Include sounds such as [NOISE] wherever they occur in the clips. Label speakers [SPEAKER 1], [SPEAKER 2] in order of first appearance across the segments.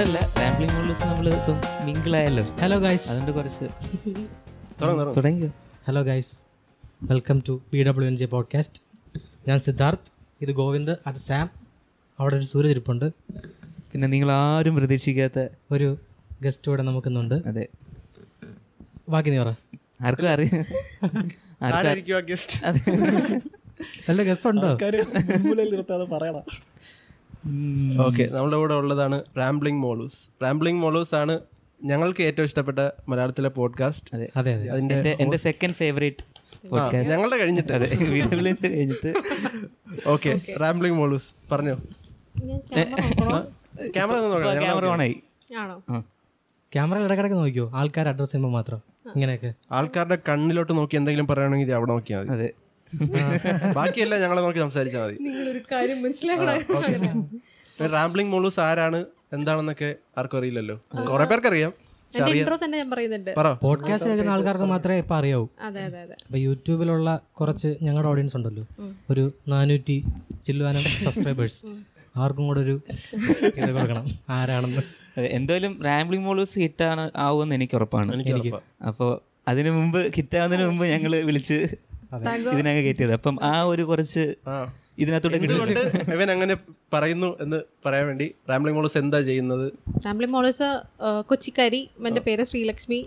[SPEAKER 1] അതുകൊണ്ടല്ല റാംബ്ലിംഗ് മോളൂസ് നമ്മൾ ഇപ്പം മിങ്കിളായല്ലോ
[SPEAKER 2] ഹലോ ഗൈസ്
[SPEAKER 1] അതുകൊണ്ട് കുറച്ച്
[SPEAKER 3] തുടങ്ങ് തുടങ്ങ്.
[SPEAKER 1] തുടങ്ങിയോ
[SPEAKER 2] hello guys welcome to P W N J podcast ഞാൻ സിദ്ധാർത്ഥ് ഇത് ഗോവിന്ദ് അത് സാം. അവിടെ ഒരു സൂര്യ ഇരിപ്പുണ്ട്.
[SPEAKER 1] പിന്നെ നിങ്ങൾ ആരും പ്രതീക്ഷിക്കാത്ത
[SPEAKER 2] ഒരു ഗസ്റ്റ് ഇവിടെ നമുക്കിന്നുണ്ട്.
[SPEAKER 1] അതെ.
[SPEAKER 2] ബാക്കി നീ പറ.
[SPEAKER 1] ആർക്കും അറിയാം. ആർക്കും അതെ.
[SPEAKER 2] നല്ല ഗസ്റ്റ് ഉണ്ടോ?
[SPEAKER 4] പറയണം.
[SPEAKER 3] ഓക്കെ നമ്മുടെ കൂടെ ഉള്ളതാണ് റാംബ്ലിംഗ് മോളൂസ് റാംബ്ലിംഗ് മോളൂസ് ആണ് ഞങ്ങൾക്ക് ഏറ്റവും ഇഷ്ടപ്പെട്ട മലയാളത്തിലെ പോഡ്കാസ്റ്റ്
[SPEAKER 1] അതെ
[SPEAKER 2] അതെ അതെ.
[SPEAKER 3] അതിന്റെ
[SPEAKER 1] എന്റെ സെക്കൻഡ് ഫേവറേറ്റ് പോഡ്കാസ്റ്റ്
[SPEAKER 3] ഞങ്ങളുടെ കഴിഞ്ഞിട്ട്.
[SPEAKER 1] അതെ കഴിഞ്ഞിട്ട്.
[SPEAKER 3] ഓക്കെ റാംബ്ലിംഗ് മോളൂസ് പറഞ്ഞോ. ക്യാമറ
[SPEAKER 1] ക്യാമറ ഓണായി.
[SPEAKER 5] ആണോ?
[SPEAKER 1] ആ.
[SPEAKER 2] ക്യാമറയിൽ ഇടക്കിടക്ക് നോക്കിയോ? ആൾക്കാർ അഡ്രസ് ചെയ്യുമ്പോൾ മാത്രം. ഇങ്ങനെയൊക്കെ.
[SPEAKER 3] ആൾക്കാരുടെ കണ്ണിലോട്ട് നോക്കി എന്തെങ്കിലും പറയുകയാണെങ്കിൽ ഇത് അവിടെ നോക്കിയാൽ മതി.
[SPEAKER 1] അതെ. [LAUGHS]
[SPEAKER 3] ബാക്കിയെല്ലാം ഞങ്ങളെ നോക്കി സംസാരിച്ചാൽ മതി.
[SPEAKER 5] നിങ്ങളൊരു കാര്യം മനസ്സിലാക്കണം.
[SPEAKER 3] റാംബ്ലിംഗ് മോളൂസ് ആരാണ്? എന്താണെന്നൊക്കെ ആർക്കും അറിയില്ലല്ലോ. കുറെ പേർക്ക് അറിയാം
[SPEAKER 5] ഇൻട്രോ തന്നെ ഞാൻ പറയുന്നുണ്ട്.
[SPEAKER 2] പോഡ്കാസ്റ്റ് കേൾക്കുന്ന ആൾക്കാർക്ക് മാത്രമേ ഇപ്പൊ അറിയാവൂ.
[SPEAKER 5] അതെ അതെ അതെ.
[SPEAKER 2] അപ്പോൾ യൂട്യൂബിലുള്ള കുറച്ച് ഞങ്ങളുടെ ഓഡിയൻസ് ഉണ്ടല്ലോ. ഒരു നാനൂറ്റി ചില്ലുവാനം സബ്സ്ക്രൈബേഴ്സ് ആർക്കും കൂടെ ഒരു ഇത് കൊടുക്കണം. ആരാണെന്ന്.
[SPEAKER 1] എന്തായാലും റാംബ്ലിംഗ് മോളൂസ് ആണ് ആവുമെന്ന് എനിക്ക് ഉറപ്പാണ്.
[SPEAKER 3] എനിക്ക്
[SPEAKER 1] അപ്പോൾ അതിനു മുമ്പ് ഹിറ്റാവുന്നതിന് മുമ്പ് ഞങ്ങൾ വിളിച്ച് ഇതിനങ്ങ് കയറ്റിയത്. അപ്പം ആ ഒരു കുറച്ച് ഇതിനകത്തോട്ട്
[SPEAKER 3] ഇവൻ അങ്ങനെ പറയുന്നു എന്ന് പറയാൻ വേണ്ടി റാംബ്ലിംഗ് മോളസ് എന്താ ചെയ്യുന്നത്?
[SPEAKER 5] റാംബ്ലി മോളസ് കൊച്ചിക്കാരി. എന്റെ പേര് ശ്രീലക്ഷ്മി.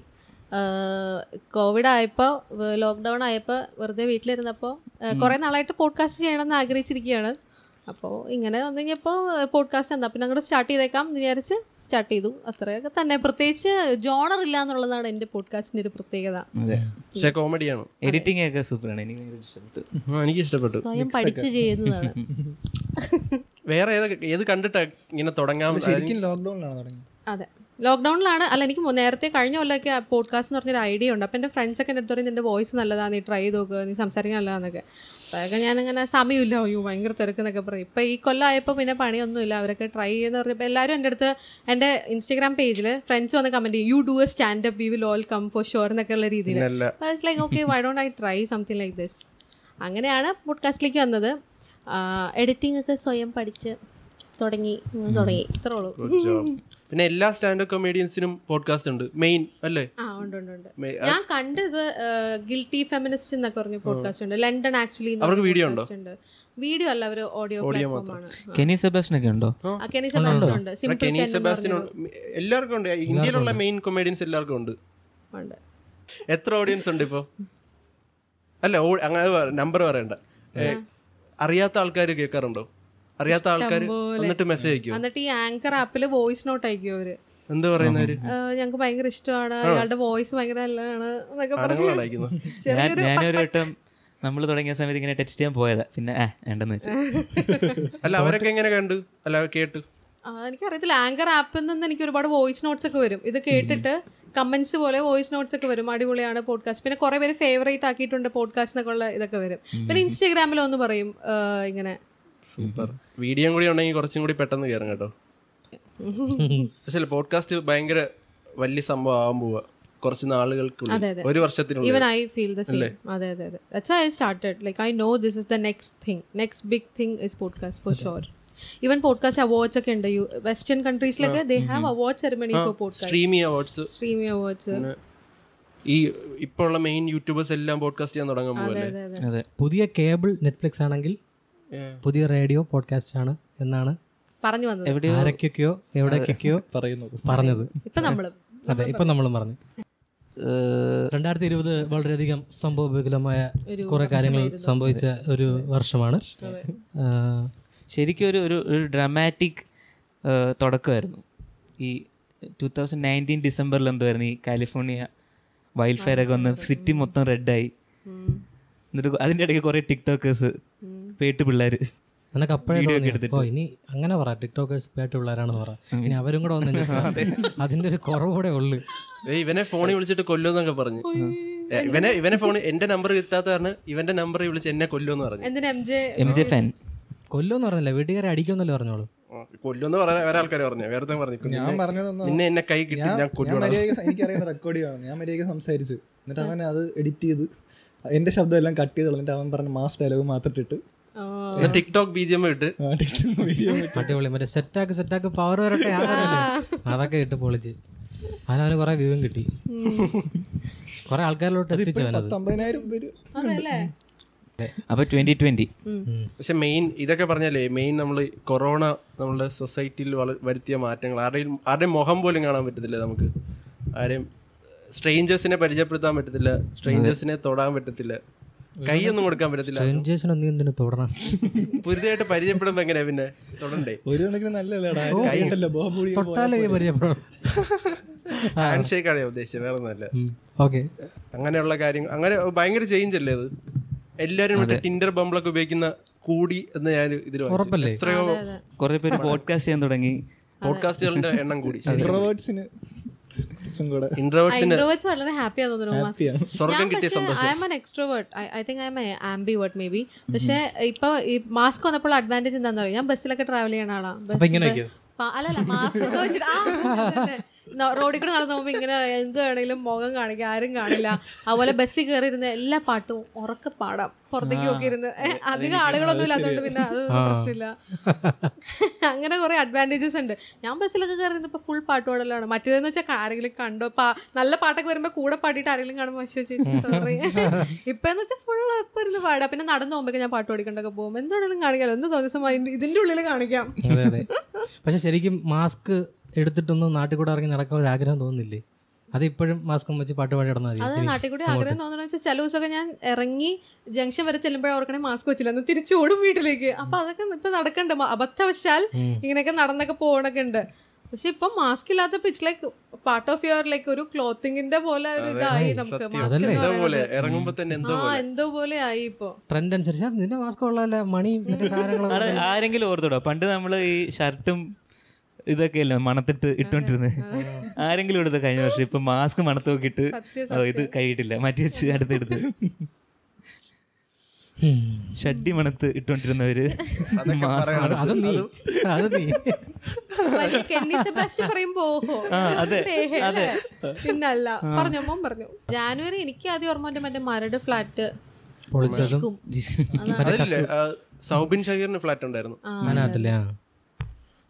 [SPEAKER 5] കോവിഡ് ആയപ്പോൾ ലോക്ക്ഡൗൺ ആയപ്പോൾ വെറുതെ വീട്ടിലിരുന്നപ്പോൾ കുറേ നാളായിട്ട് പോഡ്കാസ്റ്റ് ചെയ്യണമെന്ന് ആഗ്രഹിച്ചിരിക്കുകയാണ്. അപ്പോൾ ഇങ്ങനെ വന്നു കഴിഞ്ഞപ്പോൾ പോഡ്കാസ്റ്റ് എന്താ? പിന്നെ അങ്ങോട്ട് സ്റ്റാർട്ട് ചെയ്തേക്കാം എന്ന് വിചാരിച്ച് സ്റ്റാർട്ട് ചെയ്തു. അത്രയൊക്കെ തന്നെ. പ്രത്യേകിച്ച് ജോണർ ഇല്ല എന്നുള്ളതാണ് എന്റെ പോഡ്കാസ്റ്റിന്റെ ഒരു പ്രത്യേകത.
[SPEAKER 1] അതെ.
[SPEAKER 3] പക്ഷെ കോമഡിയാണ്.
[SPEAKER 1] എഡിറ്റിംഗ് ഒക്കെ സൂപ്പറാണ്. എനിക്ക് ഇഷ്ടപ്പെട്ടു.
[SPEAKER 3] എനിക്ക് ഇഷ്ടപ്പെട്ടു.
[SPEAKER 5] സ്വയം പഠിച്ച് ചെയ്യുന്നതാണ്.
[SPEAKER 3] വേറെ ഏത് ഏത് കണ്ടിട്ട് ഇങ്ങനെ തുടങ്ങാം
[SPEAKER 4] ശരിക്കും ലോക്ക്ഡൌണിലാണ് തുടങ്ങിയത്.
[SPEAKER 5] അതെ. ലോക്ക്ഡൗണിലാണ് അല്ല എനിക്ക് നേരത്തെ കഴിഞ്ഞ കൊല്ലമൊക്കെ പോഡ്കാസ്റ്റ് എന്ന് പറഞ്ഞൊരു ഐഡിയ ഉണ്ട്. അപ്പോൾ എന്റെ ഫ്രണ്ട്സ് ഒക്കെ എന്റെ അടുത്ത് പറയും നിന്റെ വോയിസ് നല്ലതാണ് നീ ട്രൈ ചെയ്ത് നോക്കുക നീ സംസാരിക്കാൻ നല്ലതാന്നൊക്കെ. അതൊക്കെ ഞാനിങ്ങനെ സമയമില്ല. അയ്യോ ഭയങ്കര തിരക്കെന്നൊക്കെ പറയും. ഇപ്പം ഈ കൊല്ലമായപ്പോൾ പിന്നെ പണിയൊന്നുമില്ല. അവരൊക്കെ ട്രൈ ചെയ്യുന്ന പറഞ്ഞപ്പോൾ എല്ലാവരും എന്റെ അടുത്ത് എന്റെ ഇൻസ്റ്റാഗ്രാം പേജിൽ ഫ്രണ്ട്സ് വന്ന് കമന്റ് ചെയ്യും. You do a stand up we will all come for sure എന്നൊക്കെ ഉള്ള രീതിയിൽ like okay why don't I try something like this അങ്ങനെയാണ് പോഡ്കാസ്റ്റിലേക്ക് വന്നത്. എഡിറ്റിംഗ് ഒക്കെ സ്വയം പഠിച്ച് തുടങ്ങി. തുടങ്ങി. ഇത്രേ ഉള്ളൂ.
[SPEAKER 3] പിന്നെ എല്ലാ സ്റ്റാൻഡപ്പ് കൊമേഡിയൻസിനും പോഡ്കാസ്റ്റ് ഉണ്ട്. മെയിൻ അല്ലേ?
[SPEAKER 5] ആ ഉണ്ട് ഉണ്ട് ഉണ്ട്. ഞാൻ കണ്ടത് ഗിൽറ്റി ഫെമിനിസ്റ്റ് എന്നൊക്കെ പറഞ്ഞ പോഡ്കാസ്റ്റ് ഉണ്ട്. ലണ്ടൻ ആക്ച്വലി
[SPEAKER 3] അവർക്ക് വീഡിയോ ഉണ്ടോ?
[SPEAKER 5] വീഡിയോ അല്ല അവർ ഓഡിയോ
[SPEAKER 1] കെനി സെബാസ്റ്റൻ ഒക്കെ ഉണ്ടോ?
[SPEAKER 5] ആ, കെനി സെബാസ്റ്റ്യൻ ഉണ്ട്? സിമ്പിൾ
[SPEAKER 3] കെനി
[SPEAKER 5] കെൻ
[SPEAKER 3] എല്ലാവർക്കും ഉണ്ട്. ഇന്ത്യയിലുള്ള മെയിൻ കൊമേഡിയൻസ് എല്ലാവർക്കും ഉണ്ട്.
[SPEAKER 5] ഉണ്ട്.
[SPEAKER 3] എത്ര ഓഡിയൻസ് ഉണ്ട് ഇപ്പോ? അല്ല അങ്ങനെ നമ്പർ പറയണ്ട. അറിയാത്ത ആൾക്കാർ കേൾക്കാറുണ്ടോ? അറിയാത്ത ആൾക്കാർ എന്നിട്ട് മെസ്സേജ് അയക്കും
[SPEAKER 5] എന്നിട്ട് ഈ ആങ്കർ ആപ്പിൽ വോയിസ് നോട്ട് അയക്കും അവർ?
[SPEAKER 3] ഞങ്ങക്ക് പറയുന്നവര്
[SPEAKER 5] ഞങ്ങൾക്ക് ഭയങ്കര ഇഷ്ടമാണ്. അയാളുടെ വോയിസ് ഭയങ്കര നല്ലതാണ് എന്നൊക്കെ പറഞ്ഞു
[SPEAKER 1] ഞാൻ ഞാനൊരു വട്ടം നമ്മൾ തുടങ്ങിയ സമയത്ത് ഇങ്ങനെ ടെക്സ്റ്റ് ചെയ്യാൻ പോയതാ. പിന്നെ വേണ്ടെന്ന് വെച്ചു.
[SPEAKER 3] അല്ല അവരൊക്കെ എങ്ങനെ കണ്ടു? അല്ല കേട്ടു.
[SPEAKER 5] ആ, എനിക്കറിയത്തില്ല. ആങ്കർ ആപ്പിൽ നിന്ന് എനിക്ക് ഒരുപാട് വോയിസ് നോട്ട്സ് ഒക്കെ വരും. ഇത് കേട്ടിട്ട് കമന്റ്സ് പോലെ വോയിസ് നോട്ട്സ് ഒക്കെ വരും. അടിപൊളിയാണ് പോഡ്കാസ്റ്റ് പിന്നെ കുറെ പേര് ഫേവറേറ്റ് ആക്കിയിട്ടുണ്ട് പോഡ്കാസ്റ്റ് എന്നൊക്കെ ഉള്ള ഇതൊക്കെ വരും. പിന്നെ ഇൻസ്റ്റാഗ്രാമിൽ ഒന്ന് പറയും ഇങ്ങനെ
[SPEAKER 3] സൂപ്പർ. വീഡിയോ കൂടി ഉണ്ടെങ്കിൽ കുറച്ചും കൂടി പെട്ടെന്ന് കയറും കേട്ടോ. പക്ഷേ പോഡ്കാസ്റ്റ് ഭയങ്കര വലിയ സംഭവം ആവാൻ പോവാ. കുറച്ച് നാളുകൾക്കുള്ളിൽ. ഒരു വർഷത്തിനുള്ളിൽ.
[SPEAKER 5] Even I feel the same അതെ അതെ അതെ. That's I started like I know this is the next thing next big thing is podcast for sure even podcast awards ഒക്കെ ഉണ്ട്. Western കൺട്രീസിലൊക്കെ they have award ceremony for podcast
[SPEAKER 3] Streamy awards
[SPEAKER 5] Streamy awards
[SPEAKER 3] ഈ ഇപ്പോൾ ഉള്ള main YouTubers എല്ലാം podcast ചെയ്യാൻ തുടങ്ങാൻ
[SPEAKER 2] പുതിയ cable Netflix ആണെങ്കിൽ പുതിയ റേഡിയോ പോഡ്കാസ്റ്റ് ആണ് എന്നാണ്
[SPEAKER 5] പറഞ്ഞു വന്നത്.
[SPEAKER 2] ആരൊക്കെയൊക്കെയോ എവിടേക്കൊക്കെയോ
[SPEAKER 4] പറയുന്നത്.
[SPEAKER 2] പറഞ്ഞത്. അതെ ഇപ്പൊ നമ്മളും പറഞ്ഞു. രണ്ടായിരത്തി ഇരുപത് വളരെയധികം സംഭവബഹുലമായ കുറെ കാര്യങ്ങൾ സംഭവിച്ച ഒരു വർഷമാണ്.
[SPEAKER 1] ശരിക്കും ഒരു ഒരു ഒരു ഡ്രാമാറ്റിക് തുടക്കമായിരുന്നു. ഈ ടൂ തൗസൻഡ് നയന്റീൻ ഡിസംബറിൽ എന്തായിരുന്നു ഈ കാലിഫോർണിയ വൈൽഡ് ഫയർ ഒക്കെ വന്ന് സിറ്റി മൊത്തം റെഡായി എന്നിട്ട് അതിന്റെ ഇടയ്ക്ക് കുറേ ടിക്ടോക്കേഴ്സ് പേട്ട് പിള്ളേർ
[SPEAKER 2] നിനക്ക് അപ്പോഴേ ഓ ഇനി അങ്ങനെ പറ. ടിക്ടോക്കേഴ്സ് പേട്ട് പിള്ളേരാണെന്ന് പറ. ഇനി അവരും കൂടെ വന്ന് അതിന്റെ ഒരു കുറവുകൂടെ ഉള്ളു.
[SPEAKER 3] ഇവനെ ഫോണിൽ വിളിച്ചിട്ട് കൊല്ലുമെന്നൊക്കെ പറഞ്ഞു. ഇവനെ ഇവനെ ഫോണിൽ എന്റെ നമ്പർ കിട്ടാത്ത കാരണം ഇവന്റെ നമ്പർ വിളിച്ച് എന്നെ കൊല്ലുമെന്ന് പറഞ്ഞു.
[SPEAKER 5] എം ജെ
[SPEAKER 1] ഫാൻ
[SPEAKER 2] കൊല്ലുമെന്ന് പറഞ്ഞില്ല? വീട്ടുകാരെ അടിക്കുമെന്നല്ലേ പറഞ്ഞോളൂ.
[SPEAKER 3] കൊല്ലുമെന്ന് പറയാൻ വേറെ ആൾക്കാർ പറഞ്ഞു. വേറെ പറഞ്ഞു.
[SPEAKER 4] ഞാൻ പറഞ്ഞതൊന്നും
[SPEAKER 3] നിന്നെ എന്നെ കൈ കിട്ടി
[SPEAKER 4] ഞാൻ
[SPEAKER 3] കൊല്ലുവാണ്.
[SPEAKER 4] എനിക്കറിയുന്ന റെക്കോർഡ് ചെയ്യണം ഞാൻ മര്യാദയ്ക്ക് സംസാരിച്ചു. എന്നിട്ട് അവൻ അത് എഡിറ്റ് ചെയ്ത് എന്റെ ശബ്ദം എല്ലാം കട്ട് ചെയ്ത് എന്നിട്ട് അവൻ പറഞ്ഞ മാസ് ഡയലോഗ് മാത്രം ഇട്ടിട്ട്
[SPEAKER 3] ടിക്ടോക്ക് ബി ജി ഇട്ട്.
[SPEAKER 2] അടിപൊളി. മറ്റേ സെറ്റാക്ക് സെറ്റാക്ക് പവർ വരട്ടെ അതൊക്കെ ഇട്ട് പൊളിച്ച്. അതിനവന് കുറെ വ്യൂവും കിട്ടി. കുറെ ആൾക്കാരിലോട്ട്
[SPEAKER 5] അതല്ലേ?
[SPEAKER 1] അപ്പൊ ട്വന്റി ട്വന്റി
[SPEAKER 3] പക്ഷെ മെയിൻ ഇതൊക്കെ പറഞ്ഞല്ലേ മെയിൻ നമ്മൾ കൊറോണ നമ്മുടെ സൊസൈറ്റിയിൽ വരുത്തിയ മാറ്റങ്ങൾ. ആരുടെയും ആരുടെയും മുഖം പോലും കാണാൻ പറ്റത്തില്ല നമുക്ക്. ആരെയും സ്ട്രേഞ്ചേഴ്സിനെ പരിചയപ്പെടുത്താൻ പറ്റത്തില്ല. സ്ട്രേഞ്ചേഴ്സിനെ തൊടാൻ പറ്റത്തില്ല. കൈയൊന്നും കൊടുക്കാൻ പറ്റത്തില്ല.
[SPEAKER 2] തുടരണം
[SPEAKER 3] പുതിയതായിട്ട് പരിചയപ്പെടുമ്പോ എങ്ങനെയാ പിന്നെ? തുടണ്ടേ?
[SPEAKER 4] ഒരു കണക്കിന് നല്ലല്ലേടാ
[SPEAKER 2] പരിചയപ്പെടണം
[SPEAKER 3] ഹാൻഡ് ഷേക്ക് ആണ് ഞാൻ ഉദ്ദേശിച്ചത് വേറെ ഒന്നല്ല
[SPEAKER 2] ഓക്കെ.
[SPEAKER 3] അങ്ങനെയുള്ള കാര്യങ്ങൾ അങ്ങനെ ഭയങ്കര ചേഞ്ച് അല്ലേ അത്. എല്ലാരും ടിൻഡർ ബംബിളൊക്കെ ഉപയോഗിക്കുന്ന കൂടി എന്ന് ഞാൻ ഇതിൽ.
[SPEAKER 2] ഉറപ്പല്ലേ?
[SPEAKER 3] എത്രയോ
[SPEAKER 1] കുറെ പേര് [LAUGHS] പോഡ്കാസ്റ്റ് ചെയ്യാൻ തുടങ്ങി.
[SPEAKER 3] പോഡ്കാസ്റ്റുകളുടെ എണ്ണം കൂടി.
[SPEAKER 5] ഇൻട്രോവേർട്സ് വളരെ ഹാപ്പി ആണെന്ന് തോന്നുന്നു
[SPEAKER 4] ഹാപ്പിയാണ്
[SPEAKER 3] സ്വർഗം കിട്ടിയ
[SPEAKER 5] I'm an extrovert I think I'm ambivert maybe പക്ഷേ ഇപ്പൊ ഈ മാസ്ക് വന്നപ്പോൾ അഡ്വാന്റേജ് എന്താണെന്ന് പറയും ഞാൻ ബസ്സിലൊക്കെ ട്രാവൽ ചെയ്യണ ആളാ. ബസ് അല്ലല്ല മാസ്ക് ഒക്കെ വെച്ചിട്ട് ആ, അതന്നെ. ന- റോഡിൽ കൂടെ നടന്നു പോകുമ്പോ ഇങ്ങനെ എന്ത് വേണേലും മുഖം കാണിക്കുക ആരും കാണില്ല. അതുപോലെ ബസ്സിൽ കയറി ഇരുന്ന് എല്ലാ പാട്ടും ഉറക്കെ പാടാം. പുറത്തേക്ക് നോക്കിയിരുന്നു. ഇരുന്ന് അധികം ആളുകളൊന്നും ഇല്ലാത്തതുകൊണ്ട് പിന്നെ അത് പ്രശ്നമില്ല. [LAUGHS] അങ്ങനെ കുറെ അഡ്വാന്റേജസ് ഉണ്ട്. ഞാൻ ബസ്സിലൊക്കെ കയറുന്നത് ഇപ്പൊ ഫുൾ പാട്ട് പാടലാണ് മറ്റേതെന്ന് വെച്ചാൽ ആരെങ്കിലും കണ്ടോ? നല്ല പാട്ടൊക്കെ വരുമ്പോ കൂടെ പാടിയിട്ട് ആരെങ്കിലും കാണുമ്പോൾ അശ്വ ചേച്ചി സോറി [LAUGHS] ഇപ്പൊ എന്ന് വെച്ചാൽ ഫുൾ ഇപ്പൊ ഇരുന്ന് പാടാം പിന്നെ നടന്നു പോകുമ്പോ ഞാൻ പാട്ട് പാടിക്കൊണ്ടൊക്കെ പോകും. എന്താണെങ്കിലും കാണിക്കാലോ എന്ത് ദിവസം ഇതിന്റെ ഉള്ളിൽ കാണിക്കാം. [LAUGHS]
[SPEAKER 2] പക്ഷെ ശരിക്കും മാസ്ക് എടുത്തിട്ടൊന്നും നാട്ടിൽ കൂടെ ഇറങ്ങി നടക്കാൻ ഒരു ആഗ്രഹം തോന്നുന്നില്ലേ? അത് ഇപ്പോഴും മാസ്കും വെച്ച് പാട്ട് പാടി നടന്നാൽ
[SPEAKER 5] അത് നാട്ടിൽ കൂടി ആഗ്രഹം തോന്നുന്നു വെച്ചാൽ ചില ദിവസമൊക്കെ ഞാൻ ഇറങ്ങി ജംഗ്ഷൻ വരെ ചെല്ലുമ്പോഴേ ഓർക്കണേ മാസ്ക് വെച്ചില്ല. എന്ന് തിരിച്ചു ഓടും വീട്ടിലേക്ക്. അപ്പൊ അതൊക്കെ ഇപ്പൊ നടക്കണ്ട. അബദ്ധവശാൽ ഇങ്ങനെയൊക്കെ നടന്നൊക്കെ പോകണൊക്കെ ഉണ്ട്. പക്ഷെ ഇപ്പൊ മാസ്ക് ഇല്ലാത്ത pitch like part of your like ഒരു ക്ലോത്തിങ്ങിന്റെ പോലെ ഒരു ഇതായി നമുക്ക് മാസ്ക്
[SPEAKER 3] എന്തോ പോലെ
[SPEAKER 5] പറയുന്നത്.
[SPEAKER 3] തന്നെ എന്തോ
[SPEAKER 5] ആ എന്തോ പോലെ ആയി ഇപ്പൊ.
[SPEAKER 2] ട്രെൻഡ് അനുസരിച്ച്. "ആ, നിന്റെ മാസ്ക് ഉള്ളതല്ല മണി
[SPEAKER 1] ആരെങ്കിലും ഓർത്തോടോ. പണ്ട് നമ്മൾ ഈ ഷർട്ടും ഇതൊക്കെ അല്ലേ മണത്തിട്ട് ഇട്ടോണ്ടിരുന്നത് ആരെങ്കിലും എടുത്ത കഴിഞ്ഞ വർഷം? ഇപ്പൊ മാസ്ക് മണത്ത് നോക്കിയിട്ട് ഇത് കഴിയിട്ടില്ല. മാറ്റി വെച്ച് അടുത്തെടുത്ത്
[SPEAKER 2] ഷഡി
[SPEAKER 1] ഷഡ്ഡി മണത്ത് ഇട്ടോണ്ടിരുന്നവര് മാസ്ക്
[SPEAKER 2] അത് അത് നീ. അത് നീ.
[SPEAKER 5] വലിയ കെന്നി സെബാസ്റ്റ്യൻ പറയുമ്പോ ഓഹോ
[SPEAKER 1] അതെ,
[SPEAKER 5] പേഹേ പിന്നല്ല പറഞ്ഞു മോൻ പറഞ്ഞു ജാനുവരി എനിക്ക് ആദ്യം ഓർമ്മ മറ്റേ മരട് ഫ്ലാറ്റ്
[SPEAKER 3] സൗബിൻ ഷഹീറിന് ഫ്ലാറ്റ് ഉണ്ടായിരുന്നു.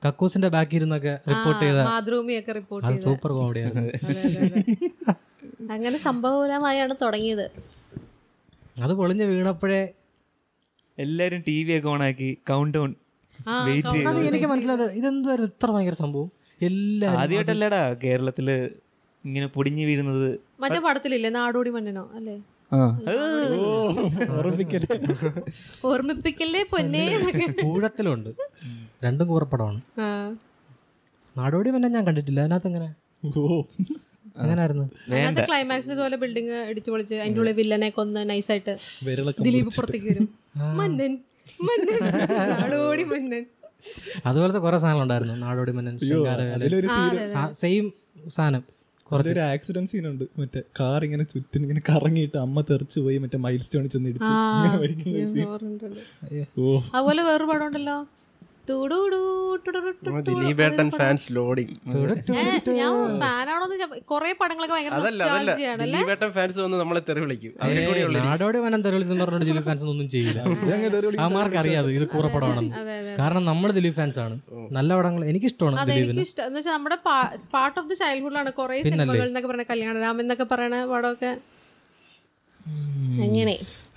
[SPEAKER 2] കക്കൂസിന്റെ ബാക്കി ഇരുന്നൊക്കെ റിപ്പോർട്ട് ചെയ്ത
[SPEAKER 5] മാതൃഭൂമിയൊക്കെ റിപ്പോർട്ട് ചെയ്ത
[SPEAKER 2] സൂപ്പർ കോമഡിയാണ്.
[SPEAKER 5] അങ്ങനെ സംഭവമൂലമായാണ് തുടങ്ങിയത്.
[SPEAKER 2] അത് പൊളിഞ്ഞു വീണപ്പോഴേ
[SPEAKER 1] എല്ലാരും ടി വി ഒക്കെ ഓണാക്കി കൗണ്ട് ഡൗൺ വെയിറ്റ് ചെയ്ത്.
[SPEAKER 2] എനിക്ക് മനസ്സിലായത് ഇതെന്തായിരുന്നു ഇത്ര ഭയങ്കര സംഭവം. എല്ലാ
[SPEAKER 1] ആദ്യമായിട്ടല്ലടാ കേരളത്തിൽ ഇങ്ങനെ പൊടിഞ്ഞു വീഴുന്നത്?
[SPEAKER 5] മറ്റേ പടത്തിലില്ലേ? നാടോടി മണ്ണിനോ അല്ലേ? ഓർമ്മിപ്പിക്കല്ലേ പൊന്നേ. [LAUGHS]
[SPEAKER 2] ഊഴത്തിലുണ്ട് രണ്ടും കൂറപ്പടമാണ്. നാടോടി പിന്നെ ഞാൻ കണ്ടിട്ടില്ല. അതിനകത്ത് എങ്ങനെ?
[SPEAKER 5] അതിനകത്ത് ക്ലൈമാക്സിൽ ഇതുപോലെ ബിൽഡിംഗ് ഇടിച്ചു പൊളിച്ച് അതിന്റെ ഉള്ളിൽ വില്ലനെ കൊന്ന് നൈസായിട്ട് ദിലീപ് പുറത്തേക്ക് വരും. മന്നൻ മന്നൻ. നാടോടി മന്നൻ.
[SPEAKER 2] അതുപോലത്തെ കുറെ സാധനം ഉണ്ടായിരുന്നു. നാടോടി മന്നൻ സെയിം സാധനം. കുറച്ച്
[SPEAKER 4] ഒരു ആക്സിഡന്റ് സീൻ ഉണ്ട്. മറ്റേ കാർ ഇങ്ങനെ ചുറ്റും ഇങ്ങനെ കറങ്ങിയിട്ട് അമ്മ തെറിച്ചു പോയി മറ്റേ മൈൽ സ്റ്റോണിൽ ചെന്ന് ഇടിച്ചു.
[SPEAKER 5] അതുപോലെ വേറൊരു പടം ഉണ്ടല്ലോ.
[SPEAKER 3] ദിലീപേട്ടൻ ഫാൻസ് ലോഡിങ്
[SPEAKER 5] ഞാൻ ഫാനാണോന്ന് കൊറേ പടങ്ങളൊക്കെ ഭയങ്കര
[SPEAKER 3] അതല്ല അതല്ല
[SPEAKER 5] nostalgia ആണ് അല്ലേ
[SPEAKER 3] ദിലീപേട്ടൻ ഫാൻസ് വന്ന് നമ്മളെ തെറി വിളിക്കും അതിനെ കൂടി ഉള്ള
[SPEAKER 2] നാടോടി മനം ദിലീപ് ഫാൻസ് ഒന്നും ചെയ്യില്ല അമാർക്ക് അറിയാതെ ഇത്. കാരണം നമ്മൾ ദിലീപ് ഫാൻസ് ആണ് നല്ല പടങ്ങൾ ദിലീപിന്
[SPEAKER 5] എനിക്ക് ഇഷ്ടം നമ്മുടെ പാർട്ട് ഓഫ് ദി ചൈൽഡ്ഹുഡിലാണ് കുറെ സിനിമകൾ എന്നൊക്കെ കല്യാണരാമൻ എന്നൊക്കെ പറയണ പടമൊക്കെ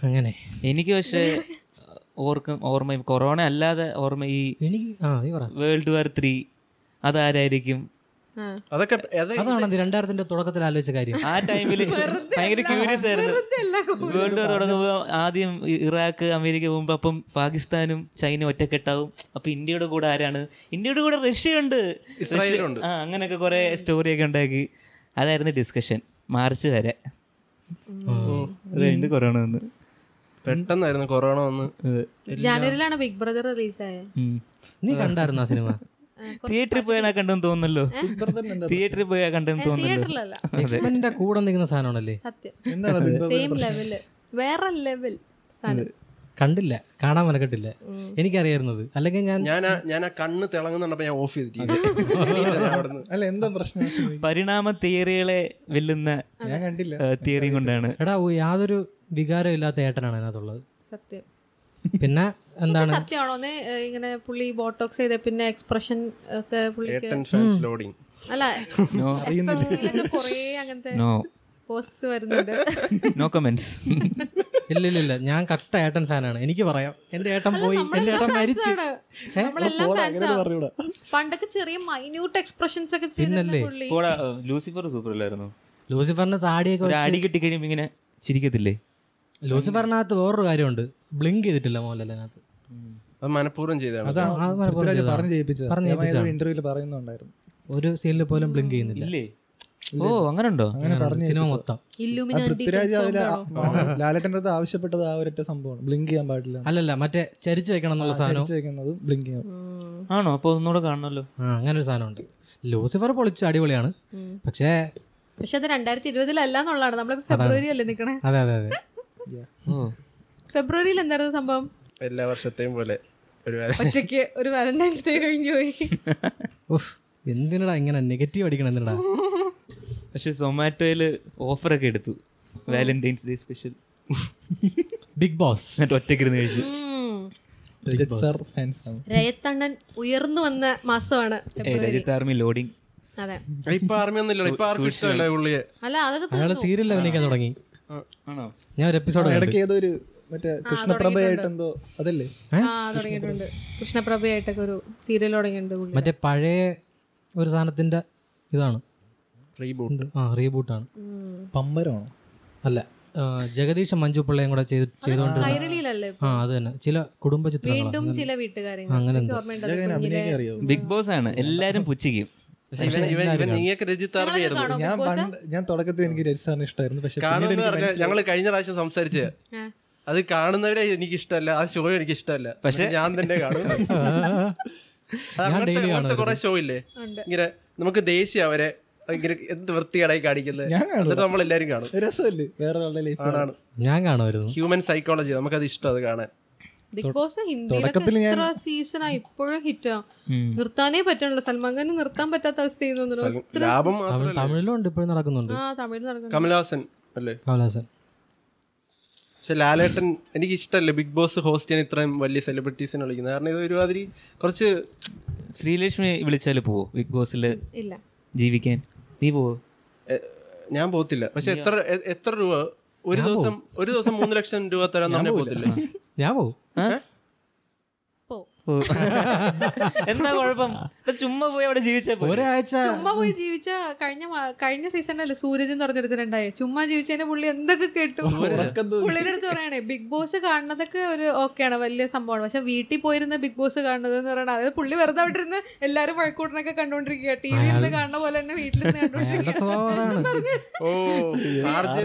[SPEAKER 2] അങ്ങനെ
[SPEAKER 1] എനിക്ക് പക്ഷേ ഓർക്കും ഓർമ്മ കൊറോണ അല്ലാതെ ഓർമ്മ ഈ വേൾഡ് വാർ ത്രീ അതാരായിരിക്കും.
[SPEAKER 3] അതൊക്കെ അത്
[SPEAKER 2] അതാണ് രണ്ടായിരത്തിന്റെ തുടക്കത്തിൽ ആലോചിച്ച കാര്യം.
[SPEAKER 1] ആ ടൈമിൽ ഭയങ്കര ക്യൂരിയസ് ആയിരുന്നു. വേൾഡ് വാർ തുടങ്ങുമ്പോൾ ആദ്യം ഇറാഖ് അമേരിക്ക പോകുമ്പോ അപ്പം പാകിസ്ഥാനും ചൈന ഒറ്റക്കെട്ടാവും. അപ്പൊ ഇന്ത്യയുടെ കൂടെ ആരാണ്? ഇന്ത്യയുടെ കൂടെ റഷ്യയുണ്ട്.
[SPEAKER 3] ഉണ്ട്
[SPEAKER 1] ആ അങ്ങനെയൊക്കെ കുറെ സ്റ്റോറിയൊക്കെ ഉണ്ടാക്കി. അതായിരുന്നു ഡിസ്കഷൻ മാർച്ച് വരെ. അത് കഴിഞ്ഞിട്ട് കൊറോണ വന്ന്.
[SPEAKER 3] പെട്ടെന്നായിരുന്നു കൊറോണ വന്ന്.
[SPEAKER 5] ജാനുവരിയിലാണ് ബിഗ് ബ്രദർ റിലീസായത്
[SPEAKER 2] നീ കണ്ടായിരുന്നു ആ സിനിമ?
[SPEAKER 1] തിയേറ്ററിൽ പോയാൽ കണ്ടെന്ന് തോന്നുന്നല്ലോ. തിയേറ്ററിൽ പോയാൽ കണ്ടെന്ന് തോന്നുന്നല്ലോ.
[SPEAKER 2] എക്സ്മെന്റിന്റെ കൂടെ നിൽക്കുന്ന സാധനമാണല്ലേ?
[SPEAKER 5] സത്യം. വേറെ ലെവൽ സാധനം.
[SPEAKER 2] കണ്ടില്ല കാണാൻ മെനക്കെട്ടില്ല. എനിക്കറിയായിരുന്നത്. അല്ലെങ്കിൽ ഞാൻ
[SPEAKER 3] ഞാൻ ആ- ഞാൻ ആ കണ്ണ് തിളങ്ങുന്നുണ്ടപ്പോ ഞാൻ ഓഫ് ചെയ്തിട്ട്
[SPEAKER 4] അല്ല എന്താ പ്രശ്നം?
[SPEAKER 1] പരിണാമ തിയറികളെ വെല്ലുന്ന
[SPEAKER 4] ഞാൻ കണ്ടില്ല.
[SPEAKER 1] തിയറി കൊണ്ടാണ്.
[SPEAKER 2] എടാ യാതൊരു വികാരം ഇല്ലാത്ത ഏട്ടനാണ് അതിനകത്തുള്ളത്.
[SPEAKER 5] സത്യം.
[SPEAKER 2] പിന്നെ എന്താണ്?
[SPEAKER 5] സത്യമാണോ? ഇങ്ങനെ പുള്ളി ബോട്ടോക്സ് ചെയ്ത പിന്നെ എക്സ്പ്രഷൻ ഒക്കെ പുള്ളിക്ക് അല്ല അങ്ങനത്തെ
[SPEAKER 1] നോ
[SPEAKER 5] പോസ്റ്റ് വരുന്നുണ്ട്.
[SPEAKER 1] നോ കമന്റ്സ് [LAUGHS]
[SPEAKER 2] ഇല്ല ഇല്ല ഇല്ല ഞാൻ കട്ട ഏട്ടൻ ഫാനാണ്. എനിക്ക് പറയാം. എന്റെ ഏട്ടൻ പോയി എന്റെ ഏട്ടൻ മരിച്ചു.
[SPEAKER 5] പണ്ടൊക്കെ ചെറിയ മൈന്യൂട്ട് എക്സ്പ്രഷൻസ് ഒക്കെ പുള്ളി.
[SPEAKER 1] ലൂസിഫർ സൂപ്പർ അല്ലായിരുന്നു?
[SPEAKER 2] ലൂസിഫറിന് താടിയൊക്കെ
[SPEAKER 1] അടി കിട്ടി കഴിയുമ്പോ ഇങ്ങനെ ചിരിക്കത്തില്ലേ?
[SPEAKER 2] ലൂസിഫറിനകത്ത് വേറൊരു കാര്യമുണ്ട്. ബ്ലിങ്ക് ചെയ്തിട്ടില്ല മോലല്ലതിനകത്ത്
[SPEAKER 3] അത് മനഃപൂർവം ചെയ്താണ്
[SPEAKER 2] അത്
[SPEAKER 4] മനഃപൂർവം
[SPEAKER 2] ചെയ്യിപ്പിച്ചതാണ്.
[SPEAKER 4] ഇന്റർവ്യൂൽ പറയുന്നുണ്ടായിരുന്നു.
[SPEAKER 2] ഒരു സീനിൽ പോലും ബ്ലിങ്ക് ചെയ്യുന്നില്ല.
[SPEAKER 1] ഇല്ലേ? ഓ അങ്ങനെ ഉണ്ടോ
[SPEAKER 4] അങ്ങനെ
[SPEAKER 2] സിനിമ മൊത്തം.
[SPEAKER 4] പൃഥ്വിരാജ് അതിൽ
[SPEAKER 5] confirmed
[SPEAKER 4] ലാലേട്ടന്റെ അടുത്ത് ആവശ്യപ്പെട്ടത് ആ ഒരൊറ്റ സംഭവമാണ്. ബ്ലിങ്ക് ചെയ്യാൻ പാടില്ല.
[SPEAKER 2] അല്ലല്ല മറ്റേ ചരിച്ചു വെക്കണം എന്നുള്ള സാധനം
[SPEAKER 4] വെക്കുന്നത് ബ്ലിങ്ക് ചെയ്യാൻ.
[SPEAKER 1] ആണോ? അപ്പൊ ഒന്നുകൂടെ
[SPEAKER 2] കാണണല്ലോ. അങ്ങനെ ഒരു സാധനമുണ്ട്. ലൂസിഫർ പൊളിച്ച് അടിപൊളിയാണ്. പക്ഷേ
[SPEAKER 5] പക്ഷെ അത് രണ്ടായിരത്തി ഇരുപതിലല്ല എന്നുള്ളതാണ് നമ്മൾ ഫെബ്രുവരി അല്ലേ നിക്കണേ.
[SPEAKER 2] അതെ അതെ അതെ.
[SPEAKER 5] ഫെബ്രുവരിയിൽ എന്തായിരുന്നു സംഭവം?
[SPEAKER 3] എല്ലാ വർഷത്തെയും പോലെ ഒരു
[SPEAKER 5] ഒറ്റയ്ക്ക് ഒരു വാലന്റൈൻസ് ഡേ കഴിഞ്ഞു പോയി.
[SPEAKER 2] എന്തിനടാ ഇങ്ങനെ നെഗറ്റീവ് അടിക്കണം എന്തിനടാ?
[SPEAKER 1] പക്ഷെ സൊമാറ്റോയിൽ ഓഫറൊക്കെ എടുത്തു. Valentine's day special
[SPEAKER 2] Bigg Boss
[SPEAKER 1] എന്നിട്ട് ഒറ്റക്കിരുന്ന് കഴിച്ചു.
[SPEAKER 5] രയത്തണ്ണൻ ഉയർന്നു വന്ന മാസമാണ്
[SPEAKER 1] രജിത് ആർമി ലോഡിങ്
[SPEAKER 5] അതെ.
[SPEAKER 3] ഇപ്പൊ ആർമി ഒന്നുമില്ല ഇപ്പൊ ആർക്കും ഇഷ്ടമല്ല
[SPEAKER 5] അല്ല അതൊക്കെ
[SPEAKER 2] അയാൾ സീരിയൽ അഭിനയിക്കാൻ തുടങ്ങി.
[SPEAKER 1] ആണോ?
[SPEAKER 2] ഞാൻ ഒരു എപ്പിസോഡ്
[SPEAKER 4] ഇടയ്ക്ക് ഏതോ ഒരു മറ്റേ കൃഷ്ണപ്രഭയായിട്ടെന്തോ അതല്ലേ?
[SPEAKER 5] ആ തുടങ്ങിയിട്ടുണ്ട്. കൃഷ്ണപ്രഭയായിട്ടൊക്കെ ഒരു സീരിയൽ തുടങ്ങിയിട്ടുണ്ട്
[SPEAKER 2] മറ്റേ പഴയ ഒരു സാധനത്തിന്റെ ഇതാണ്.
[SPEAKER 3] റീബൂട്ട്?
[SPEAKER 2] ആ റീബൂട്ടാണ്
[SPEAKER 4] പമ്പരമാണോ?
[SPEAKER 2] അല്ല ജഗദീഷും മഞ്ജു പിള്ളയും കൂടെ ചെയ്ത് ആ അത് തന്നെ. ചില കുടുംബ ചിത്രങ്ങൾ
[SPEAKER 5] വീണ്ടും ചില
[SPEAKER 2] അങ്ങനെ
[SPEAKER 1] ബിഗ് ബോസ് ആണ്. എല്ലാരും പുച്ഛിക്കും.
[SPEAKER 4] ഞാൻ പണ്ട് ഞാൻ തുടക്കത്തിൽ എനിക്ക് രജി സാറിന് ഇഷ്ടമായിരുന്നു പക്ഷെ
[SPEAKER 3] ഞങ്ങൾ കഴിഞ്ഞ പ്രാവശ്യം സംസാരിച്ച്. അത് കാണുന്നവരെ എനിക്ക് ഇഷ്ടമല്ല ആ ഷോ എനിക്ക് ഇഷ്ടമല്ല പക്ഷെ ഞാൻ തന്നെ കാണും. [LAUGHS] അങ്ങനത്തെ കുറെ ഷോ ഇല്ലേ?
[SPEAKER 5] ഉണ്ട്.
[SPEAKER 3] ഇങ്ങനെ നമുക്ക് ദേശീയ അവരെ ഇങ്ങനെ എന്ത് വൃത്തികേടായി കാണിക്കുന്നത്. എന്നിട്ട് നമ്മൾ എല്ലാരും കാണും.
[SPEAKER 4] രസമല്ലേ? വേറെ
[SPEAKER 2] ഞാൻ കാണുമായിരുന്നു.
[SPEAKER 3] ഹ്യൂമൻ സൈക്കോളജി നമുക്കത് ഇഷ്ടം അത് കാണാൻ.
[SPEAKER 5] ബിഗ് ബോസ് ഹിന്ദിയിലൊക്കെ എത്ര സീസണാ ഇപ്പോഴും ഹിറ്റ് നിർത്താനേ പറ്റണല്ലോ. സൽമാൻ ഖാൻ നിർത്താൻ പറ്റാത്ത
[SPEAKER 3] അവസ്ഥ
[SPEAKER 2] തമിഴിലും ഉണ്ട് ഇപ്പോഴും നടക്കുന്നുണ്ട്.
[SPEAKER 5] ആ തമിഴ് നടക്കുന്നു
[SPEAKER 3] കമലഹാസൻ അല്ലേ?
[SPEAKER 2] കമലഹാസൻ
[SPEAKER 3] പക്ഷെ ലാലേട്ടൻ എനിക്ക് ഇഷ്ടമല്ല ബിഗ് ബോസ് ഹോസ്റ്റ് ചെയ്യാൻ ഇത്രയും വലിയ സെലിബ്രിറ്റീസിനെ വിളിക്കുന്നത്. കാരണം ഇത് ഒരുമാതിരി കുറച്ച്
[SPEAKER 1] ശ്രീലക്ഷ്മി വിളിച്ചാൽ പോവോ? ബിഗ് ബോസിൽ
[SPEAKER 5] ഇല്ല.
[SPEAKER 1] ജീവിക്കാൻ? നീ പോവോ?
[SPEAKER 3] ഞാൻ പോകത്തില്ല. പക്ഷെ എത്ര എത്ര രൂപ? ഒരു ദിവസം ഒരു ദിവസം മൂന്ന് ലക്ഷം രൂപ തരാൻ പോകത്തില്ല?
[SPEAKER 2] ഞാൻ പോവും. [LAUGHS]
[SPEAKER 1] എന്താ കുഴപ്പം? ചുമ്മാ പോയി അവിടെ ജീവിച്ചാ.
[SPEAKER 2] ഒരാഴ്ച
[SPEAKER 5] ചുമ്മാ പോയി ജീവിച്ച കഴിഞ്ഞ കഴിഞ്ഞ സീസണിലല്ലേ സൂരജ് എന്ന് പറഞ്ഞെടുത്തിട്ടുണ്ടായി ചുമ്മാ ജീവിച്ചതിന്റെ പുള്ളി എന്തൊക്കെ കേട്ടു? പുള്ളിയുടെ അടുത്ത് പറയണേ ബിഗ് ബോസ് കാണുന്നതൊക്കെ ഒരു ഓക്കെയാണ് വലിയ സംഭവമാണ്. പക്ഷെ വീട്ടിൽ പോയിരുന്ന ബിഗ് ബോസ് കാണുന്നത് എന്ന് പറയുന്നത് അതായത് പുള്ളി വെറുതെ അവിടെ ഇരുന്ന് എല്ലാരും വഴക്കൂട്ടനൊക്കെ കണ്ടോണ്ടിരിക്കുക ടി വി ഇരുന്ന് കാണുന്ന പോലെ തന്നെ വീട്ടിൽ
[SPEAKER 2] അയാളുടെ
[SPEAKER 5] കണ്ടോണ്ടിരിക്കുക
[SPEAKER 3] ഓ ആർ ജെ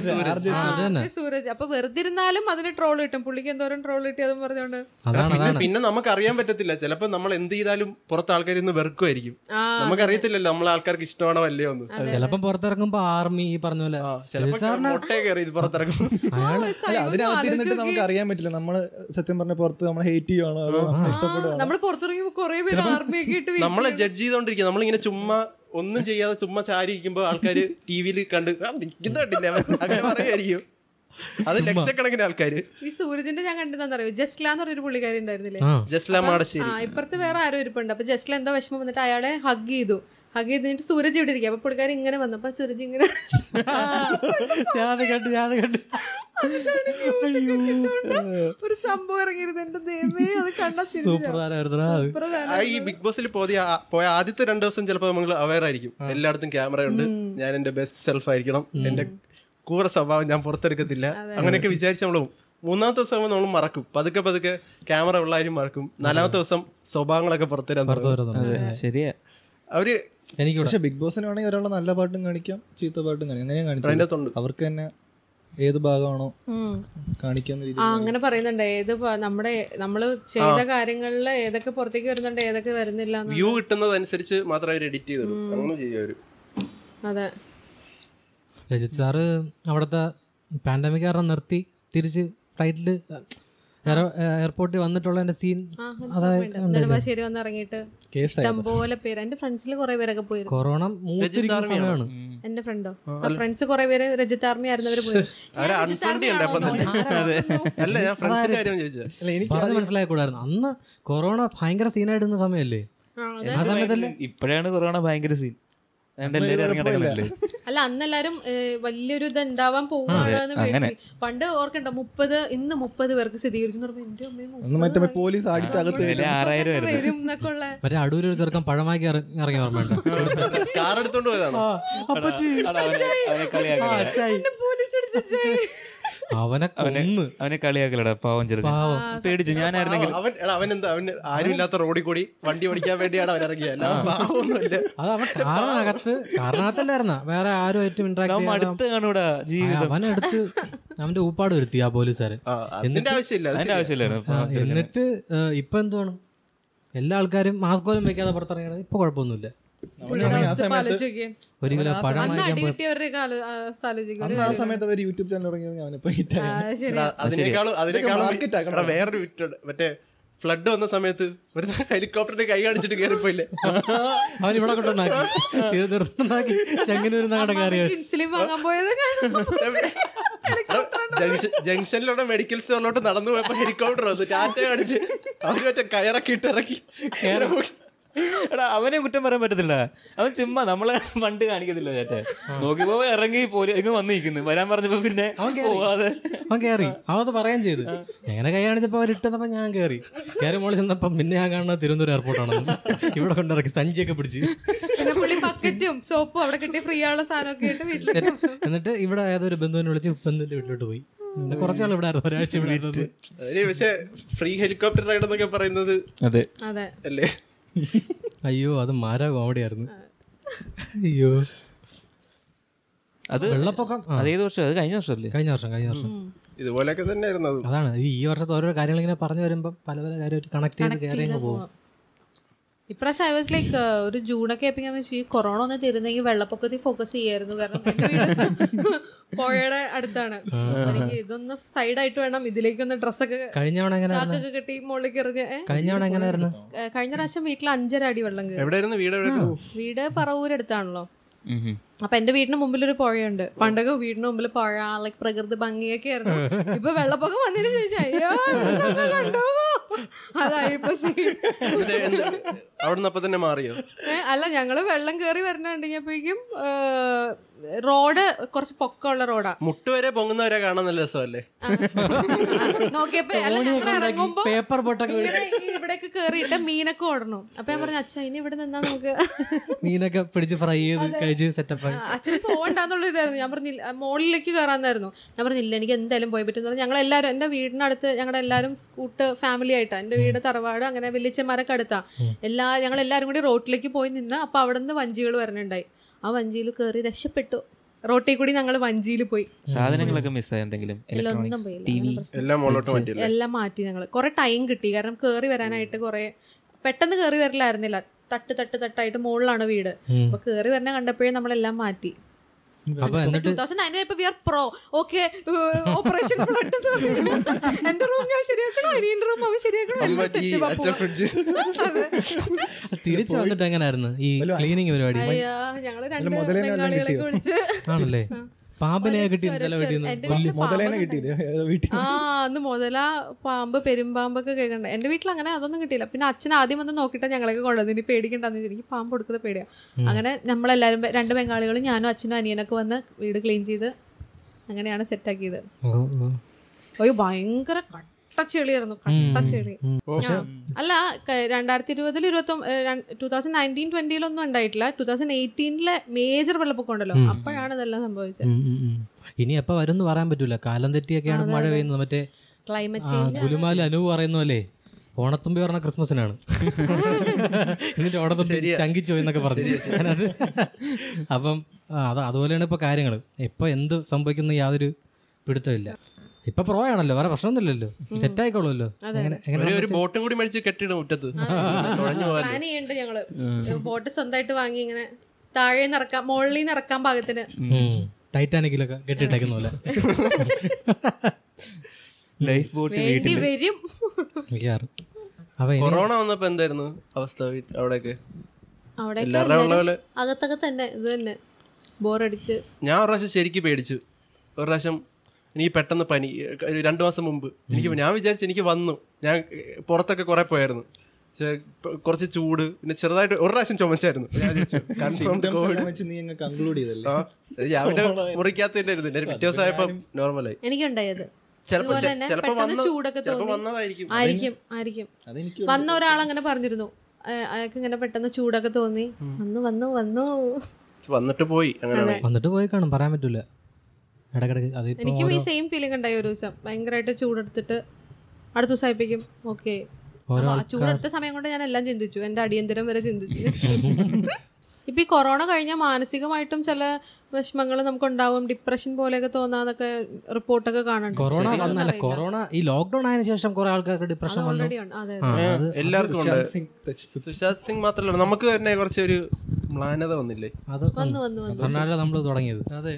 [SPEAKER 3] സൂരജ്.
[SPEAKER 5] അപ്പൊ വെറുതെ ഇരുന്നാലും അതിന് ട്രോൾ കിട്ടും. പുള്ളിക്ക് എന്തോരം ട്രോൾ കിട്ടി അതും പറഞ്ഞോണ്ട്.
[SPEAKER 2] അതാണ്
[SPEAKER 3] പിന്നെ
[SPEAKER 2] അതാണ്.
[SPEAKER 3] പിന്നെ നമുക്ക് അറിയാൻ പറ്റത്തില്ല. ചിലപ്പോ നമ്മൾ എന്ത് ചെയ്താലും പുറത്ത് ആൾക്കാർ ഇന്ന് വെറുക്കുമായിരിക്കും നമുക്കറിയത്തില്ലല്ലോ നമ്മളെ ആൾക്കാർക്ക് ഇഷ്ടമാണോ അല്ലയോ എന്ന്.
[SPEAKER 2] ചിലപ്പോ പുറത്തിറങ്ങുമ്പോ ആർമി ഈ പറഞ്ഞ പോലെ
[SPEAKER 3] ചിലപ്പോ മുട്ടയെ കയറി ഇത് പുറത്തിറക്കും [LAUGHS]
[SPEAKER 4] അല്ല അതിനകത്ത് ഇരുന്നിട്ട് നമുക്ക് അറിയാൻ പറ്റില്ല. നമ്മൾ സത്യം പറഞ്ഞ പുറത്ത് നമ്മൾ ഹേറ്റ് ചെയ്യുവാണോ അതോ നമ്മൾ ഇഷ്ടപ്പെടുവാണോ?
[SPEAKER 5] നമ്മൾ
[SPEAKER 3] നമ്മളെ ജഡ്ജ് ചെയ്തോണ്ടിരിക്കും. നമ്മളിങ്ങനെ ചുമ്മാ ഒന്നും ചെയ്യാതെ ചുമ്മാ ചാരി ഇരിക്കുമ്പോ ആൾക്കാര് ടി വിയിൽ കണ്ട് നിൽക്കുന്നുണ്ടല്ലേ നിൽക്കുന്ന അങ്ങനെ പറയുമായിരിക്കും അത് ലക്ഷക്കണക്കിന് ആൾക്കാര്.
[SPEAKER 5] ഈ സൂരജിന്റെ ഞാൻ കണ്ടെന്നറിയോ ജസ്ല എന്ന് പറഞ്ഞൊരു പുള്ളിക്കാരി ഉണ്ടായിരുന്നില്ലേ?
[SPEAKER 3] ജസ്ല മാടശ്ശേരി.
[SPEAKER 5] ആ ഇപ്പുറത്ത് വേറെ ആരും ഇരിപ്പുണ്ട്. അപ്പൊ ജസ്ല എന്താ വിഷമം വന്നിട്ട് അയാളെ ഹഗ് ചെയ്തു. ഹഗ് ചെയ്തിട്ട് സൂരജ് ഇവിടെ ഇരിക്കുക. അപ്പൊ പുള്ളിക്കാരി ഇങ്ങനെ വന്നപ്പോ സൂരജ് ഇങ്ങനെ [LAUGHS]
[SPEAKER 2] ഞാൻ കണ്ടു ഞാൻ കണ്ടു.
[SPEAKER 5] ഒരു സംഭവം ഇറങ്ങിയിരുന്നു. എന്റെ ദൈവമേ അത് കണ്ടാ
[SPEAKER 3] ഈ ബിഗ് ബോസിൽ പോയ പോയ ആദ്യത്തെ രണ്ടു ദിവസം ചിലപ്പോൾ നമ്മൾ അവയർ ആയിരിക്കും. എല്ലായിടത്തും ക്യാമറ ഉണ്ട്. ഞാൻ എന്റെ ബെസ്റ്റ് സെൽഫ് ആയിരിക്കണം. എന്റെ കൂറ സ്വഭാവം ഞാൻ പുറത്തെടുക്കത്തില്ല. അങ്ങനെയൊക്കെ വിചാരിച്ച് നമ്മൾ മൂന്നാമത്തെ ദിവസം നമ്മൾ മറക്കും. പതുക്കെ പതുക്കെ ക്യാമറ ഉള്ളാരും മറക്കും. നാലാമത്തെ ദിവസം സ്വഭാവങ്ങളൊക്കെ പുറത്തുവരാൻ
[SPEAKER 1] ശരിയാ.
[SPEAKER 3] അവർ
[SPEAKER 2] എനിക്ക്
[SPEAKER 4] പക്ഷെ ബിഗ് ബോസിന് വേണമെങ്കിൽ ഒരാളെ നല്ല പാട്ടും കാണിക്കാം ചീത്ത പാട്ടും കാണിക്കാം. അങ്ങനെ
[SPEAKER 3] കാണിക്കാം
[SPEAKER 4] കാണിച്ചു അവർക്ക് തന്നെ ഏത് ഭാഗമാണോ കാണിക്കാന്ന്
[SPEAKER 5] ആ അങ്ങനെ പറയുന്നുണ്ട്. ഏത് നമ്മുടെ നമ്മൾ ചെയ്ത കാര്യങ്ങളിൽ ഏതൊക്കെ പുറത്തേക്ക് വരുന്നുണ്ട് ഏതൊക്കെ വരുന്നില്ല.
[SPEAKER 3] വ്യൂ കിട്ടുന്നതനുസരിച്ച് മാത്രം അവർ എഡിറ്റ് ചെയ്തു അങ്ങനെ ചെയ്യും
[SPEAKER 5] അതെ.
[SPEAKER 2] രജിത് സാറ് അവിടുത്തെ പാൻഡമിക് കാരണം നിർത്തി തിരിച്ച് ഫ്ലൈറ്റിൽ എയർപോർട്ടിൽ വന്നിട്ടുള്ള എന്റെ സീൻ.
[SPEAKER 5] നെടുമ്പാശ്ശേരി വന്ന് ഇറങ്ങിയിട്ട്
[SPEAKER 4] കേസായി
[SPEAKER 5] ഇഷ്ടംപോലെ പേര്. എന്റെ ഫ്രണ്ട്സിൽ കുറെ പേരൊക്കെ പോയിരുന്നു
[SPEAKER 2] കൊറോണ സമയമാണ്.
[SPEAKER 5] എന്റെ ഫ്രണ്ടോ ഫ്രണ്ട്സ് കുറെ പേര് രജിത് ആർമി ആയിരുന്നവര് പോയി.
[SPEAKER 2] പറഞ്ഞ് മനസ്സിലായിക്കൂടായിരുന്നു. അന്ന് കൊറോണ ഭയങ്കര സീനായിടുന്ന സമയല്ലേ? ആ സമയത്തല്ലേ?
[SPEAKER 1] ഇപ്പോഴാണ് കൊറോണ ഭയങ്കര സീൻ
[SPEAKER 5] അല്ല അന്നെല്ലാരും വലിയൊരു ഇത് ഉണ്ടാവാൻ പോവാണ് എന്ന് പേടിച്ച്. പണ്ട് ഓർക്കണ്ട മുപ്പത് ഇന്ന് മുപ്പത് പേർക്ക് സ്ഥിരീകരിച്ചു
[SPEAKER 4] പോലീസ് അടിച്ചകത്ത്
[SPEAKER 1] വില ആറായിരം ആയിരുന്നു.
[SPEAKER 5] വരും എന്നൊക്കെ ഉള്ള
[SPEAKER 2] മറ്റേ അടൂര് ഒരു ചെറുക്കൻ പഴമാക്കി ഇറ- ഇറങ്ങി ഓർമ്മയുണ്ട്. [LAUGHS]
[SPEAKER 3] കാർ എടുത്തോണ്ട് പോയതാണോ?
[SPEAKER 1] എടാ, അവനെ
[SPEAKER 2] കൊന്ന്.
[SPEAKER 1] അവനെ കളിയാക്കലടാ പാവം ചെറുക്കൻ. പേടിച്ചു ഞാനായിരുന്നെങ്കിൽ
[SPEAKER 3] അവൻ എടാ അവൻ എന്താ അവൻ ആരും ഇല്ലാത്ത റോഡിൽ കൂടി വണ്ടി ഓടിക്കാൻ വേണ്ടിയാണ് അവൻ ഇറങ്ങിയത് അല്ലാതെ പാവമൊന്നുമില്ല.
[SPEAKER 2] അത് അവൻ കാറിനകത്ത് കാറിനകത്തല്ലായിരുന്ന? വേറെ ആരും ഏറ്റവും ഇന്ററാക്ട്
[SPEAKER 1] നമ്മ അടുത്ത് കാണൂടാ ജീവിതം.
[SPEAKER 2] അവനെ എടുത്ത് അവന്റെ ഊപ്പാട് വരുത്തി ആ പോലീസുകാരൻ
[SPEAKER 3] ആ, അതിന്റെ ആവശ്യമില്ല അത്
[SPEAKER 1] അതിന്റെ ആവശ്യമില്ലായിരുന്നു.
[SPEAKER 2] ആ,
[SPEAKER 1] പാവം ചെറുക്കന്.
[SPEAKER 2] എന്നിട്ട് ഏഹ്, ഇപ്പൊ എന്തുവാണ് എല്ലാ ആൾക്കാരും മാസ്ക് പോലും വെക്കാതെ പുറത്തിറങ്ങണത് ഇപ്പൊ കുഴപ്പമൊന്നുമില്ല. ഒരു കിലോ പഴം
[SPEAKER 5] അന്ന്
[SPEAKER 4] ആ. സമയത്ത് അവർ യൂട്യൂബ് ചാനൽ തുടങ്ങി അവനിപ്പോ ഹിറ്റ്
[SPEAKER 5] ആ, ശരി.
[SPEAKER 3] എടാ, അതിനേക്കാളും അതിനേക്കാളും
[SPEAKER 4] market ആക്കണം.
[SPEAKER 3] എടാ, വേറൊരു മറ്റേ ഫ്ലഡ് വന്ന സമയത്ത് ഒരു ഹെലികോപ്റ്ററിന്റെ കൈ കാണിച്ചിട്ട് കയറിപ്പോയില്ലേ
[SPEAKER 2] അവൻ ഇവിടെ കൊണ്ടുണ്ടാക്കി
[SPEAKER 3] ജംഗ്ഷനിലൂടെ മെഡിക്കൽ സ്റ്റോറിലോട്ട് നടന്നു പോയപ്പോ ഹെലികോപ്റ്റർ വന്നു. ടാറ്റ കാണിച്ച് അവർ മറ്റേ കയറൊക്കെ ഇട്ട് ഇറക്കി.
[SPEAKER 1] എടാ അവനെ കുറ്റം പറയാൻ പറ്റത്തില്ല. അവൻ ചുമ്മാ നമ്മളെ പണ്ട് കാണിക്കത്തില്ല നോക്കി നോക്കിപ്പോ ഇറങ്ങി പോലും ഇങ്ങ് വന്നിരിക്കുന്നു. വരാൻ പറഞ്ഞപ്പോ പിന്നെ പോവാതെ.
[SPEAKER 2] അവൻ കയറി അവത് അത് പറയാൻ ചെയ്തു. എങ്ങനെ കൈ കാണിച്ചപ്പോ അവരിട്ടപ്പോ ഞാൻ കയറി കയറി മോളിൽ ചെന്നപ്പം പിന്നെ ഞാൻ കാണുന്ന തിരുവനന്തപുരം എയർപോർട്ടാണ്. ഇവിടെ കൊണ്ടിറക്കി സഞ്ചിയൊക്കെ പിടിച്ച്.
[SPEAKER 5] പിന്നെ പുള്ളി ബക്കറ്റും സോപ്പും അവിടെ കിട്ടിയ ഫ്രീ ആയുള്ള സാധനമൊക്കെ ആയിട്ട് വീട്ടിൽ
[SPEAKER 2] എന്നിട്ട് ഇവിടെ ഏതൊരു ബന്ധുവിനെ വിളിച്ച് ബന്ധുവിന്റെ വീട്ടിലോട്ട് പോയി. പിന്നെ കുറച്ചാൾ ഇവിടെ ഒരാഴ്ച ഇവിടെ ആയിരുന്നു.
[SPEAKER 3] ഫ്രീ ഹെലികോപ്റ്റർ റൈഡ് എന്നൊക്കെ പറയുന്നത്
[SPEAKER 1] അതെ.
[SPEAKER 5] അതെ.
[SPEAKER 3] അല്ലേ?
[SPEAKER 2] അയ്യോ അത് മാര കോമഡി ആയിരുന്നു അയ്യോ.
[SPEAKER 1] അത്
[SPEAKER 2] വെള്ളപ്പൊക്കം? അത്
[SPEAKER 1] അതേത് വർഷം? അത് കഴിഞ്ഞ വർഷമല്ലേ?
[SPEAKER 2] കഴിഞ്ഞ വർഷം കഴിഞ്ഞ വർഷം.
[SPEAKER 3] ഇതുപോലെയൊക്കെ തന്നെ ആയിരുന്നു അത്.
[SPEAKER 2] അതാണ്. ഈ ഈ വർഷത്തെ ഓരോ കാര്യങ്ങൾ ഇങ്ങനെ പറഞ്ഞു വരുമ്പോൾ പല പല കാര്യമായിട്ട് കണക്ട് ചെയ്ത് കയറി പോകും.
[SPEAKER 5] ഇപ്രാവശ്യം ഐ വാസ് ലൈക്ക് ഒരു ജൂണൊക്കെ ആയപ്പോൾ ഞാൻ ഈ കൊറോണ ഒന്ന് തീരുന്നെങ്കിൽ വെള്ളപ്പൊക്കത്തിൽ ഫോക്കസ് ചെയ്യായിരുന്നു. കാരണം എന്റെ വീട് [LAUGHS] പുഴയുടെ അടുത്താണ്. എനിക്ക് ഇതൊന്ന് സൈഡായിട്ട് വേണം. ഇതിലേക്കൊന്ന് ഡ്രസ്സൊക്കെ കിട്ടി കെട്ടി മുകളിലേക്ക് എറിഞ്ഞ്?
[SPEAKER 2] കഴിഞ്ഞ
[SPEAKER 5] പ്രാവശ്യം വീട്ടിൽ അഞ്ചര അടി വെള്ളം കയറി
[SPEAKER 3] വീട്
[SPEAKER 5] പറവൂരടുത്താണല്ലോ. അപ്പൊ എന്റെ വീടിന് മുമ്പിൽ ഒരു പുഴയുണ്ട്. പണ്ടൊക്കെ വീടിന് മുമ്പിൽ പുഴ ലൈക് പ്രകൃതി ഭംഗിയൊക്കെ ആയിരുന്നു. ഇപ്പൊ വെള്ളപ്പൊക്കം വന്നതിന് ശേഷം അയ്യോ കണ്ടോ അതായി ഇപ്പൊ scene.
[SPEAKER 3] അവിടുന്ന് അപ്പൊ തന്നെ മാറിയോ?
[SPEAKER 5] അല്ല ഞങ്ങൾ വെള്ളം കേറി വരണുണ്ടെങ്കിയപ്പോഴേക്കും റോഡ് കുറച്ച് പൊക്കമുള്ള റോഡാ.
[SPEAKER 3] മുട്ട് വരെ പൊങ്ങുന്നവരെ കാണാൻ നല്ല രസമല്ലേ
[SPEAKER 5] നോക്കിയപ്പോ ഇറങ്ങുമ്പോ
[SPEAKER 2] പേപ്പർ
[SPEAKER 5] ഇവിടേക്ക് കേറിയിട്ട് മീനൊക്കെ ഓടണം. അപ്പൊ ഞാൻ പറഞ്ഞു അച്ഛാ ഇനി ഇവിടെ നിന്നാ നമുക്ക്?
[SPEAKER 2] മീനൊക്കെ പിടിച്ച് ഫ്രൈ ചെയ്ത് കഴിച്ച് സെറ്റപ്പ്
[SPEAKER 5] അച്ഛൻ പോകണ്ടെന്നുള്ള ഇതായിരുന്നു. ഞാൻ പറഞ്ഞില്ല മോളിലേക്ക് കയറാന്നായിരുന്നു ഞാൻ പറഞ്ഞില്ല എനിക്ക് എന്തായാലും പോയി പറ്റും ഞങ്ങൾ എല്ലാവരും എന്റെ വീടിനടുത്ത് ഞങ്ങളുടെ എല്ലാവരും കൂട്ട് ഫാമിലി ആയിട്ടാണ് എന്റെ വീട് തറവാട് അങ്ങനെ വലിയച്ഛന്മാരൊക്കെ അടുത്താ. എല്ലാ ഞങ്ങൾ എല്ലാവരും കൂടി റോട്ടിലേക്ക് പോയി നിന്ന് അപ്പൊ അവിടെ നിന്ന് വഞ്ചികൾ വരണുണ്ടായി. ആ വഞ്ചിയിൽ കയറി രക്ഷപ്പെട്ടു. റോട്ടിൽ കൂടി ഞങ്ങൾ വഞ്ചിയിൽ പോയി.
[SPEAKER 1] സാധനങ്ങളൊക്കെ മിസ്സായി എന്തെങ്കിലും.
[SPEAKER 3] എല്ലാം മുകളിലോട്ട് മാറ്റിയല്ലേ
[SPEAKER 5] എല്ലാം മാറ്റി ഞങ്ങൾ കുറെ ടൈം കിട്ടി. കാരണം കയറി വരാനായിട്ട് കുറെ പെട്ടെന്ന് കയറി വരലായിരുന്നില്ല. തട്ട് തട്ട് തട്ടായിട്ട് മുകളിലാണ് വീട്. അപ്പൊ കേറി വരണ കണ്ടപ്പോഴേ നമ്മളെല്ലാം മാറ്റി. എന്റെ റൂം ഞാൻ ശരിയാക്കണോ? അനിയന്റെ റൂം അവൻ ശരിയാക്കണോ?
[SPEAKER 2] തിരിച്ചു വന്നിട്ട് എങ്ങനായിരുന്നു ഈ ക്ലീനിങ് പരിപാടി?
[SPEAKER 5] ഞങ്ങൾ രണ്ട് വിളിച്ച്
[SPEAKER 2] ആണല്ലേ? പാമ്പിനെ കിട്ടി വീട്ടിൽ
[SPEAKER 4] മുതലേനെ വീട്ടിൽ.
[SPEAKER 5] ആ അന്ന് മുതല പാമ്പ് പെരുമ്പാമ്പൊക്കെ കേൾക്കണ്ട എന്റെ വീട്ടിൽ അങ്ങനെ അതൊന്നും കിട്ടിയില്ല. പിന്നെ അച്ഛൻ ആദ്യം വന്ന് നോക്കിയിട്ട് ഞങ്ങളൊക്കെ കൊണ്ടുവന്നു ഇനി പേടിക്കണ്ടെന്ന് എനിക്ക് പാമ്പ് കൊടുക്കുന്നത് പേടിയാ. അങ്ങനെ നമ്മളെല്ലാരും രണ്ട് ബംഗാളികളും ഞാനും അച്ഛനും അനിയനൊക്കെ വന്ന് വീട് ക്ലീൻ ചെയ്ത് അങ്ങനെയാണ് സെറ്റാക്കിയത്. അയ്യോ ഭയങ്കര കട്ടച്ചെളിയായിരുന്നു കട്ടച്ചെളി. ചെളി അല്ല രണ്ടായിരത്തി ഇരുപതിൽ ഇരുപത്തി ടൂ തൗസൻഡ് നയന്റീൻ ട്വന്റിയിലൊന്നും ഉണ്ടായിട്ടില്ല. ടൂ തൗസൻഡ് എയ്റ്റീനിലെ മേജർ വെള്ളപ്പൊക്കം ഉണ്ടല്ലോ അപ്പോഴാണ് ഇതെല്ലാം സംഭവിച്ചത്.
[SPEAKER 2] ഇനി എപ്പോ വരും എന്ന് പറയാൻ പറ്റൂല. കാലം തെറ്റിയൊക്കെയാണ് മഴ പെയ്യുന്നത്. മറ്റേ
[SPEAKER 5] ക്ലൈമറ്റ്
[SPEAKER 2] ആ, ഗുലുമാൽ അനുവ് പറയുന്ന പോലെ ഓണത്തുമ്പി പറഞ്ഞ ക്രിസ്മസിനാണ്. [LAUGHS] എന്നിട്ട് ഓണത്തുമ്പി ചങ്കിച്ചു എന്നൊക്കെ പറഞ്ഞു. ഞാനത് അപ്പം അത് അതുപോലെയാണ് ഇപ്പൊ കാര്യങ്ങൾ ഇപ്പൊ എന്ത് സംഭവിക്കുന്ന യാതൊരു പിടുത്തമില്ല. ഇപ്പൊ പ്രോ ആണല്ലോ വേറെ പ്രശ്നമൊന്നുമില്ലല്ലോ. സെറ്റ് എങ്ങനെ
[SPEAKER 3] ഒരു- ബോട്ടും കൂടി മേടിച്ച് കെട്ടിയിടും മുറ്റത്ത്. [LAUGHS]
[SPEAKER 5] പ്ലാൻ ചെയ്യുന്നുണ്ട് ഞങ്ങൾ. ബോട്ട് സ്വന്തമായിട്ട് വാങ്ങി ഇങ്ങനെ താഴെ നിറക്കാൻ ഇറക്കാം മുകളിൽ നിറക്കാൻ പാകത്തിന്
[SPEAKER 2] ടൈറ്റാനിക്കിലൊക്കെ കെട്ടിട്ടേക്കുന്ന പോലെ. [LAUGHS]
[SPEAKER 1] ലൈഫ് ബോട്ട്
[SPEAKER 5] വേണ്ടി
[SPEAKER 1] വീട്ടിൽ
[SPEAKER 5] വരും.
[SPEAKER 3] കൊറോണ വന്നപ്പോ എന്തായിരുന്നു അവസ്ഥ അവിടെയൊക്കെ
[SPEAKER 5] അകത്തൊക്കെ തന്നെ ഇത് തന്നെ. ബോറടിച്ച്
[SPEAKER 3] ഞാൻ ഒരു പ്രാവശ്യം ശരിക്കും പേടിച്ചു. ഒരു പ്രാവശ്യം എനിക്ക് പെട്ടെന്ന് പനി രണ്ടു മാസം മുമ്പ്. എനിക്ക് ഞാൻ വിചാരിച്ചു എനിക്ക് വന്നു. ഞാൻ പുറത്തൊക്കെ കുറെ പോയായിരുന്നു. പക്ഷേ കുറച്ച് ചൂട് പിന്നെ ചെറുതായിട്ട് ഒരു പ്രാവശ്യം ചുമച്ചായിരുന്നു. ഞാൻ കൺഫേം കോവിഡ്
[SPEAKER 4] വെച്ച് നീ അങ്ങ് കൺക്ലൂഡ് ചെയ്തല്ലേ?
[SPEAKER 3] ആ ഞാൻ പിന്നെ മുറിക്കാത്തതിന്റെ പിറ്റേ ദിവസമായപ്പോ നോർമലായി
[SPEAKER 5] എനിക്കുണ്ടായത്.
[SPEAKER 3] വന്ന
[SPEAKER 5] ഒരാളങ്ങനെ പറഞ്ഞിരുന്നു. അയ- അയാൾക്ക് ഇങ്ങനെ പെട്ടെന്ന് ചൂടൊക്കെ തോന്നി. വന്നു വന്നു വന്നു.
[SPEAKER 3] വന്നിട്ട് പോയി അങ്ങനെ
[SPEAKER 2] വന്നിട്ട് പോയി കാണും പറയാൻ പറ്റൂല.
[SPEAKER 5] എനിക്കും ഈ സെയിം ഫീലിംഗ് ഉണ്ടായി ഒരു ദിവസം. ഭയങ്കരമായിട്ട് ചൂടെടുത്തിട്ട് അടുത്ത ദിവസം ആയിപ്പിക്കും ഓക്കെ ചൂടെടുത്ത സമയം കൊണ്ട് ഞാൻ എല്ലാം ചിന്തിച്ചു. എന്റെ അടിയന്തരം വരെ ചിന്തിച്ചു. ഇപ്പൊ ഈ കൊറോണ കഴിഞ്ഞാൽ മാനസികമായിട്ടും ചില വിഷമങ്ങൾ നമുക്ക് ഉണ്ടാവും ഡിപ്രഷൻ പോലെയൊക്കെ തോന്നാന്നൊക്കെ റിപ്പോർട്ടൊക്കെ കാണുന്നുണ്ട്.
[SPEAKER 2] കൊറോണ വന്നല്ല. കൊറോണ ഈ ലോക്ക്ഡൌൺ ആയതിനു ശേഷം കുറെ ആൾക്കാർക്ക് ഡിപ്രഷൻ
[SPEAKER 3] എല്ലാവർക്കും ഉണ്ട്.
[SPEAKER 4] സുശാന്ത് സിംഗ്
[SPEAKER 3] മാത്രമല്ല മാത്രല്ല നമുക്ക് തന്നെ കുറച്ചൊരു മ്ലാനത വന്നില്ലേ?
[SPEAKER 2] അത്
[SPEAKER 5] വന്നു വന്നു വന്നു.
[SPEAKER 2] നമ്മൾ തുടങ്ങിയത്.
[SPEAKER 3] അതെ.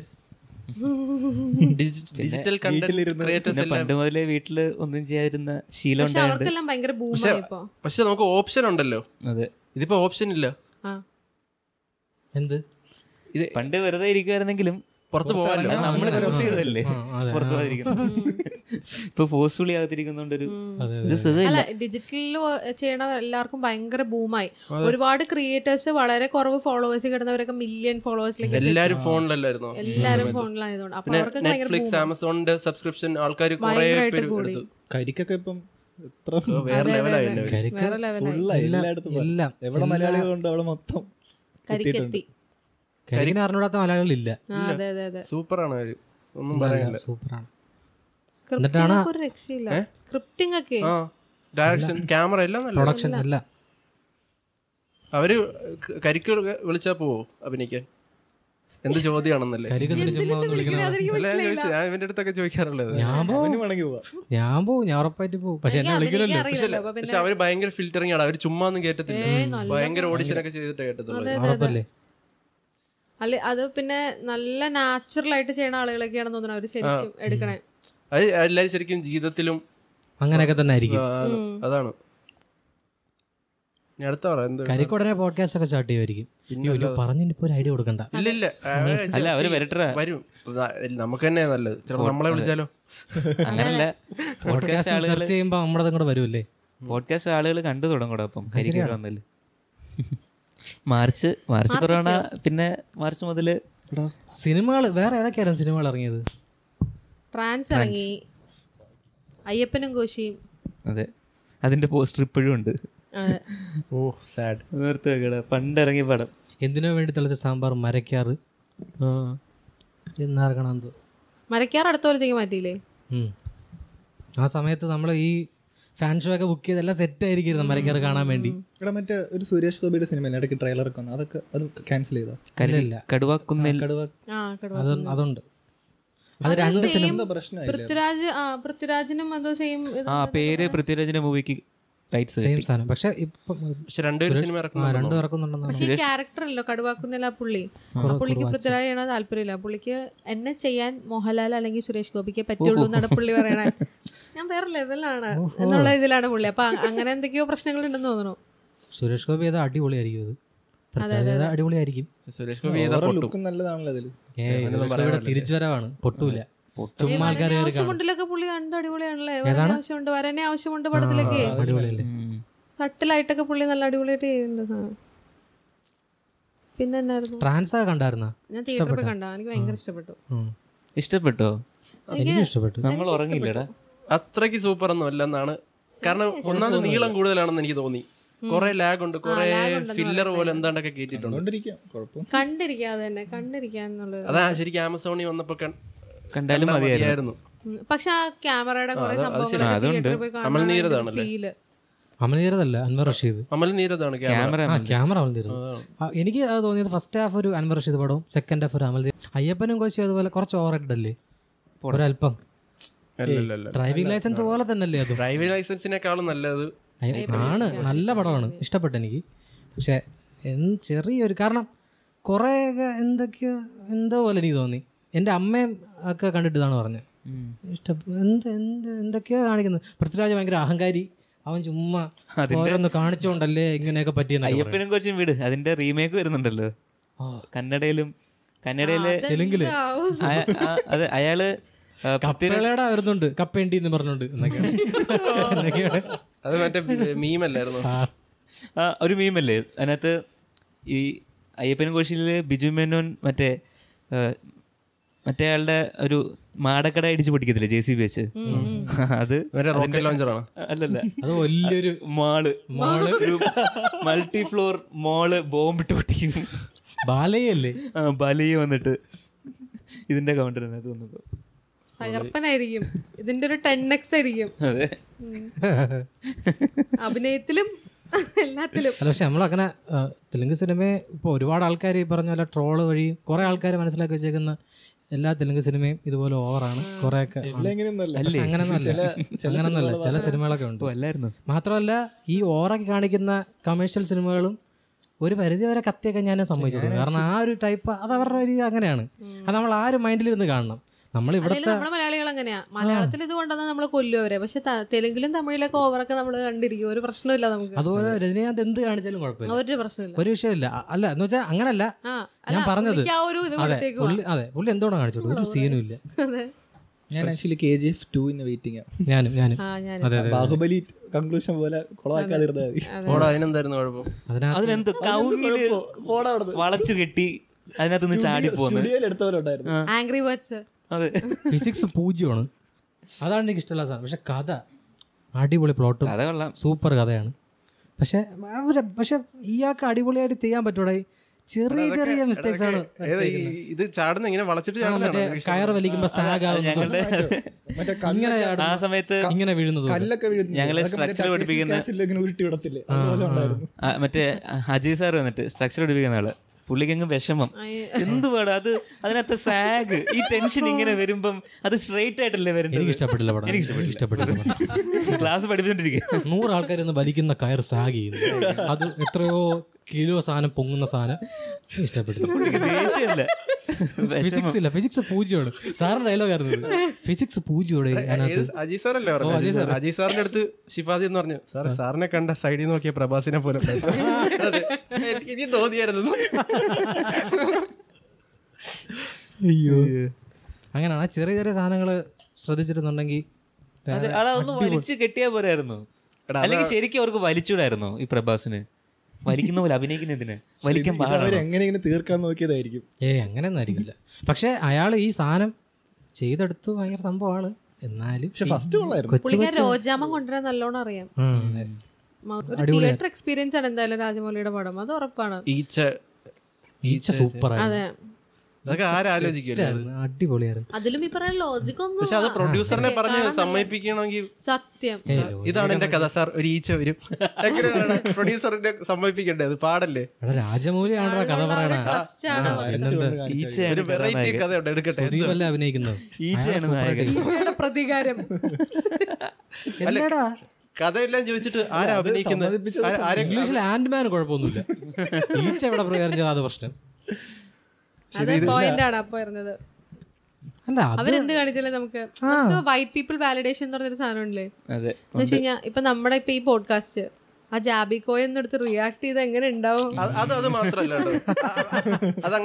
[SPEAKER 3] ഡിജിറ്റൽ
[SPEAKER 1] പണ്ട് മുതലേ വീട്ടിൽ ഒന്നും ചെയ്യാതിരുന്ന ശീലം
[SPEAKER 5] പക്ഷെ
[SPEAKER 3] നമുക്ക് ഓപ്ഷൻ ഉണ്ടല്ലോ.
[SPEAKER 1] അതെ.
[SPEAKER 3] ഇതിപ്പോ ഓപ്ഷൻ ഇല്ല.
[SPEAKER 5] ആ.
[SPEAKER 2] എന്ത്?
[SPEAKER 3] ഇത്
[SPEAKER 1] പണ്ട് വെറുതെ ഇരിക്കുവായിരുന്നെങ്കിലും
[SPEAKER 3] പുറത്ത് പോകാനല്ലോ
[SPEAKER 1] നമ്മൾ ക്രോസ് ചെയ്തല്ലേ
[SPEAKER 2] പുറത്ത് അതെ,
[SPEAKER 1] പുറത്തു
[SPEAKER 2] ആ.
[SPEAKER 1] പോകാതിരിക്കുന്നു ഇപ്പൊ ഫോഴ്സ്ഫുള്ളി
[SPEAKER 5] അല്ല ഡിജിറ്റലിൽ ചെയ്യണ എല്ലാവർക്കും ഭയങ്കര ബൂമായി. ഒരുപാട് ക്രിയേറ്റേഴ്സ് വളരെ കുറവ് ഫോളോവേഴ്സ് കിടന്നവരൊക്കെ മില്യൺ ഫോളോവേഴ്സിലേക്ക്
[SPEAKER 3] എല്ലാരും ഫോണിലല്ലായിരുന്നു?
[SPEAKER 5] എല്ലാരും ഫോണിലായതുകൊണ്ട്. അപ്പൊ അവർക്ക്
[SPEAKER 3] നെറ്റ്ഫ്ലിക്സ് ആമസോണിന്റെ സബ്സ്ക്രിപ്ഷൻ ആൾക്കാർ
[SPEAKER 5] കൂടി.
[SPEAKER 4] കരിക്കൊക്കെ ഇപ്പം എത്ര
[SPEAKER 5] വേറെ ലെവലായി
[SPEAKER 4] എവിടെ മലയാളികളുണ്ട് അവിടെ മൊത്തം
[SPEAKER 5] കരിക്കെത്തി.
[SPEAKER 2] കരിക്കിനെ അറിഞ്ഞൂടാത്ത മലയാളികളില്ല.
[SPEAKER 3] സൂപ്പറാണ് ഒന്നും പറയാനില്ല.
[SPEAKER 2] സൂപ്പറാണ്.
[SPEAKER 5] എന്നിട്ടാണ് സ്ക്രിപ്റ്റിംഗ് ഒക്കെ.
[SPEAKER 3] ആ ഡയറക്ഷൻ ക്യാമറ എല്ലാം നല്ല
[SPEAKER 2] പ്രൊഡക്ഷൻ
[SPEAKER 3] അല്ല. അവർ കരിക്ക് വിളിച്ചാ പോവോ അഭിനയിക്കാൻ? എന്ത് ചോദ്യമാണെന്നല്ലേ? ഞാൻ ഇവന്റെ അടുത്തൊക്കെ ചോദിക്കാറുള്ളത്.
[SPEAKER 2] ഞാൻ പോവും. ഞാൻ ഉറപ്പായിട്ട് പോവും. പക്ഷെ എന്നെ വിളിക്കണല്ലോ
[SPEAKER 3] പക്ഷെ അവർ ഭയങ്കര ഫിൽറ്ററിംഗ് ആണ്. അവർ ചുമ്മാ ഒന്നും കേട്ടത്തില്ല ഭയങ്കര ഓഡിഷൻ ഒക്കെ ചെയ്തിട്ട്
[SPEAKER 5] അതെ.
[SPEAKER 2] ഉറപ്പല്ലേ?
[SPEAKER 5] അല്ല അത് പിന്നെ നല്ല നാച്ചുറൽ ആയിട്ട് ചെയ്യണ ആളുകളൊക്കെയാണെന്ന് തോന്നുന്നു അവർ ശരിക്കും എടുക്കണേ.
[SPEAKER 3] അത് എല്ലാരും ശരിക്കും ജീവിതത്തിലും
[SPEAKER 2] അങ്ങനെയൊക്കെ തന്നെ ആയിരിക്കും.
[SPEAKER 3] അതാണ്.
[SPEAKER 2] കരിക്കുടനെ പോഡ്കാസ്റ്റ് ഒക്കെ സ്റ്റാർട്ട് ചെയ്യുമായിരിക്കും. പറഞ്ഞിപ്പോ ഒരു ഐഡിയ കൊടുക്കണ്ട.
[SPEAKER 3] ഇല്ല ഇല്ല.
[SPEAKER 1] അല്ല അവർ വരട്ടെ
[SPEAKER 3] വരും. നമുക്ക് തന്നെ നല്ലത്. ചിലപ്പോ നമ്മളെ വിളിച്ചാലോ?
[SPEAKER 1] അങ്ങനല്ല. പോഡ്കാസ്റ്റ് ആളുകൾ
[SPEAKER 2] സെർച്ച് ചെയ്യുമ്പോ നമ്മുടെ കൂടെ വരുമല്ലേ
[SPEAKER 1] പോഡ്കാസ്റ്റ് ആളുകൾ കണ്ടു തുടങ്ങൂടെ അപ്പം. കരിക്കൊക്കെ വന്നല്ലേ? മാർച്ച് മാർച്ച് കൊറോണ പിന്നെ മാർച്ച് മുതൽ
[SPEAKER 2] സിനിമകൾ വേറെ ഏതൊക്കെയായിരുന്നു സിനിമകൾ ഇറങ്ങിയത്?
[SPEAKER 5] ട്രാൻസ് ഇറങ്ങി. അയ്യപ്പനും കോശിയും.
[SPEAKER 1] അതെ. അതിന്റെ പോസ്റ്റർ ഇപ്പോഴും ഉണ്ട്.
[SPEAKER 3] Oh sad.
[SPEAKER 1] നേരത്തെ വെക്കടാ. പണ്ട് ഇറങ്ങിയ പടം.
[SPEAKER 2] എന്തിനോ വേണ്ടി തിളച്ച സാമ്പാർ മരക്കാറ് എന്നാർക്കണം
[SPEAKER 5] മരക്കാർ അടുത്ത പോലത്തേക്ക് മാറ്റിയില്ലേ?
[SPEAKER 2] ആ സമയത്ത് നമ്മൾ ഈ ഫാൻ ഷോ ഒക്കെ ബുക്ക് ചെയ്തെല്ലാം സെറ്റ് ആയിരിക്കും മരക്കാർ കാണാൻ വേണ്ടി.
[SPEAKER 4] ഇവിടെ മറ്റേ ഒരു സുരേഷ് ഗോപിയുടെ സിനിമ ഇടയ്ക്ക് ട്രെയിലർ ഒക്കെ വന്നു. അതൊക്കെ അത് ക്യാൻസൽ ചെയ്തോ?
[SPEAKER 2] ഇല്ല.
[SPEAKER 1] കടുവാക്കുന്നിൽ.
[SPEAKER 4] കടുവ
[SPEAKER 5] ആ കടുവ
[SPEAKER 2] അത് അതുണ്ട്. അത് രണ്ട് സിനിമ
[SPEAKER 5] പൃഥ്വിരാജ് പൃഥ്വിരാജിനും അതോ സെയിം
[SPEAKER 1] ആ പേര് പൃഥ്വിരാജിന്റെ മൂവിക്ക് റൈറ്റ്സ്
[SPEAKER 2] സെയിം സാധനം. പക്ഷെ രണ്ടും
[SPEAKER 5] കടുവാക്കുന്നില്ല പുള്ളി. ആ പുള്ളിക്ക് പൃഥ്വിരാജ് ചെയ്യണ താല്പര്യമില്ല. പുള്ളിക്ക് എന്നെ ചെയ്യാൻ മോഹൻലാൽ അല്ലെങ്കിൽ സുരേഷ് ഗോപിക്ക് പറ്റുള്ളൂ എന്നാണ് പുള്ളി പറയണേ. ഞാൻ വേറെ ലെവലാണ് എന്നുള്ള ഇതിലാണ് പുള്ളി. അപ്പൊ അങ്ങനെ എന്തൊക്കെയോ പ്രശ്നങ്ങൾ ഉണ്ടെന്ന് തോന്നുന്നു.
[SPEAKER 2] സുരേഷ് ഗോപി അടിപൊളിയായിരിക്കും അത്? അടിപൊളിയായിരിക്കും.
[SPEAKER 3] സുരേഷ് ഗോപി
[SPEAKER 2] തിരിച്ചുവരവാണ്. പൊട്ടൂല.
[SPEAKER 5] ആവശ്യമുണ്ടിലൊക്കെ പുള്ളി കണ്ട് അടിപൊളിയാണല്ലേ? വരനെ ആവശ്യമുണ്ട് വരനെ ആവശ്യമുണ്ട് പടത്തിലൊക്കെ. സട്ടിലായിട്ടൊക്കെ പുള്ളി നല്ല അടിപൊളിയായിട്ട് ചെയ്യുന്നുണ്ട് പിന്നെ
[SPEAKER 2] ട്രാൻസ് കണ്ടായിരുന്ന?
[SPEAKER 5] ഞാൻ തിയേറ്ററിൽ പോയി കണ്ട എനിക്ക് ഭയങ്കര ഇഷ്ടപ്പെട്ടു.
[SPEAKER 1] ഇഷ്ടപ്പെട്ടോ?
[SPEAKER 2] എനിക്ക് ഇഷ്ടപ്പെട്ടു.
[SPEAKER 1] നമ്മൾ ഉറങ്ങിയില്ലടാ?
[SPEAKER 3] അത്രയ്ക്ക് സൂപ്പർ ഒന്നും അല്ലെന്നാണ്. കാരണം ഒന്നാമത് നീളം കൂടുതലാണെന്ന് എനിക്ക് തോന്നി. കുറെ ലാഗ് ഉണ്ട് കുറെ ഫില്ലർ പോലെ എന്താണ്ടൊക്കെ കേട്ടിട്ടുണ്ട്.
[SPEAKER 5] കണ്ടിരിക്കാന്നുള്ളത്
[SPEAKER 3] അതാ ശരിക്കും ആമസോണിൽ വന്നപ്പോ
[SPEAKER 1] കണ്ടാലും
[SPEAKER 3] കണ്ടാ
[SPEAKER 1] മതിയായിരുന്നു.
[SPEAKER 5] പക്ഷെ ആ ക്യാമറയുടെ കുറെ
[SPEAKER 3] അമൽ
[SPEAKER 2] അൻവർ റഷീദ്.
[SPEAKER 3] അമൽ നീരതാണ് ക്യാമറ.
[SPEAKER 2] എനിക്ക് അത് തോന്നിയത് ഫസ്റ്റ് ഹാഫ് ഒരു അൻവർ റഷീദ് പടവും സെക്കൻഡ് ഹാഫ് ഒരു അമൽ അയ്യപ്പനും കോശി അതുപോലെ കുറച്ച് ഓവർ അല്ലേ? ഒരല്പം ഡ്രൈവിംഗ് ലൈസൻസ് പോലെ തന്നെയല്ലേ അത്?
[SPEAKER 3] ഡ്രൈവിംഗ് ലൈസൻസിനേക്കാളും നല്ലത്.
[SPEAKER 2] അയ്യ- ആണ് നല്ല പടമാണ്. ഇഷ്ടപ്പെട്ടു എനിക്ക്. പക്ഷെ എന്ത് ചെറിയൊരു കാരണം കുറേയൊക്കെ എന്തൊക്കെയോ എന്തോ പോലെ എനിക്ക് തോന്നി. എന്റെ അമ്മയും ഒക്കെ കണ്ടിട്ട് ഇതാണ് പറഞ്ഞത് ഇഷ്ടം എന്ത് എന്ത് എന്തൊക്കെയാ കാണിക്കുന്നത് പൃഥ്വിരാജ് ഭയങ്കര അഹങ്കാരി. അവൻ ചുമ്മാ ഓരോന്ന് കാണിച്ചോണ്ടല്ലേ ഇങ്ങനെയൊക്കെ പറ്റിയെന്ന്.
[SPEAKER 1] അയ്യപ്പനും കൊച്ചും വീട്. അതിന്റെ റീമേക്ക് വരുന്നുണ്ടല്ലോ. കന്നഡയിലും കന്നഡയിലെ തെലുങ്കിൽ അതെ അയാൾ
[SPEAKER 2] കപ്പേളയുടെ വരുന്നുണ്ട്. കപ്പേണ്ടി എന്ന് പറഞ്ഞുണ്ട്
[SPEAKER 3] അത് മറ്റേ മീമല്ലായിരുന്നു
[SPEAKER 1] ഒരു മീമല്ലേ അതിനകത്ത് ഈ അയ്യപ്പനും കോശിയിൽ ബിജു മേനോൻ മറ്റേ മറ്റേ ആളുടെ ഒരു മാടക്കട ഇടിച്ച് പൊട്ടിക്കത്തില്ലേ ജെ സി ബി വെച്ച് അത്
[SPEAKER 3] മറ്റേ റോക്കറ്റ് ലോഞ്ചറാണ്
[SPEAKER 1] അല്ലല്ല.
[SPEAKER 2] അത് വലിയൊരു
[SPEAKER 1] മാൾ. മാൾ. ഒരു മൾട്ടി ഫ്ലോർ മോൾ ബോംബിട്ട് പൊട്ടിക്കും.
[SPEAKER 2] ബാലയല്ലേ?
[SPEAKER 1] ആ ബാലയെ വന്നിട്ട് ഇതിന്റെ കൗണ്ടർ അത് വന്നപ്പോ.
[SPEAKER 5] തകർപ്പനായിരിക്കും ഇതിന്റെ ഒരു ടെൻ എക്സ് ആയിരിക്കും.
[SPEAKER 1] അതെ.
[SPEAKER 5] അഭിനയത്തിലും എല്ലാത്തിലും.
[SPEAKER 2] അല്ല പക്ഷെ നമ്മളങ്ങനെ തെലുങ്ക് സിനിമയെ ഇപ്പോൾ ഒരുപാട് ആൾക്കാർ ഈ പറഞ്ഞ പോലെ ട്രോൾ വഴി കുറേ ആൾക്കാർ മനസ്സിലാക്കി വെച്ചേക്കുന്ന എല്ലാ തെലുങ്ക് സിനിമയും ഇതുപോലെ ഓവറാണ്. കുറേയൊക്കെ അങ്ങനെയൊന്നുമല്ല. ചില സിനിമകളൊക്കെ ഉണ്ട്. മാത്രമല്ല ഈ ഓറൊക്കെ കാണിക്കുന്ന കമേഴ്ഷ്യൽ സിനിമകളും ഒരു പരിധി വരെ കത്തിയൊക്കെ ഞാൻ സംഭവിച്ചിട്ടുണ്ട് കാരണം ആ ഒരു ടൈപ്പ് അത് അവരുടെ ഒരു അങ്ങനെയാണ്. അത് നമ്മൾ ആ ഒരു മൈൻഡിലിരുന്ന് കാണണം. നമ്മൾ ഇവിടുത്തെ
[SPEAKER 5] നമ്മളെ മലയാളികൾ അങ്ങനെയാ. മലയാളത്തിൽ ഇത് കൊണ്ടുവന്നാൽ നമ്മൾ കൊല്ലും അവരെ. പക്ഷെ തെലുങ്കിലും തമിഴിലൊക്കെ ഓവറൊക്കെ നമ്മൾ കണ്ടിരിക്കും. ഒരു പ്രശ്നമില്ല നമുക്ക്.
[SPEAKER 2] അതുപോലെ രജനീകാന്ത് എന്ത് കാണിച്ചാലും കുഴപ്പമില്ല.
[SPEAKER 5] ഒരു പ്രശ്നമില്ല
[SPEAKER 2] ഒരു വിഷയമില്ല അല്ല എന്ന് വെച്ചാൽ അങ്ങനല്ല. ഞാൻ പറഞ്ഞത് അതെ. പുള്ളി അതെ പുള്ളി എന്തോടെ കാണിച്ചോളൂ ഒരു സീനും ഇല്ല.
[SPEAKER 4] ഞാൻ ആക്ച്വലി കെ ജി എഫ് ടുവിന് വെയിറ്റിംഗ്
[SPEAKER 2] ഞാനും ഞാനും.
[SPEAKER 4] ബാഹുബലി കൺക്ലൂഷൻ പോലെ
[SPEAKER 1] കൗങ്ങിൽ വളച്ചു കെട്ടി അതിനകത്ത് നിന്ന് ചാടി
[SPEAKER 4] പോകുന്നു
[SPEAKER 5] ആംഗ്രി ബേർഡ്സ്
[SPEAKER 1] അതെ.
[SPEAKER 2] ഫിസിക്സ് പൂജ്യമാണ്. അതാണ് എനിക്ക് ഇഷ്ടമുള്ള സാധനം പക്ഷെ കഥ അടിപൊളി പ്ലോട്ട്
[SPEAKER 1] കഥ കൊള്ളാം.
[SPEAKER 2] സൂപ്പർ കഥയാണ്. പക്ഷെ പക്ഷെ ഇയാൾക്ക് അടിപൊളിയായിട്ട് ചെയ്യാൻ പറ്റൂടെ. ചെറിയ ചെറിയ മിസ്റ്റേക്സ് ആണ്
[SPEAKER 3] ഇത് ചാടുന്ന ഇങ്ങനെ വളച്ചിട്ട്
[SPEAKER 2] കയർ വലിക്കുമ്പോ
[SPEAKER 1] ഞങ്ങളുടെ
[SPEAKER 2] ഇങ്ങനെ
[SPEAKER 1] ആ സമയത്ത്
[SPEAKER 2] ഇങ്ങനെ വീഴുന്നത്
[SPEAKER 1] ഞങ്ങളെ
[SPEAKER 4] അതൊക്കെ
[SPEAKER 1] പഠിപ്പിക്കുന്ന-
[SPEAKER 4] ഇങ്ങനെ ഉരുട്ടി വിടത്തില്ലേ? അതുപോലെ ഉണ്ടായിരുന്നു.
[SPEAKER 1] ആ, മറ്റേ അജയ് സാർ വന്നിട്ട് സ്ട്രക്ചർ പഠിപ്പിക്കുന്ന ആൾ. പുള്ളിക്കങ്ങ് വിഷമം. എന്ത് വേണം അത് അതിനകത്ത് സാഗ് ഈ ടെൻഷൻ ഇങ്ങനെ വരുമ്പം അത് സ്ട്രെയിറ്റ് ആയിട്ടല്ലേ
[SPEAKER 2] എനിക്ക്
[SPEAKER 1] വരുന്നത്
[SPEAKER 2] ഇഷ്ടപ്പെട്ടില്ല പടം.
[SPEAKER 1] എനിക്ക്
[SPEAKER 2] എനിക്ക് ഇഷ്ടപ്പെട്ടില്ല.
[SPEAKER 1] ക്ലാസ് പഠിപ്പിച്ചോണ്ടിരിക്കുക
[SPEAKER 2] നൂറ് ആൾക്കാർ ഇന്ന് വലിക്കുന്ന കയർ സാഗ് ചെയ്യുന്നു. അത് എത്രയോ കിലോ സാധനം പൊങ്ങുന്ന സാധനം. ഇഷ്ടപ്പെട്ടില്ല.
[SPEAKER 1] ദേഷ്യമല്ല.
[SPEAKER 2] ഫിസിക്സ് ഇല്ല ഫിസിക്സ് പൂജ്യമാണ്. സാറിന്റെ ഡയലോഗ് ആയിരുന്നു ഫിസിക്സ് പൂജ്യമാണ്
[SPEAKER 3] അജി സാറല്ലേ അജി സാറിന്റെ അടുത്ത് ഷിഫാദി എന്ന് പറഞ്ഞു സാർ സാറിനെ കണ്ട സൈഡിൽ നോക്കിയ പ്രഭാസിനെ പോലെ ഉണ്ടായിരുന്നു." അതെ. എനിക്ക് തോന്നിയായിരുന്നു.
[SPEAKER 2] അയ്യോ. അങ്ങനെയാണ്. ആ ചെറിയ ചെറിയ സാധനങ്ങൾ ശ്രദ്ധിച്ചിരുന്നുണ്ടെങ്കിൽ
[SPEAKER 1] അതെ അതൊന്ന് വലിച്ചു കെട്ടിയാ പോരായിരുന്നു. അല്ലെങ്കിൽ ശരിക്കും അവർക്ക് വലിച്ചൂടായിരുന്നു ഈ പ്രഭാസിന്. വലിക്കുന്ന പോലെ അഭിനയിക്കുന്നതിന് വലിക്കാൻ
[SPEAKER 4] അവർ
[SPEAKER 1] പാടാണ്?
[SPEAKER 4] എങ്ങനെ ഇങ്ങനെ തീർക്കാൻ നോക്കിയതായിരിക്കും.
[SPEAKER 2] ഏ അങ്ങനെ ഒന്നായിരിക്കില്ല പക്ഷെ അയാൾ ഈ സാധനം ചെയ്തെടുത്തു ഭയങ്കര സംഭവമാണ്. എന്നാലും
[SPEAKER 5] രോജാമം കൊണ്ടുവരാൻ നല്ലോണം അറിയാം. ഒരു തിയേറ്റർ എക്സ്പീരിയൻസ് ആണ് എന്തായാലും രാജമൗലിയുടെ പടം. അത് ഉറപ്പാണ്.
[SPEAKER 3] ഈച്ച.
[SPEAKER 2] ഈച്ച സൂപ്പർ
[SPEAKER 5] അതെ.
[SPEAKER 3] അതൊക്കെ ആരാലോചിക്കില്ല
[SPEAKER 2] അടിപൊളിയായിരുന്നു
[SPEAKER 5] അതിലും ഈ പറയുന്ന ലോജിക് ഒന്നും
[SPEAKER 3] പക്ഷെ അത് പ്രൊഡ്യൂസറിനെ പറഞ്ഞ് സമ്മതിപ്പിക്കണമെങ്കിൽ
[SPEAKER 5] സത്യം.
[SPEAKER 3] ഇതാണ് എന്റെ കഥ സാർ. ഒരു ഈച്ച വരും. [LAUGHS] എങ്ങനെയാണ് പ്രൊഡ്യൂസറിനെ സമ്മതിപ്പിക്കണ്ടേ അത് പാടല്ലേ?
[SPEAKER 2] എടാ രാജമൗലിയാണോ കഥ
[SPEAKER 3] പറയണത് വെറൈറ്റി എടുക്കട്ടെ.
[SPEAKER 2] അഭിനയിക്കുന്നത്?
[SPEAKER 1] ഈച്ചയാണ് നായകൻ.
[SPEAKER 5] ഈച്ചയുടെ പ്രതികാരം.
[SPEAKER 3] കഥയെല്ലാം ചോദിച്ചിട്ട് ആരാ അഭിനയിക്കുന്നത്?
[SPEAKER 2] ഇംഗ്ലീഷിൽ ആൻഡ്മാൻ കുഴപ്പമൊന്നുമില്ല. [LAUGHS] ഈച്ച എവിടെ പ്രകാരം ചെയ്താൽ അത് പ്രശ്നം. അല്ല
[SPEAKER 5] അവരെന്ത് കാണിച്ചാലേ നമുക്ക് വൈറ്റ് പീപ്പിൾ വാലിഡേഷൻ എന്ന് പറഞ്ഞൊരു സാധനം ഉണ്ടല്ലേ?
[SPEAKER 1] അതെ.
[SPEAKER 5] എന്ന് വെച്ച് കഴിഞ്ഞാൽ ഇപ്പൊ നമ്മുടെ ഇപ്പൊ ഈ പോഡ്കാസ്റ്റ് ആ ജാബിക്കോ എന്നെടുത്ത് റിയാക്ട് ചെയ്ത് എങ്ങനെ ഉണ്ടാവും?
[SPEAKER 3] അത് അത് മാത്രല്ല അത്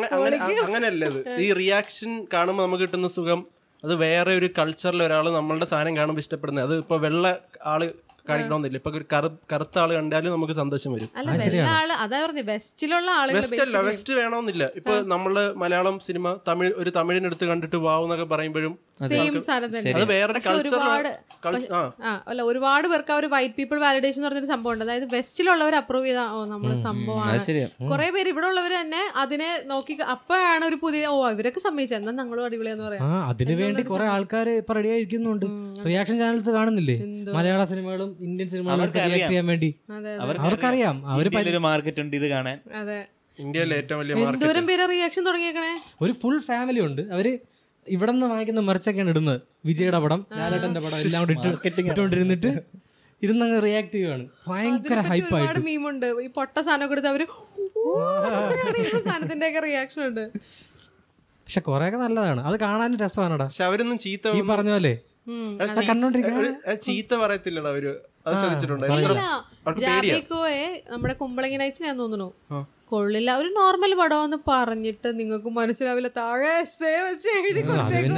[SPEAKER 3] അങ്ങനെയല്ല ഇത് ഈ റിയാക്ഷൻ കാണുമ്പോൾ നമുക്ക് കിട്ടുന്ന സുഖം അത് വേറെ ഒരു കൾച്ചറിൽ ഒരാൾ നമ്മളുടെ സാധനം കാണുമ്പോൾ ഇഷ്ടപ്പെടുന്നത്. അത് ഇപ്പൊ വെള്ള ആൾ കാണിക്കണമെന്നില്ല ഇപ്പൊ കറുത്ത ആൾ കണ്ടാലും നമുക്ക് സന്തോഷം വരും.
[SPEAKER 5] വെസ്റ്റിലുള്ള
[SPEAKER 3] വെസ്റ്റ് അല്ല വെസ്റ്റ് വേണമെന്നില്ല. ഇപ്പൊ നമ്മൾ മലയാളം സിനിമ തമിഴ് ഒരു തമിഴിനെടുത്ത് കണ്ടിട്ട് വാവ് എന്നൊക്കെ പറയുമ്പോഴും അത്. വേറൊരു
[SPEAKER 5] ഒരുപാട്
[SPEAKER 3] കൾച്ചർ
[SPEAKER 5] അല്ല ഒരുപാട് പേർക്ക് ആ ഒരു വൈറ്റ് പീപ്പിൾ വാലിഡേഷൻ എന്ന് പറഞ്ഞൊരു സംഭവം ഉണ്ട് അതായത് വെസ്റ്റിലുള്ളവർ അപ്രൂവ് ചെയ്ത ഓ നമ്മൾ സംഭവമാണ്. കുറെ പേര് ഇവിടെ ഉള്ളവർ തന്നെ അതിനെ നോക്കി അപ്പോഴാണ് ഒരു പുതിയ ഓ ഇവരൊക്കെ സമ്മതിച്ചത് എന്നാ ഞങ്ങളും അടിപൊളിയെന്ന് പറയാം.
[SPEAKER 2] ആ അതിനു വേണ്ടി കുറെ ആൾക്കാർ ഇപ്പൊ റെഡി ആയിരിക്കുന്നുണ്ട്. റിയാക്ഷൻ ചാനൽസ് കാണുന്നില്ലേ? മലയാള സിനിമകളും ഇന്ത്യൻ സിനിമ വേണ്ടി. അവർക്കറിയാം
[SPEAKER 1] അവർ മാർക്കറ്റ് ഉണ്ട് ഇത് കാണാൻ.
[SPEAKER 5] അതെ.
[SPEAKER 3] ഇന്ത്യയിലെ ഏറ്റവും വലിയ മാർക്കറ്റ്
[SPEAKER 5] എന്തോരം പേര് റിയാക്ഷൻ തുടങ്ങിയേക്കണേ?
[SPEAKER 2] ഒരു ഫുൾ ഫാമിലി ഉണ്ട്. അവർ ഇവിടെ നിന്ന് വാങ്ങിക്കുന്ന മറിച്ചൊക്കെയാണ് ഇടുന്നത്. വിജയുടെ പടം ലാലേട്ടന്റെ പടം എല്ലാം കൂടി ഇട്ട് ഇട്ടുകൊണ്ടിരുന്നിട്ട് ഇരുന്നങ്ങ് റിയാക്ട് ചെയ്യുവാണ്. ഭയങ്കര
[SPEAKER 5] ഹൈപ്പ്
[SPEAKER 2] ഹൈപ്പായിട്ട്
[SPEAKER 5] മീമുണ്ട് ഈ പൊട്ട സാധനം കൊടുത്ത് അവർ സാധനത്തിന്റെ ഒക്കെ റിയാക്ഷൻ ഉണ്ട്.
[SPEAKER 2] പക്ഷെ കുറെയൊക്കെ നല്ലതാണ്. അത് കാണാനും രസമാണടാ.
[SPEAKER 3] പക്ഷെ അവരൊന്നും ചീത്ത
[SPEAKER 2] ഈ പറഞ്ഞ പോലെ
[SPEAKER 3] ചീത്ത- പറയത്തില്ലടാ അവർ. അത് ശ്രദ്ധിച്ചിട്ടുണ്ടോ?
[SPEAKER 5] നമ്മുടെ കുമ്പളങ്ങി നൈറ്റ്സ് ഞാൻ തോന്നുന്നു. കൊള്ളില്ല. ഒരു നോർമൽ പടമെന്ന് പറഞ്ഞിട്ട് നിങ്ങൾക്ക് മനസ്സിലാവില്ല. താഴെ വെച്ച് എഴുതി.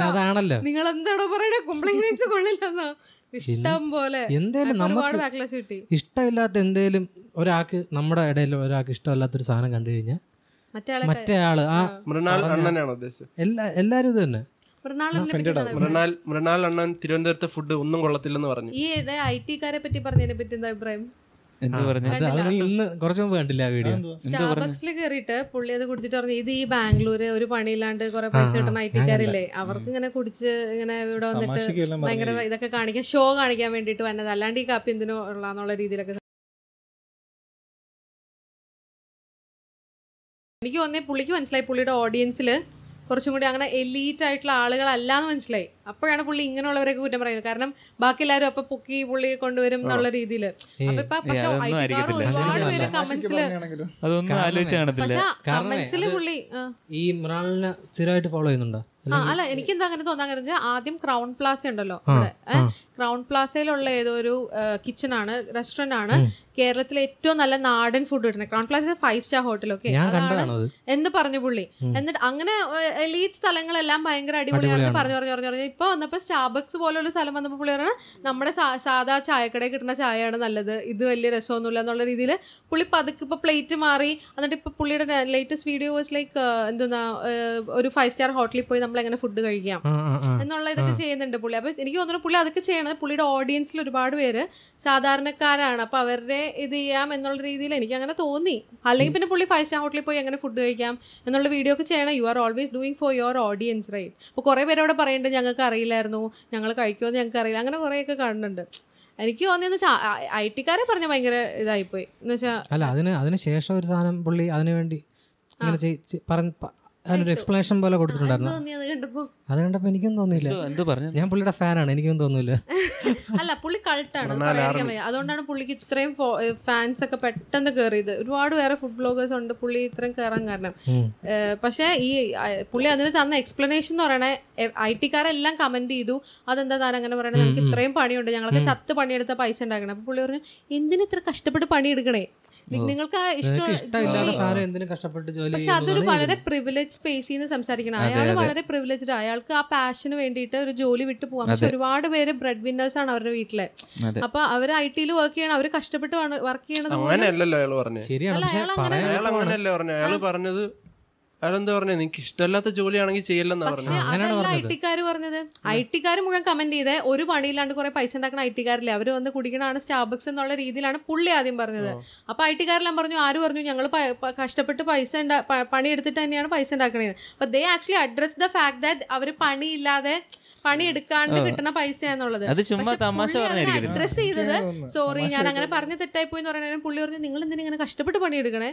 [SPEAKER 2] അതാണല്ലോ.
[SPEAKER 5] നിങ്ങൾ എന്താണോ പറയണേ? കുമ്പളങ്ങി നൈറ്റ്സ് കൊള്ളില്ലെന്നോ? ഇഷ്ടം പോലെ.
[SPEAKER 2] എന്തേലും ഇഷ്ടമില്ലാത്ത എന്തേലും ഒരാൾക്ക് നമ്മുടെ ഇടയിൽ ഒരാൾക്ക് ഇഷ്ടമില്ലാത്തൊരു സാധനം കണ്ടു കഴിഞ്ഞാൽ
[SPEAKER 5] മറ്റേ ആളെ
[SPEAKER 2] ആ
[SPEAKER 3] മൃണാൽ അണ്ണനാണ് ഉദ്ദേശിച്ചത്?
[SPEAKER 2] എല്ലാ എല്ലാരും ഇത് തന്നെ.
[SPEAKER 3] മൃണാൽ മൃണാൽ അണ്ണൻ തിരുവനന്തപുരത്തെ ഫുഡ് ഒന്നും കൊള്ളത്തില്ലെന്ന് പറഞ്ഞു.
[SPEAKER 5] ഈ ഐ ടിക്കാരെ പറ്റി പറഞ്ഞതിനെ പറ്റി എന്താ അഭിപ്രായം?
[SPEAKER 2] ഇന്ന് കുറച്ച് മുമ്പ് കണ്ടില്ല ആ വീഡിയോ.
[SPEAKER 5] സ്റ്റാർബക്സിൽ കയറിയിട്ട് പുള്ളി അത് കുടിച്ചിട്ട് പറഞ്ഞു ഇത് ഈ ബാംഗ്ലൂര് ഒരു പണിയില്ലാണ്ട് കുറെ പൈസ കിട്ടുന്ന ഐ ടിക്കാരില്ലേ അവർക്ക് ഇങ്ങനെ കുടിച്ച് ഇങ്ങനെ ഇവിടെ വന്നിട്ട് ഭയങ്കര ഇതൊക്കെ കാണിക്കാൻ ഷോ കാണിക്കാൻ വേണ്ടിട്ട് വന്നത്. അല്ലാണ്ട് ഈ കാപ്പി എന്തിനോ ഉള്ളാന്നുള്ള രീതിയിലൊക്കെ എനിക്ക് തോന്നിയ പുള്ളിക്ക് മനസ്സിലായി. പുള്ളിയുടെ ഓഡിയൻസിൽ കുറച്ചും കൂടി അങ്ങനെ എലീറ്റ് ആയിട്ടുള്ള ആളുകളല്ല എന്ന് മനസ്സിലായി. അപ്പോഴാണ് പുള്ളി ഇങ്ങനെയുള്ളവരൊക്കെ കുറ്റം പറയുന്നത്. കാരണം ബാക്കി എല്ലാവരും അപ്പൊ പൊക്കി പുള്ളിയെ കൊണ്ടുവരും എന്നുള്ള രീതിയിൽ അപ്പൊ ഇപ്പൊ പക്ഷെ. ഒരുപാട് പേര് കമന്റ്സിൽ പുള്ളി.
[SPEAKER 2] ഈ മൃണാളിനെ സ്ഥിരമായിട്ട് ഫോളോ ചെയ്യുന്നുണ്ടോ?
[SPEAKER 5] അല്ല എനിക്ക് എന്താ അങ്ങനെ തോന്നാൻ കാരണം ആദ്യം ക്രൗൺ പ്ലാസ ഉണ്ടല്ലോ. ക്രൗൺ പ്ലാസയിലുള്ള ഏതോ ഒരു കിച്ചൺ ആണ് റെസ്റ്റോറന്റ് ആണ് കേരളത്തിലെ ഏറ്റവും നല്ല നാടൻ ഫുഡ് കിട്ടുന്നത്. Crowne Plaza five star hotel okay അതാണ് എന്ന് പറഞ്ഞു പുള്ളി. എന്നിട്ട് അങ്ങനെ എലീറ്റ് സ്ഥലങ്ങളെല്ലാം ഭയങ്കര അടിപൊളിയാണെന്ന് പറഞ്ഞു പറഞ്ഞു പറഞ്ഞു പറഞ്ഞു. ഇപ്പൊ വന്നപ്പോ സ്റ്റാബക്സ് പോലുള്ള സ്ഥലം വന്നപ്പോൾ പുള്ളി പറഞ്ഞു നമ്മുടെ സാധാ ചായക്കടയിൽ കിട്ടുന്ന ചായയാണ് നല്ലത്. ഇത് വലിയ രസമൊന്നുമില്ല എന്നുള്ള രീതിയിൽ പുള്ളി പതുക്കെ ഇപ്പൊ പ്ലേറ്റ് മാറി. എന്നിട്ട് ഇപ്പൊ പുള്ളിയുടെ ലേറ്റസ്റ്റ് വീഡിയോ വാസ് ലൈക്ക് എന്താ ഒരു ഫൈവ് സ്റ്റാർ ഹോട്ടലിൽ പോയി നമ്മൾ എങ്ങനെ ഫുഡ് കഴിക്കാം എന്നുള്ള ഇതൊക്കെ ചെയ്യുന്നുണ്ട് പുള്ളി. അപ്പൊ എനിക്ക് തോന്നുന്നു പുള്ളി അതൊക്കെ ചെയ്യണത് പുള്ളിയുടെ ഓഡിയൻസിൽ ഒരുപാട് പേര് സാധാരണക്കാരാണ്. അപ്പൊ അവരുടെ ഇത് ചെയ്യാം എന്നുള്ള രീതിയിൽ എനിക്ക് അങ്ങനെ തോന്നി. അല്ലെങ്കിൽ പിന്നെ പുള്ളി ഫൈവ് സ്റ്റാർ ഹോട്ടലിൽ പോയി എങ്ങനെ ഫുഡ് കഴിക്കാം എന്നുള്ള വീഡിയോ ഒക്കെ ചെയ്യണം. You are always doing for your audience right അപ്പോൾ കുറേ പേരോട് പറയുന്നുണ്ട് ഞങ്ങൾക്ക് അറിയില്ലായിരുന്നു. ഞങ്ങൾ കഴിക്കുമെന്ന് ഞങ്ങൾക്ക് അറിയില്ല. അങ്ങനെ കുറേയൊക്കെ കാണുന്നുണ്ട്. എനിക്ക് തോന്നിയെന്ന് വെച്ചാൽ ഐ ടിക്കാരെ പറഞ്ഞ ഭയങ്കര ഇതായിപ്പോയി. എന്ന് വെച്ചാൽ
[SPEAKER 2] അല്ല അതിന് അതിന് ശേഷം ഒരു സാധനം പുള്ളി അതിനു വേണ്ടി ഇങ്ങനെ അതിനൊരു എക്സ്പ്ലനേഷൻ പോലെ കൊടുത്തിട്ടുണ്ടായിരുന്നു. അത് കണ്ടപ്പോ എനിക്കും തോന്നിയില്ല.
[SPEAKER 1] എന്തോ- എന്തോ പറഞ്ഞു?
[SPEAKER 2] ഞാൻ പുള്ളിയുടെ ഫാനാണ് എനിക്കൊന്നും തോന്നില്ല
[SPEAKER 5] അല്ല പുള്ളി കൾട്ടാണ് അതുകൊണ്ടാണ് പുള്ളിക്ക് ഇത്രയും ഫാൻസ് ഒക്കെ പെട്ടെന്ന് കയറിയത് ഒരുപാട് വേറെ ഫുഡ് ബ്ലോഗേഴ്സ് ഉണ്ട് പുള്ളി ഇത്രയും കയറാൻ കാരണം. പക്ഷെ ഈ പുള്ളി അതിന് തന്ന എക്സ്പ്ലനേഷൻ എന്ന് പറയണേ ഐ ടിക്കാരെല്ലാം കമന്റ് ചെയ്തു. അതെന്താ താൻ അങ്ങനെ പറയണേ? നമുക്ക് ഇത്രയും പണിയുണ്ട്. ഞങ്ങൾക്ക് ചത്ത് പണിയെടുത്ത പൈസ ഉണ്ടാക്കണം. അപ്പൊ പുള്ളി പറഞ്ഞു എന്തിനു ഇത്ര കഷ്ടപ്പെട്ട് പണിയെടുക്കണേ? നിങ്ങൾക്ക് ഇഷ്ടം
[SPEAKER 2] ഇഷ്ടമില്ലാത്ത സാധനം എന്തിനും കഷ്ടപ്പെട്ട് ജോലി
[SPEAKER 5] പക്ഷെ അതൊരു വളരെ പ്രിവിലേജ് സ്പേസിൽ നിന്ന് സംസാരിക്കണം. അയാൾ വളരെ പ്രിവിലേജ്ഡ് അയാൾക്ക് ആ പാഷന് വേണ്ടിയിട്ട് ഒരു ജോലി വിട്ടു പോകാം പക്ഷെ ഒരുപാട് പേര് ബ്രെഡ് വിന്നേഴ്സ് ആണ് അവരുടെ വീട്ടിലെ. അപ്പൊ അവർ ഐ ടിയിൽ വർക്ക് ചെയ്യണം. അവർ കഷ്ടപ്പെട്ട് വർക്ക് ചെയ്യണത്
[SPEAKER 3] അങ്ങനെയല്ലല്ലോ അയാൾ പറഞ്ഞത്.
[SPEAKER 2] ശരിയാണ്.
[SPEAKER 5] അയാൾ
[SPEAKER 3] പറഞ്ഞു അയാൾ പറഞ്ഞത് അയാൾ എന്താ പറഞ്ഞത് നിനക്ക് ഇഷ്ടമല്ലാത്ത ജോലിയാണെങ്കിൽ ചെയ്യല്ലെന്നാ
[SPEAKER 5] പക്ഷെ
[SPEAKER 3] പറഞ്ഞത്.
[SPEAKER 5] അതല്ല ഐ
[SPEAKER 2] പറഞ്ഞത്.
[SPEAKER 5] ടിക്കാര് പറഞ്ഞത്. ഐ ടിക്കാര് മുഴുവൻ കമന്റ് ചെയ്തേ ഒരു പണിയില്ലാണ്ട് കുറെ പൈസ ഉണ്ടാക്കുന്ന ഐ ടിക്കാരില്ലേ അവർ വന്ന് കുടിക്കണാണ് സ്റ്റാബക്സ് എന്നുള്ള രീതിയിലാണ് പുള്ളി ആദ്യം പറഞ്ഞത്. അപ്പൊ ഐ ടിക്കാരെല്ലാം പറഞ്ഞു ആര് പറഞ്ഞു? ഞങ്ങൾ കഷ്ടപ്പെട്ട് പൈസ പണിയെടുത്തിട്ട് തന്നെയാണ് പൈസ ഉണ്ടാക്കണത് അപ്പൊ they actually address the fact that അവർ പണിയില്ലാതെ പണി എടുക്കാണ്ട് കിട്ടുന്ന പൈസ എന്നുള്ളത്
[SPEAKER 1] അത് ചുമ്മാ തമാശ പറഞ്ഞായിരിക്കും
[SPEAKER 5] അഡ്രസ് ചെയ്തത്. സോറി ഞാൻ അങ്ങനെ പറഞ്ഞ തെറ്റായി പോയി എന്ന് പറയുന്നത് പുള്ളി പറഞ്ഞു നിങ്ങൾ എന്തിനാ ഇങ്ങനെ കഷ്ടപ്പെട്ട് പണിയെടുക്കണേ?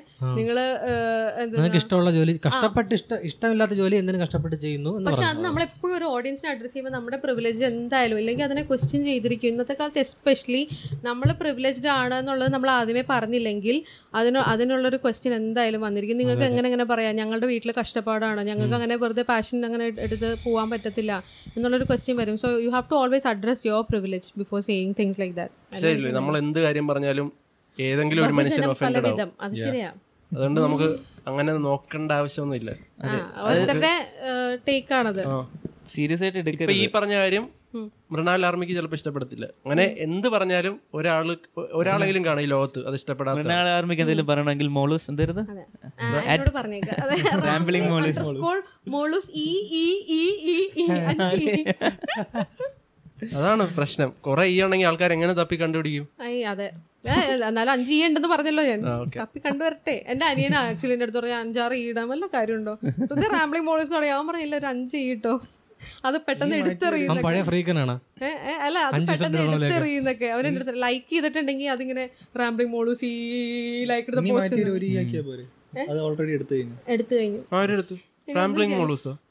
[SPEAKER 5] എന്താ
[SPEAKER 2] നിനക്ക് ഇഷ്ടമുള്ള ജോലി കഷ്ടപ്പെട്ട് ഇഷ്ട ഇഷ്ടമില്ലാത്ത ജോലി എന്തിനും കഷ്ടപ്പെട്ട് ചെയ്യുന്നു എന്ന്
[SPEAKER 5] പക്ഷെ അത്
[SPEAKER 2] നമ്മൾ
[SPEAKER 5] നമ്മളെപ്പോഴും ഒരു ഓഡിയൻസിനെ അഡ്രസ് ചെയ്യുമ്പോൾ നമ്മുടെ പ്രിവിലേജ് എന്തായാലും ഇല്ലെങ്കിൽ അതിനെ ക്വസ്റ്റ്യൻ ചെയ്തിരിക്കും. ഇന്നത്തെ കാലത്ത് എസ്പെഷ്യലി നമ്മൾ പ്രിവിലേജ്ഡ് ആണ് എന്നുള്ളത് നമ്മൾ ആദ്യമേ പറഞ്ഞില്ലെങ്കിൽ അതിന് അതിനുള്ളൊരു ക്വസ്റ്റ്യൻ എന്തായാലും വന്നിരിക്കും. നിങ്ങൾക്ക് എങ്ങനെ എങ്ങനെ പറയാം? ഞങ്ങളുടെ വീട്ടിലെ കഷ്ടപ്പാടാണ്. ഞങ്ങൾക്ക് അങ്ങനെ വെറുതെ പാഷൻ അങ്ങനെ എടുത്ത് പോകാൻ പറ്റത്തില്ല. എന്നുള്ളൊരു ക്വസ്റ്റ്യൻ വരും. So you have to always address your privilege before saying things like
[SPEAKER 3] that നമ്മൾ എന്ത് കാര്യം പറഞ്ഞാലും ഏതെങ്കിലും ഒരു മനുഷ്യൻ ഒഫൻഡഡ് ആവും.
[SPEAKER 5] അത് ശരിയാ.
[SPEAKER 3] അതുകൊണ്ട് നമുക്ക് അങ്ങനെ നോക്കേണ്ട ആവശ്യമൊന്നുമില്ല.
[SPEAKER 5] അതെ ടേക്ക് അത്
[SPEAKER 1] സീരിയസ് ആയിട്ട്
[SPEAKER 3] എടുക്കുക
[SPEAKER 1] ഇപ്പോ
[SPEAKER 3] ഈ പറഞ്ഞ കാര്യം മൃണാൽ ആർമിക്ക് ചിലപ്പോൾ ഇഷ്ടപ്പെടത്തില്ല. അങ്ങനെ എന്ത് പറഞ്ഞാലും ഒരാൾ ഒരാളെങ്കിലും കാണും ഈ ലോകത്ത് അത് ഇഷ്ടപ്പെടാത്ത.
[SPEAKER 1] മൃണാൾ ആർമിക്ക് എന്തെങ്കിലും പറയണമെങ്കിൽ മോളൂസ് എന്തായിരുന്നു
[SPEAKER 5] E E E E E E.
[SPEAKER 3] അതാണ് പ്രശ്നം. കുറെ ഈ ആണെങ്കിൽ ആൾക്കാർ എങ്ങനെ തപ്പി കണ്ടുപിടിക്കും?
[SPEAKER 5] അതെ. എന്നാലും അഞ്ച് ഈ ഉണ്ടെന്ന് പറഞ്ഞല്ലോ ഞാൻ. തപ്പി കണ്ടുവരട്ടെ. എന്റെ അനിയനാ ആക്ച്വലി എന്റെ അടുത്ത് പറഞ്ഞ അഞ്ചാറ് ഈ ഇടാൻ വല്ല കാര്യമുണ്ടോ? റാംബ്ലിംഗ് മോളേഴ്സ് തുടങ്ങി അവൻ പറഞ്ഞില്ല ഒരു അഞ്ച് ഈ ഇട്ടോ. അത് പെട്ടെന്ന് എടുത്തെറിയുന്ന
[SPEAKER 2] പഴയ ഫ്രീക്കനാണ്.
[SPEAKER 5] അല്ല അത് പെട്ടെന്ന് എടുത്തെറിയുന്നൊക്കെ. അവൻ എന്റെ അടുത്ത് ലൈക്ക് ചെയ്തിട്ടുണ്ടെങ്കിൽ അതിങ്ങനെ റാംബ്ലിംഗ് മോളു സീ ലൈക്ക് എടുത്ത പോസ്റ്റ്
[SPEAKER 4] ഒരു ഈ ആക്കിയാ അത് ഓൾറെഡി എടുത്തു കഴിഞ്ഞു.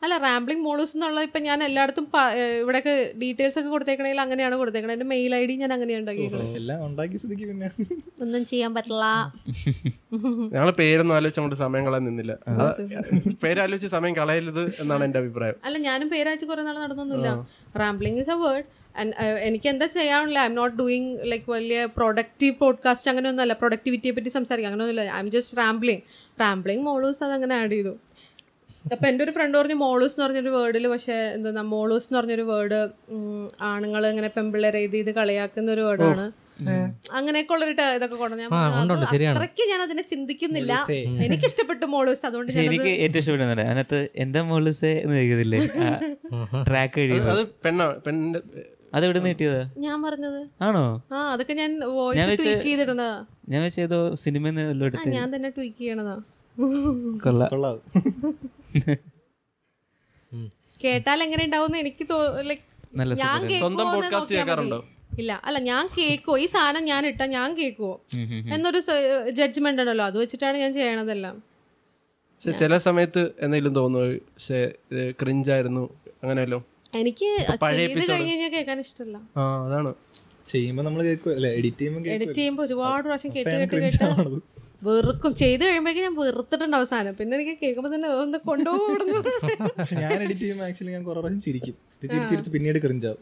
[SPEAKER 5] അല്ല റാംബ്ലിംഗ് മോളൂസ് എന്നുള്ള ഇപ്പൊ ഞാൻ എല്ലായിടത്തും ഇവിടെയൊക്കെ ഡീറ്റെയിൽസ് ഒക്കെ കൊടുത്തേക്കണെങ്കിൽ അങ്ങനെയാണ് കൊടുത്തേക്കണത് എന്റെ മെയിൽ ഐ ഡി ഞാൻ അങ്ങനെയാണ് ഉണ്ടാക്കിയേക്കുന്നത് ഒന്നും ചെയ്യാൻ പറ്റില്ല. [LAUGHS]
[SPEAKER 3] ഞങ്ങൾ പേരൊന്നും ആലോചിച്ച് അങ്ങോട്ട് സമയം കളയാൻ നിന്നില്ല. പേരാലോചിച്ച് സമയം കളയരുത് എന്നാണ് എന്റെ അഭിപ്രായം.
[SPEAKER 5] അല്ല ഞാനും പേരാഴ്ച കുറെ നാൾ നടന്നൊന്നുമില്ല. റാംബ്ലിംഗ് ഇസ് എ വേർഡ് എനിക്ക് എന്താ ചെയ്യാനുള്ള? I'm not doing like വലിയ പ്രൊഡക്റ്റീവ് പോഡ്കാസ്റ്റ് അങ്ങനെയൊന്നുമല്ല. പ്രൊഡക്ടിവിറ്റിയെ പറ്റി സംസാരിക്കുക അങ്ങനെയൊന്നുമില്ല. I'm just rambling rambling മോളൂസ് അത് അങ്ങനെ ആഡ് ചെയ്തു. അപ്പൊ എന്റെ ഒരു ഫ്രണ്ട് പറഞ്ഞു മോളൂസ് എന്ന് പറഞ്ഞൊരു വേർഡിൽ പക്ഷേ എന്താ മോളൂസ് എന്ന് പറഞ്ഞൊരു വേർഡ് ആണുങ്ങൾ ഇങ്ങനെ പെമ്പിള്ളേരെ ഇത് ഇത് കളിയാക്കുന്ന ഒരു വേർഡാണ് അങ്ങനെയൊക്കെ ഉള്ളൊരു ഇതൊക്കെ. അത്രയ്ക്ക് ഞാൻ അതിനെ ചിന്തിക്കുന്നില്ല. എനിക്ക് ഇഷ്ടപ്പെട്ടു മോളൂസ് അതുകൊണ്ട്
[SPEAKER 1] എനിക്ക് ഏറ്റവും ഇഷ്ടപ്പെടുന്നത് അതിനകത്ത് എന്താ മോളൂസ് എന്ന് ട്രാക്ക്
[SPEAKER 3] അത് പെണ്ണ പെണ്ണിന്റെ
[SPEAKER 1] അത് എവിടെ നിന്ന് കിട്ടിയതാ?
[SPEAKER 5] ഞാൻ പറഞ്ഞത്.
[SPEAKER 1] ആണോ?
[SPEAKER 5] ആ അതൊക്കെ ഞാൻ വോയിസ് ട്വീക്ക് ചെയ്തിടുന്നതാ.
[SPEAKER 1] ഞാൻ സിനിമ
[SPEAKER 5] ഞാൻ തന്നെ ട്വീക്ക് ചെയ്യണതാ.
[SPEAKER 1] കൊള്ളാം.
[SPEAKER 4] കൊള്ളാം.
[SPEAKER 5] കേട്ടാൽ എങ്ങനെ ഉണ്ടാവും എനിക്ക് ലൈക്ക്
[SPEAKER 1] നല്ല
[SPEAKER 5] ഞാൻ
[SPEAKER 3] സ്വന്തം
[SPEAKER 5] കേൾക്കുമോ ഇല്ല അല്ല ഞാൻ കേൾക്കുമോ ഈ സാധനം ഞാൻ ഇട്ട ഞാൻ കേൾക്കുമോ എന്നൊരു ജഡ്ജ്മെന്റ് ഉണ്ടല്ലോ. അത് വെച്ചിട്ടാണ് ഞാൻ ചെയ്യണതെല്ലാം.
[SPEAKER 3] പക്ഷെ ചില സമയത്ത് എന്തെങ്കിലും തോന്നുന്നു പക്ഷേ ക്രിഞ്ചായിരുന്നു അങ്ങനെയല്ലോ.
[SPEAKER 5] എനിക്ക് ചെയ്ത്. കഴിഞ്ഞ് കഴിഞ്ഞാൽ കേൾക്കാൻ ഇഷ്ടമല്ല.
[SPEAKER 3] ആ അതാണ്.
[SPEAKER 4] ചെയ്യുമ്പോ നമ്മൾ കേൾക്കും എഡിറ്റ് ചെയ്യുമ്പോൾ
[SPEAKER 5] എഡിറ്റ് ചെയ്യുമ്പോൾ ഒരുപാട് പ്രാവശ്യം കേട്ട് കേട്ട് കേട്ട്. വെറുക്കും. ചെയ്ത് കഴിയുമ്പോഴേക്കും ഞാൻ വെറുത്തിട്ടുണ്ട് അവസാനം. പിന്നെ എനിക്ക് കേൾക്കുമ്പോൾ തന്നെ ഒന്ന് കൊണ്ടുപോകുന്നു
[SPEAKER 4] ഞാൻ എഡിറ്റ് ചെയ്യുമ്പോൾ ആക്ച്വലി ഞാൻ കുറേ പ്രാവശ്യം ചിരിക്കും. ചിരിച്ചിരിച്ച് ചിരിച്ച് ചിരിച്ച് പിന്നീട് ക്രിഞ്ചാവും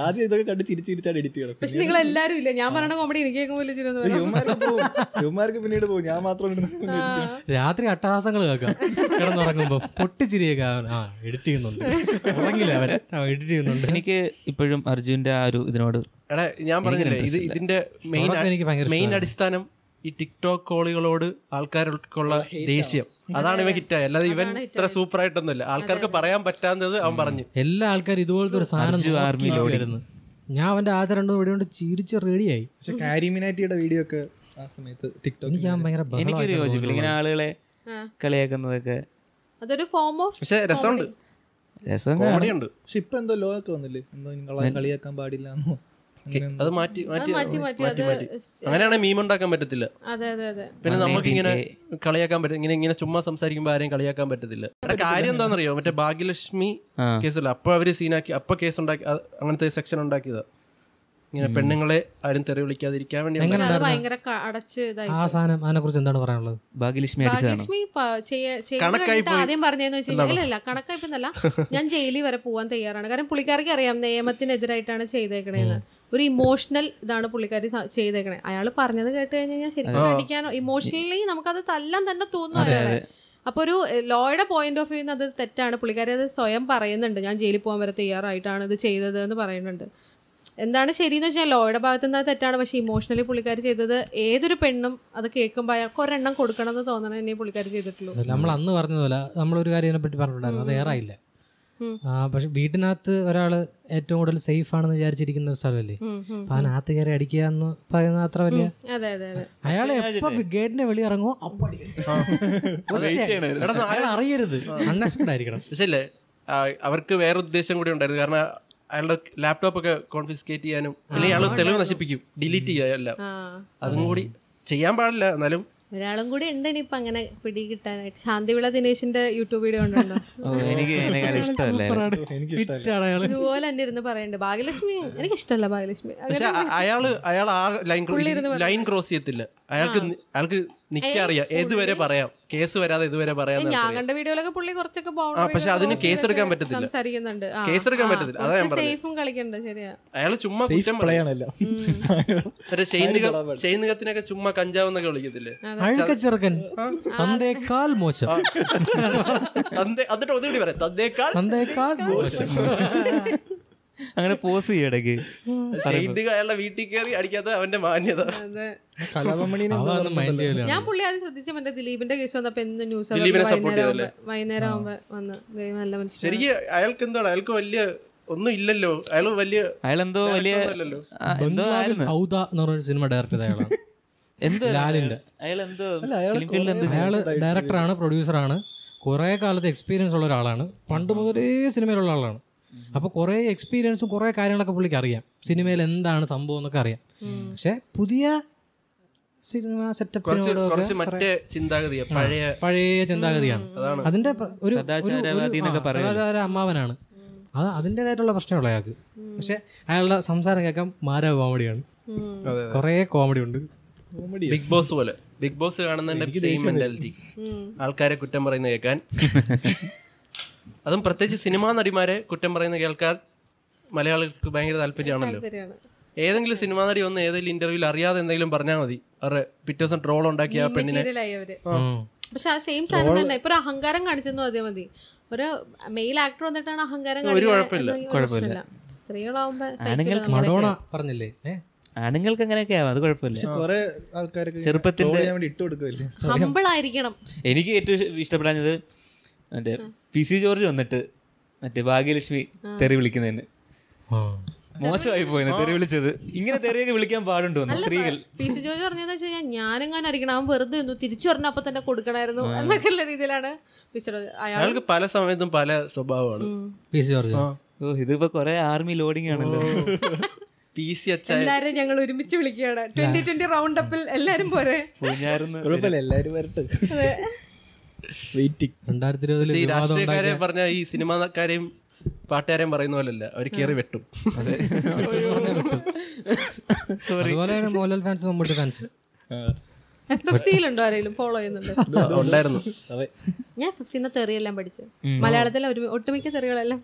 [SPEAKER 4] ആദ്യം ഇതൊക്കെ കണ്ട് ചിരിച്ചിരിച്ചാണ് എഡിറ്റ് ചെയ്യണം.
[SPEAKER 5] പക്ഷെ നിങ്ങൾ എല്ലാരും ഇല്ല? ഞാൻ പറയണ കോമഡി എനിക്ക്.
[SPEAKER 4] യുവമാർക്ക് പിന്നീട് പോകും. ഞാൻ മാത്രം ഇരുന്ന്
[SPEAKER 2] രാത്രി അട്ടഹാസങ്ങൾ കേൾക്കാം. കിടന്നുറങ്ങുമ്പോ പൊട്ടിച്ചിരിയൊക്കെ അവൻ ആ എഡിറ്റ് ചെയ്യുന്നുണ്ട്. ഉറങ്ങില്ല അവൻ. എഡിറ്റ് ചെയ്യുന്നുണ്ട്.
[SPEAKER 1] എനിക്ക് ഇപ്പോഴും അർജുന്റെ ആ ഒരു ഇതിനോട്
[SPEAKER 3] എടാ ഞാൻ പറഞ്ഞില്ലേ ഇത് ഇതിന്റെ മെയിൻ മെയിൻ അടിസ്ഥാനം ഈ ടിക്ടോക്ക് കോളികളോട് ആൾക്കാർക്കുള്ള ദേഷ്യം. അതാണ് ഇവ ഹിറ്റായി അല്ലാതെ ഇവൻ ഇത്ര സൂപ്പർ ആയിട്ടൊന്നുമില്ല ആൾക്കാർക്ക് പറയാൻ പറ്റാത്തത് അവൻ പറഞ്ഞു.
[SPEAKER 2] എല്ലാ ആൾക്കാരും ഇതുപോലത്തെ ഒരു സാധനം ഞാൻ അവന്റെ ആദ്യ രണ്ടു വീഡിയോ കൊണ്ട് ചിരിച്ച് റെഡിയായി.
[SPEAKER 4] പക്ഷെ കാരിമിനാറ്റിയുടെ വീഡിയോ ഒക്കെ ആ സമയത്ത് ടിക്ടോക്ക്
[SPEAKER 2] ഞാൻ ഭയങ്കര
[SPEAKER 1] എനിക്കൊരു യോജിപ്പില്ല. ഇങ്ങനെ ആളുകളെ കളിയാക്കുന്നതൊക്കെ.
[SPEAKER 5] അതൊരു ഫോം ഓഫ്
[SPEAKER 3] പക്ഷെ രസമുണ്ട്.
[SPEAKER 1] രസം
[SPEAKER 3] കോമഡിയുണ്ട്
[SPEAKER 4] പക്ഷെ ഇപ്പൊ എന്തോ ലോ ഒക്കെ വന്നില്ലേ? എന്തോ കളിയാക്കാൻ പാടില്ല എന്നോ
[SPEAKER 3] അത് മാറ്റി മാറ്റി
[SPEAKER 5] മാറ്റി മാറ്റി.
[SPEAKER 3] അങ്ങനെയാണെങ്കിൽ മീം ഉണ്ടാക്കാൻ പറ്റത്തില്ല.
[SPEAKER 5] അതെ അതെ അതെ.
[SPEAKER 3] പിന്നെ നമുക്ക് ഇങ്ങനെ കളിയാക്കാൻ പറ്റും ഇങ്ങനെ ഇങ്ങനെ ചുമ്മാ സംസാരിക്കുമ്പോൾ ആരെയും കളിയാക്കാൻ പറ്റത്തില്ല. കാര്യം എന്താണെന്നറിയോ? മറ്റേ ഭാഗ്യലക്ഷ്മി. കേസല്ല? അപ്പൊ അവർ സീനാക്കി അപ്പൊ കേസ് ഉണ്ടാക്കി അങ്ങനത്തെ സെക്ഷൻ ഉണ്ടാക്കിയതാ. ഇങ്ങനെ പെണ്ണുങ്ങളെ ആരും തെറി വിളിക്കാതിരിക്കാൻ വേണ്ടി
[SPEAKER 2] ആ സാധനം അതിനെ കുറിച്ച് എന്താണ് പറയാനുള്ളത്?
[SPEAKER 1] ഭാഗ്യലക്ഷ്മി
[SPEAKER 5] ആദ്യം പറഞ്ഞതെന്ന് വെച്ച് കഴിഞ്ഞാൽ കണക്കായിപ്പോന്നല്ല ഞാൻ ജയിലിൽ വരെ പോവാൻ തയ്യാറാണ്. കാരണം പുള്ളിക്കാർക്ക് അറിയാം നിയമത്തിനെതിരായിട്ടാണ് ചെയ്തേക്കണേന്ന്. ഒരു ഇമോഷണൽ ഇതാണ് പുള്ളിക്കാരി ചെയ്തേക്കണേ. അയാൾ പറഞ്ഞത് കേട്ട് കഴിഞ്ഞാൽ ശരിക്കും അടിക്കാനോ ഇമോഷണലി നമുക്കത് തല്ലാൻ തന്നെ തോന്നും അയാളെ. അപ്പൊ ഒരു ലോയുടെ പോയിന്റ് ഓഫ് വ്യൂന്ന് അത് തെറ്റാണ്. പുള്ളിക്കാരി അത് സ്വയം പറയുന്നുണ്ട്. ഞാൻ ജയിലിൽ പോകാൻ വരെ തയ്യാറായിട്ടാണ് ഇത് ചെയ്തത് എന്ന് പറയുന്നുണ്ട്. എന്താണ് ശരിയെന്ന് വെച്ചാൽ ലോയുടെ ഭാഗത്ത് നിന്ന് തെറ്റാണ്. പക്ഷേ ഇമോഷണലി പുള്ളിക്കാരി ചെയ്തത് ഏതൊരു പെണ്ണും അത് കേൾക്കുമ്പോൾ അയാൾക്ക് ഒരെണ്ണം കൊടുക്കണം എന്ന് തോന്നണേ തന്നെ പുള്ളിക്കാരി ചെയ്തിട്ടുള്ളൂ.
[SPEAKER 2] നമ്മൾ അന്ന് പറഞ്ഞതുപോലെ നമ്മളൊരു കാര്യം ഇതിനെ പറ്റി പറഞ്ഞിട്ടുണ്ടായിരുന്നു. അത് ഏറായില്ല. പക്ഷെ വീട്ടിനകത്ത് ഒരാൾ ഏറ്റവും കൂടുതൽ സേഫ് ആണെന്ന് വിചാരിച്ചിരിക്കുന്ന ഒരു സ്ഥലമല്ലേ. അപ്പൊ അതിനകത്ത് കയറി അടിക്കുക എന്ന് പറയുന്ന അത്ര വലിയ
[SPEAKER 5] അതെ അതെ അതെ.
[SPEAKER 2] അയാൾ എപ്പോ ഗേറ്റിന്റെ വെളി ഇറങ്ങുമോ അപ്പൊ. അയാൾ അറിയരുത്. ആയിരിക്കണം
[SPEAKER 3] പക്ഷേ അവർക്ക് വേറെ ഉദ്ദേശം കൂടി ഉണ്ടായിരുന്നു. കാരണം അയാളുടെ ലാപ്ടോപ്പ് ഒക്കെ കോൺഫിസ്കേറ്റ് ചെയ്യാനും അല്ലെങ്കിൽ അയാൾ തെളിവ് നശിപ്പിക്കും ഡിലീറ്റ് ചെയ്യാം എല്ലാം. അതും കൂടി ചെയ്യാൻ പാടില്ല. എന്നാലും
[SPEAKER 5] ഒരാളും കൂടി ഉണ്ട് ഇനിയിപ്പോ അങ്ങനെ പിടി കിട്ടാനായിട്ട് ശാന്തിവിള ദിനേശിന്റെ യൂട്യൂബ് വീഡിയോ
[SPEAKER 1] ഉണ്ടല്ലോ എനിക്ക് അതിനേക്കാൾ ഇഷ്ടമല്ലേ.
[SPEAKER 4] എനിക്ക്
[SPEAKER 2] ഫിറ്റാണ് അയാൾ
[SPEAKER 5] ഇതുപോലെ തന്നെ ഇരുന്ന് പറയണ്ട്. ഭാഗ്യലക്ഷ്മി എനിക്ക് ഇഷ്ടമല്ല ഭാഗ്യലക്ഷ്മി
[SPEAKER 3] അയാൾ അയാൾ ആ ലൈൻ ലൈൻ ക്രോസ് ചെയ്യത്തില്ല. അയാൾക്ക് അയാൾക്ക് നിക്കറിയാം ഏതുവരെ പറയാം? കേസ് വരാതെ ഇതുവരെ പറയാം
[SPEAKER 5] ഞാൻ കണ്ട വീഡിയോയിലൊക്കെ പുള്ളി കുറച്ചൊക്കെ
[SPEAKER 3] പക്ഷെ അതിന് കേസ് എടുക്കാൻ പറ്റത്തില്ല.
[SPEAKER 5] സംസാരിക്കുന്നുണ്ട്.
[SPEAKER 3] കേസ് എടുക്കാൻ പറ്റത്തില്ല. അതാ ഞാൻ
[SPEAKER 5] സേഫും കളിക്കണ്ട ശരിയാ.
[SPEAKER 3] അയാൾ ചുമ്മാ കുറ്റം
[SPEAKER 4] പ്ലേ
[SPEAKER 3] പറയും.
[SPEAKER 4] ആണല്ലോ
[SPEAKER 3] മറ്റേ ഷെയ്നിക ഷെയ്നികത്തിനൊക്കെ ചുമ്മാ കഞ്ചാവെന്നൊക്കെ വിളിക്കത്തില്ലേ?
[SPEAKER 2] ചെറുക്കൻ. തന്തേക്കാൾ മോശം.
[SPEAKER 3] തന്തേ എന്നിട്ട് ഒന്നുകൂടി പറയാം തന്തേക്കാൾ
[SPEAKER 2] തന്തേക്കാൾ മോശം.
[SPEAKER 1] അങ്ങനെ പോസ്
[SPEAKER 3] ചെയ്യടക്ക് അയാളുടെ വീട്ടിൽ കയറി അടിക്കാത്ത അവന്റെ മാന്യത.
[SPEAKER 5] അതെ.
[SPEAKER 4] കലാപമണിനെ
[SPEAKER 2] അവ മൈൻഡ് ചെയ്യില്ല
[SPEAKER 5] ഞാൻ പുള്ളി ആദ്യം ശ്രദ്ധിച്ച മറ്റേ ദിലീപിന്റെ കേസ് വന്നപ്പോ ന്യൂസ് വൈകുന്നേരം? ആവുമ്പോ വന്ന് നല്ല മനുഷ്യൻ
[SPEAKER 3] ശരിക്കും അയാൾക്ക് എന്താണ്? അയാൾക്ക് വലിയ ഒന്നും ഇല്ലല്ലോ. അയാൾ വലിയ
[SPEAKER 1] അയാൾ
[SPEAKER 3] എന്തോ
[SPEAKER 1] വലിയ എന്തോ ആയിരുന്നു.
[SPEAKER 2] ഔദ എന്ന് സിനിമ ഡയറക്ട് ചെയ്ത അയാളാണ്.
[SPEAKER 1] എന്തോ?
[SPEAKER 2] ലാലിന്റെ.
[SPEAKER 1] അയാൾ എന്തോ
[SPEAKER 2] അയാൾ ഡയറക്ടറാണ് പ്രൊഡ്യൂസറാണ് കുറേ കാലത്തെ എക്സ്പീരിയൻസ് ഉള്ള ഒരാളാണ്. പണ്ട് മുതലേ സിനിമയിലുള്ള ആളാണ്. അപ്പോൾ കുറേ എക്സ്പീരിയൻസും കുറേ കാര്യങ്ങളൊക്കെ പുള്ളിക്ക് അറിയാം. സിനിമയിൽ എന്താണ് സംഭവം എന്നൊക്കെ അറിയാം. പക്ഷെ പുതിയ സിനിമ
[SPEAKER 3] സെറ്റപ്പ് മറ്റേ പഴയ
[SPEAKER 2] പഴയ ചിന്താഗതിയാണ്. അതിന്റെ ഒരു സദാചാര അമ്മാവനാണ്. അത് അതിന്റെതായിട്ടുള്ള പ്രശ്നമുള്ള അയാൾക്ക് പക്ഷെ അയാളുടെ സംസാരം കേൾക്കാൻ മാര കോമഡിയാണ്. കുറേ കോമഡി ഉണ്ട്
[SPEAKER 3] ബിഗ് ബോസ് പോലെ. ബിഗ് ബോസ് കാണുന്നതിന്റെ സെയിം മെന്റാലിറ്റി ആൾക്കാരെ കുറ്റം പറയുന്നത് കേൾക്കാൻ. [LAUGHS] അതും പ്രത്യേകിച്ച് സിനിമാ നടിമാരെ കുറ്റം പറയുന്ന കേൾക്കാൻ മലയാളികൾക്ക് ഭയങ്കര താല്പര്യമാണല്ലോ. ഏതെങ്കിലും സിനിമാ നടി വന്ന് ഏതെങ്കിലും ഇന്റർവ്യൂവിൽ അറിയാതെ എന്തെങ്കിലും പറഞ്ഞാൽ മതി. അവരുടെ പിറ്റേ ദിവസം ട്രോൾ ഉണ്ടാക്കിയ ആ പെണ്ണിനെ.
[SPEAKER 5] പക്ഷെ ആ സെയിം സാധനം തന്നെ ഇപ്പൊ അഹങ്കാരം കാണിച്ചെന്ന് മതി മതി. ഒരു മെയിൽ ആക്ടർ വന്നിട്ടാണ് അഹങ്കാരം
[SPEAKER 3] കുഴപ്പമില്ല.
[SPEAKER 5] കുഴപ്പമില്ല. സ്ത്രീകളാവുമ്പോ
[SPEAKER 2] മഡോണ പറഞ്ഞില്ലേ?
[SPEAKER 1] ആണുങ്ങൾക്ക് അങ്ങനെയൊക്കെ ആവാം അത് കുഴപ്പമില്ല.
[SPEAKER 4] കുറെ ആൾക്കാർക്ക്
[SPEAKER 1] ചെറുപ്പത്തിന്റെ-
[SPEAKER 4] troll വേണ്ടി ഇട്ട് കൊടുക്കുമല്ലേ
[SPEAKER 5] ഹമ്പിൾ ആയിരിക്കണം.
[SPEAKER 1] എനിക്ക് ഏറ്റവും ഇഷ്ട- ഇഷ്ടപ്പെടാഞ്ഞത് മറ്റേ പി സി ജോർജ് വന്നിട്ട് മറ്റേ ഭാഗ്യലക്ഷ്മി തെറി വിളിക്കുന്നതിന്. മോശമായി പോയി തെറി വിളിച്ചത്. ഇങ്ങനെ തെറിയൊക്കെ വിളിക്കാൻ പാടുണ്ടോ സ്ത്രീകൾ?
[SPEAKER 5] പി സി ജോർജ് പറഞ്ഞതെന്ന് വെച്ച് കഴിഞ്ഞാൽ ഞാനെങ്ങാനും അറിയണം അവൻ വെറുതെ ഒന്നു തിരിച്ചു പറഞ്ഞ അപ്പൊ തന്നെ കൊടുക്കണായിരുന്നു എന്നൊക്കെയുള്ള രീതിയിലാണ് പി സി ജോർജ്
[SPEAKER 3] അയാൾക്ക് പല സമയത്തും പല സ്വഭാവമാണ്.
[SPEAKER 2] P C George.
[SPEAKER 1] ഓ ഇതിപ്പോ കൊറേ ആർമി ലോഡിംഗ് ആണല്ലോ.
[SPEAKER 3] പി സി
[SPEAKER 5] എല്ലാരും ഞങ്ങൾ ഒരുമിച്ച് വിളിക്കുകയാണ്. ട്വന്റി ട്വന്റി റൗണ്ട് അപ്പിൽ എല്ലാരും പോരെ?
[SPEAKER 4] എല്ലാരും വരട്ടെ. വെയിറ്റിംഗ്.
[SPEAKER 2] രണ്ടായിരത്തി ഇരുപതിൽ
[SPEAKER 3] ഈ രാഷ്ട്രീയക്കാരെ പറഞ്ഞ ഈ സിനിമാക്കാരെയും പാട്ടുകാരെയും പറയുന്ന പോലല്ല അവർ കയറി വെട്ടും.
[SPEAKER 2] അതുപോലെയാണ് മോഹൻലാൽ ഫാൻസ് മമ്മൂട്ടി ഫാൻസ്.
[SPEAKER 5] ആരെങ്കിലും ഫോളോ ചെയ്യുന്നുണ്ട്?
[SPEAKER 3] ഉണ്ടായിരുന്നു.
[SPEAKER 5] ഞാൻ എഫ് എഫ് സിന്ന് തെറിയെല്ലാം പഠിച്ചു. മലയാളത്തിലെ ഒരു ഒട്ടുമിക്ക തെറികളെല്ലാം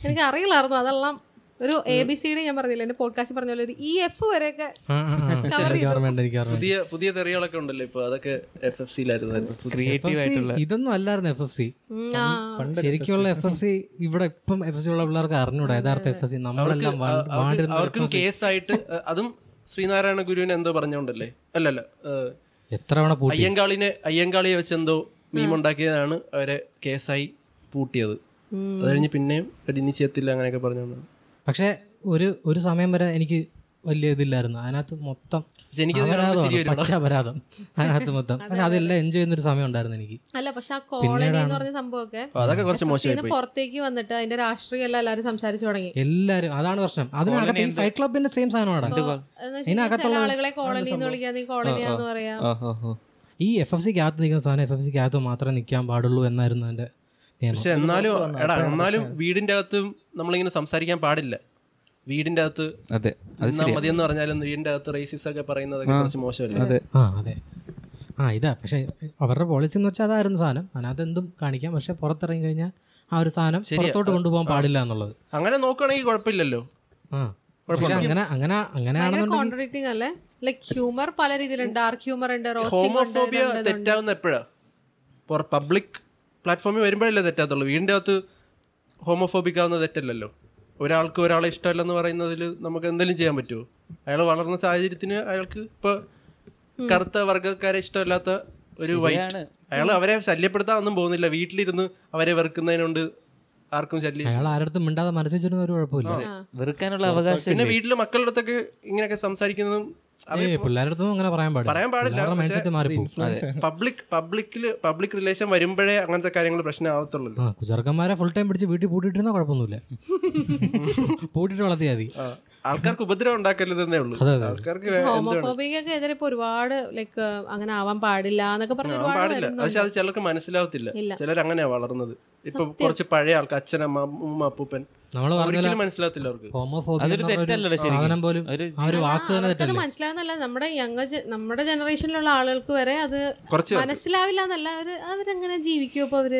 [SPEAKER 5] എനിക്ക് അറിയില്ലായിരുന്നു അതെല്ലാം ഒരു എ ബി സി ഡി ഞാൻ പറഞ്ഞില്ല? എന്റെ പോഡ്കാസ്റ്റ് പറഞ്ഞ പോലെ ഒരു ഇ എഫ് വരെയൊക്കെ
[SPEAKER 3] പുതിയ പുതിയ തെറികളൊക്കെ ഉണ്ടല്ലോ ഇപ്പൊ. അതൊക്കെ എഫ് എഫ് സിയിലായിരുന്നു
[SPEAKER 2] ഇതൊന്നും അല്ലായിരുന്നു എഫ് എഫ് സി. ശരിക്കുള്ള എഫ് എഫ് സി ഇവിടെ ഇപ്പം എഫ് എഫ് സി ഉള്ള പിള്ളേർക്ക് അറിഞ്ഞൂടാ യഥാർത്ഥ എഫ് എഫ് സി നമ്മളെല്ലാം വാണ്ടിരുന്ന
[SPEAKER 3] അവർക്കും കേസായിട്ട് അതും ശ്രീനാരായണ ഗുരുവിനെ എന്തോ പറഞ്ഞോണ്ടല്ലേ? അല്ലല്ല
[SPEAKER 2] എത്ര തവണ പൂട്ടി?
[SPEAKER 3] അയ്യങ്കാളിനെ അയ്യങ്കാളിയെ വെച്ച് എന്തോ മീമുണ്ടാക്കിയതാണ് അവരെ കേസായി പൂട്ടിയത്. അത് കഴിഞ്ഞ് പിന്നെയും ഒരു ഇനിഷ്യത്തിൽ അങ്ങനെയൊക്കെ പറഞ്ഞോണ്ടാണ്
[SPEAKER 2] പക്ഷെ ഒരു ഒരു സമയം വരെ എനിക്ക് വലിയ ഇതില്ലായിരുന്നു. അതിനകത്ത് മൊത്തം അപരാധം. അതിനകത്ത് പക്ഷെ അതെല്ലാം എൻജോയ് ചെയ്യുന്നൊരു സമയം ഉണ്ടായിരുന്നു എനിക്ക്.
[SPEAKER 5] അല്ല പക്ഷെ ആ കോളനി എന്ന് പറഞ്ഞ സംഭവമൊക്കെ പുറത്തേക്ക് വന്നിട്ട് അതിന്റെ രാഷ്ട്രീയം എല്ലാം എല്ലാവരും സംസാരിച്ചു തുടങ്ങി.
[SPEAKER 2] എല്ലാരും അതാണ് പ്രശ്നം. അതിനകത്ത് ഈ ഫൈറ്റ് ക്ലബിന്റെ സെയിം സാധനമാണ്
[SPEAKER 5] ആളുകളെ കോളനി എന്ന് വിളിക്കാൻ കോളനിയാന്ന് പറയാം.
[SPEAKER 2] ഈ എഫ് എഫ് സിക്ക് അകത്ത് നിൽക്കുന്ന സാധനം എഫ് എഫ് സിക്ക് അകത്ത് മാത്രമേ നിൽക്കാൻ പാടുള്ളൂ എന്നായിരുന്നു നിയമം
[SPEAKER 3] പക്ഷെ എന്നാലും എടാ എന്നാലും വീടിന്റെ അകത്തും നമ്മളിങ്ങനെ സംസാരിക്കാൻ പാടില്ല. വീടിന്റെ അകത്ത്
[SPEAKER 1] അതെ മതി
[SPEAKER 3] എന്ന് മതിയെന്ന് പറഞ്ഞാലും വീടിന്റെ അകത്ത് റേസിസ് ഒക്കെ പറയുന്നത് കുറച്ച് മോശമല്ലേ?
[SPEAKER 1] അതെ.
[SPEAKER 2] ആ അതെ. ആ ഇതാ പക്ഷെ അവരുടെ പോളിസി എന്ന് വെച്ചാൽ അതായിരുന്നു സാധനം. അതിനകത്ത് എന്തും കാണിക്കാം പക്ഷെ പുറത്തിറങ്ങി കഴിഞ്ഞാൽ ആ ഒരു സാധനം പുറത്തോട്ട് കൊണ്ടുപോകാൻ പാടില്ല എന്നുള്ളത്.
[SPEAKER 3] അങ്ങനെ നോക്കുകയാണെങ്കിൽ കുഴപ്പമില്ലല്ലോ.
[SPEAKER 2] ആ. അങ്ങനെ അങ്ങനെ
[SPEAKER 5] കോൺട്രഡിക്റ്റിംഗ് അല്ലേ? ലൈക് ഹ്യൂമർ പല രീതിയിലുണ്ട് ഡാർക്ക് ഹ്യൂമർ ഉണ്ട് റോസ്റ്റിംഗ്
[SPEAKER 3] തെറ്റാവുന്ന എപ്പോഴാ? പബ്ലിക് പ്ലാറ്റ്ഫോമിൽ വരുമ്പോഴല്ലേ തെറ്റാത്തുള്ളൂ. വീടിന്റെ അകത്ത് ഹോമോഫോബിക് ആവുന്ന തെറ്റല്ലല്ലോ. ഒരാൾക്ക് ഒരാളെ ഇഷ്ടമല്ലെന്ന് പറയുന്നതിൽ നമുക്ക് എന്തെങ്കിലും ചെയ്യാൻ പറ്റുമോ? അയാൾ വളർന്ന സാഹചര്യത്തിന് അയാൾക്ക് ഇപ്പൊ കറുത്ത വർഗക്കാരെ ഇഷ്ടമല്ലാത്ത ഒരു വൈറ്റ്. അയാൾ അവരെ ശല്യപ്പെടുത്താൻ ഒന്നും പോകുന്നില്ല. വീട്ടിലിരുന്ന് അവരെ വെറുക്കുന്നതിനുണ്ട് ആർക്കും ശല്യം.
[SPEAKER 2] അയാൾ ആരടുത്തും മിണ്ടാതെ മനസ്സിച്ചിരുന്ന ഒരു കുഴപ്പമില്ല.
[SPEAKER 1] വെറുക്കാനുള്ള അവകാശം
[SPEAKER 3] പിന്നെ വീട്ടിൽ മക്കളുടെ അടുത്തൊക്കെ ഇങ്ങനെയൊക്കെ സംസാരിക്കുന്നതും
[SPEAKER 2] അങ്ങനെ പറയാൻ പാടില്ല.
[SPEAKER 3] പറയാൻ പാടില്ല പബ്ലിക് പബ്ലിക്കിൽ പബ്ലിക് റിലേഷൻ വരുമ്പോഴേ അങ്ങനത്തെ കാര്യങ്ങൾ പ്രശ്നമാവത്തുള്ളൂ
[SPEAKER 2] കുചർക്കന്മാരെ ഫുൾ ടൈം പിടിച്ച് വീട്ടിൽ പൂട്ടിട്ടിരുന്ന കുഴപ്പമൊന്നുമില്ല. [LAUGHS] പൂട്ടിട്ട് വളർത്തിയാൽ മതി.
[SPEAKER 3] ആൾക്കാർക്ക് ഉപദ്രവം ഉണ്ടാക്കരുതെന്നേ ഉള്ളൂ. ആൾക്കാർക്ക്
[SPEAKER 5] ഹോമോഫോബിക്കൊക്കെ എതിരെ ഇപ്പൊ ഒരുപാട് ലൈക്ക് അങ്ങനെ ആവാൻ പാടില്ല എന്നൊക്കെ പറഞ്ഞു
[SPEAKER 3] പാടില്ല. പക്ഷെ അത് ചിലർക്ക് മനസ്സിലാവത്തില്ല. ചിലർ അങ്ങനെയാ വളർന്നത്. ഇപ്പൊ കുറച്ച് പഴയ ആൾക്കാർ അച്ഛനമ്മ അമ്മൂമ്മ അപ്പൂപ്പൻ.
[SPEAKER 2] നമ്മൾ പറഞ്ഞ
[SPEAKER 3] ഒരിക്കലും മനസ്സിലാവത്തില്ല അവർക്ക്.
[SPEAKER 2] ഹോമോഫോബിയ
[SPEAKER 1] അതൊരു തെറ്റല്ലല്ലോ ശരിക്കും.
[SPEAKER 2] സാധനം പോലും ആ ഒരു വാക്ക് തന്നെ തെറ്റല്ലേ.
[SPEAKER 5] മനസ്സിലാവുന്നല്ല നമ്മുടെ യങ് നമ്മുടെ ജനറേഷനിലുള്ള ആളുകൾക്ക് വരെ അത് മനസ്സിലാവില്ല എന്നല്ല. അവർ അവരെങ്ങനെ ജീവിക്കും അപ്പൊ അവർ?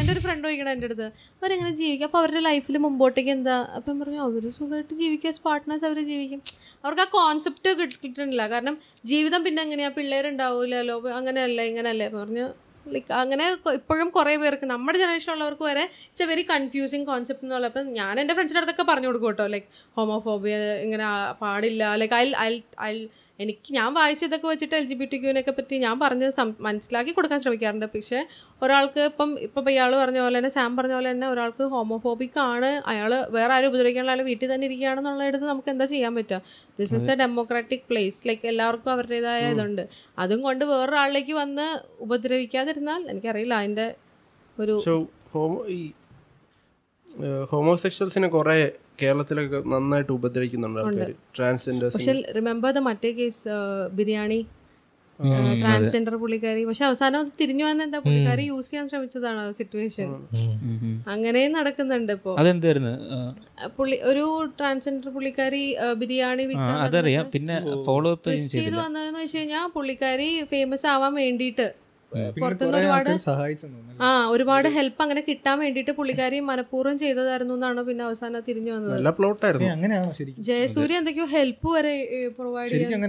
[SPEAKER 5] എന്റെ ഒരു ഫ്രണ്ട് ചോദിക്കണം എന്റെ അടുത്ത്. അവരെങ്ങനെ ജീവിക്കും? അപ്പൊ അവരുടെ ലൈഫിൽ മുമ്പോട്ടേക്ക് എന്താ? അപ്പം പറഞ്ഞു അവർ സുഖമായിട്ട് ജീവിക്കുക. പാർട്ട്നേഴ്സ് അവർ ജീവിക്കും. അവർക്ക് ആ കോൺസെപ്റ്റ് കിട്ടിയിട്ടില്ല. കാരണം ജീവിതം പിന്നെ എങ്ങനെയാ? പിള്ളേരുണ്ടാവൂലല്ലോ. അങ്ങനെയല്ലേ ഇങ്ങനെയല്ലേ. പറഞ്ഞു ലൈക്ക് അങ്ങനെ ഇപ്പോഴും കുറേ പേർക്ക് നമ്മുടെ ജനറേഷൻ ഉള്ളവർക്ക് വരെ it's a very confusing concept എന്നുള്ള അപ്പം ഞാൻ എന്റെ ഫ്രണ്ട്സിന്റെ അടുത്തൊക്കെ പറഞ്ഞു കൊടുക്കും കേട്ടോ. ലൈക്ക് ഹോമോഫോബിയ ഇങ്ങനെ പാടില്ല. ലൈക്ക് ഐ ഐ ഐ എനിക്ക് ഞാൻ വായിച്ചതൊക്കെ വെച്ചിട്ട് എൽ ജി ബി ടി ക്യൂവിനൊക്കെ പറ്റി ഞാൻ പറഞ്ഞ് മനസ്സിലാക്കി കൊടുക്കാൻ ശ്രമിക്കാറുണ്ട്. പക്ഷേ ഒരാൾക്ക് ഇപ്പം ഇപ്പം ഇയാൾ പറഞ്ഞ പോലെ തന്നെ സാം പറഞ്ഞ പോലെ തന്നെ ഒരാൾക്ക് ഹോമോഫോബിക് ആണ്. അയാൾ വേറെ ആരും ഉപദ്രവിക്കാനുള്ള അയാൾ വീട്ടിൽ തന്നെ ഇരിക്കുകയാണെന്നുള്ളടുത്ത് നമുക്ക് എന്താ ചെയ്യാൻ പറ്റുക? This is a democratic place like എല്ലാവർക്കും അവരുടേതായ ഇതുണ്ട്. അതും കൊണ്ട് വേറൊരാളിലേക്ക് വന്ന് ഉപദ്രവിക്കാതിരുന്നാൽ എനിക്കറിയില്ല അതിന്റെ ഒരു
[SPEAKER 3] ഹോമോസെക്ഷൽസിനെ കുറെ കേരളത്തിലൊക്കെ നന്നായിട്ട് ഉപദ്രവിക്കുന്നുണ്ട് ആൾക്കാർ ട്രാൻസ്ജെൻഡേഴ്സ്
[SPEAKER 5] പക്ഷെ റിമെമ്പർ ദ മറ്റേ കേസ് ബിരിയാണി? ട്രാൻസ്ജെൻഡർ പുള്ളിക്കാരി. പക്ഷെ അവസാനം അത് തിരിഞ്ഞു വന്ന എന്താ പുള്ളിക്കാരി യൂസ് ചെയ്യാൻ ശ്രമിച്ചതാണ് സിറ്റുവേഷൻ അങ്ങനെയും നടക്കുന്നുണ്ട് ഇപ്പോ.
[SPEAKER 1] അതെന്തായിരുന്നു?
[SPEAKER 5] പുള്ളി ഒരു ട്രാൻസ്ജെൻഡർ പുള്ളിക്കാരി ബിരിയാണി വിൽക്കാൻ
[SPEAKER 1] അതറിയാം. പിന്നെ ഫോളോ അപ്പ്
[SPEAKER 5] ചെയ്ത് വന്നതെന്ന് വെച്ച് കഴിഞ്ഞാൽ പുള്ളിക്കാരി ഫേമസ് ആവാൻ വേണ്ടിയിട്ട് പുറത്തുനിന്ന് ഒരുപാട്. ആ ഒരുപാട് ഹെൽപ്പ് അങ്ങനെ കിട്ടാൻ വേണ്ടിട്ട് പുള്ളിക്കാരി മനഃപൂർവം ചെയ്തതായിരുന്നു എന്നാണ് പിന്നെ അവസാനം തിരിഞ്ഞു വന്നത്.
[SPEAKER 3] നല്ല പ്ലോട്ടായിരുന്നു
[SPEAKER 4] ഏ, അങ്ങനെയാണോ ശരിക്കും?
[SPEAKER 5] ജയസൂര്യ എന്തൊക്കെയോ ഹെൽപ്പ് വരെ പ്രൊവൈഡ് ചെയ്യാൻ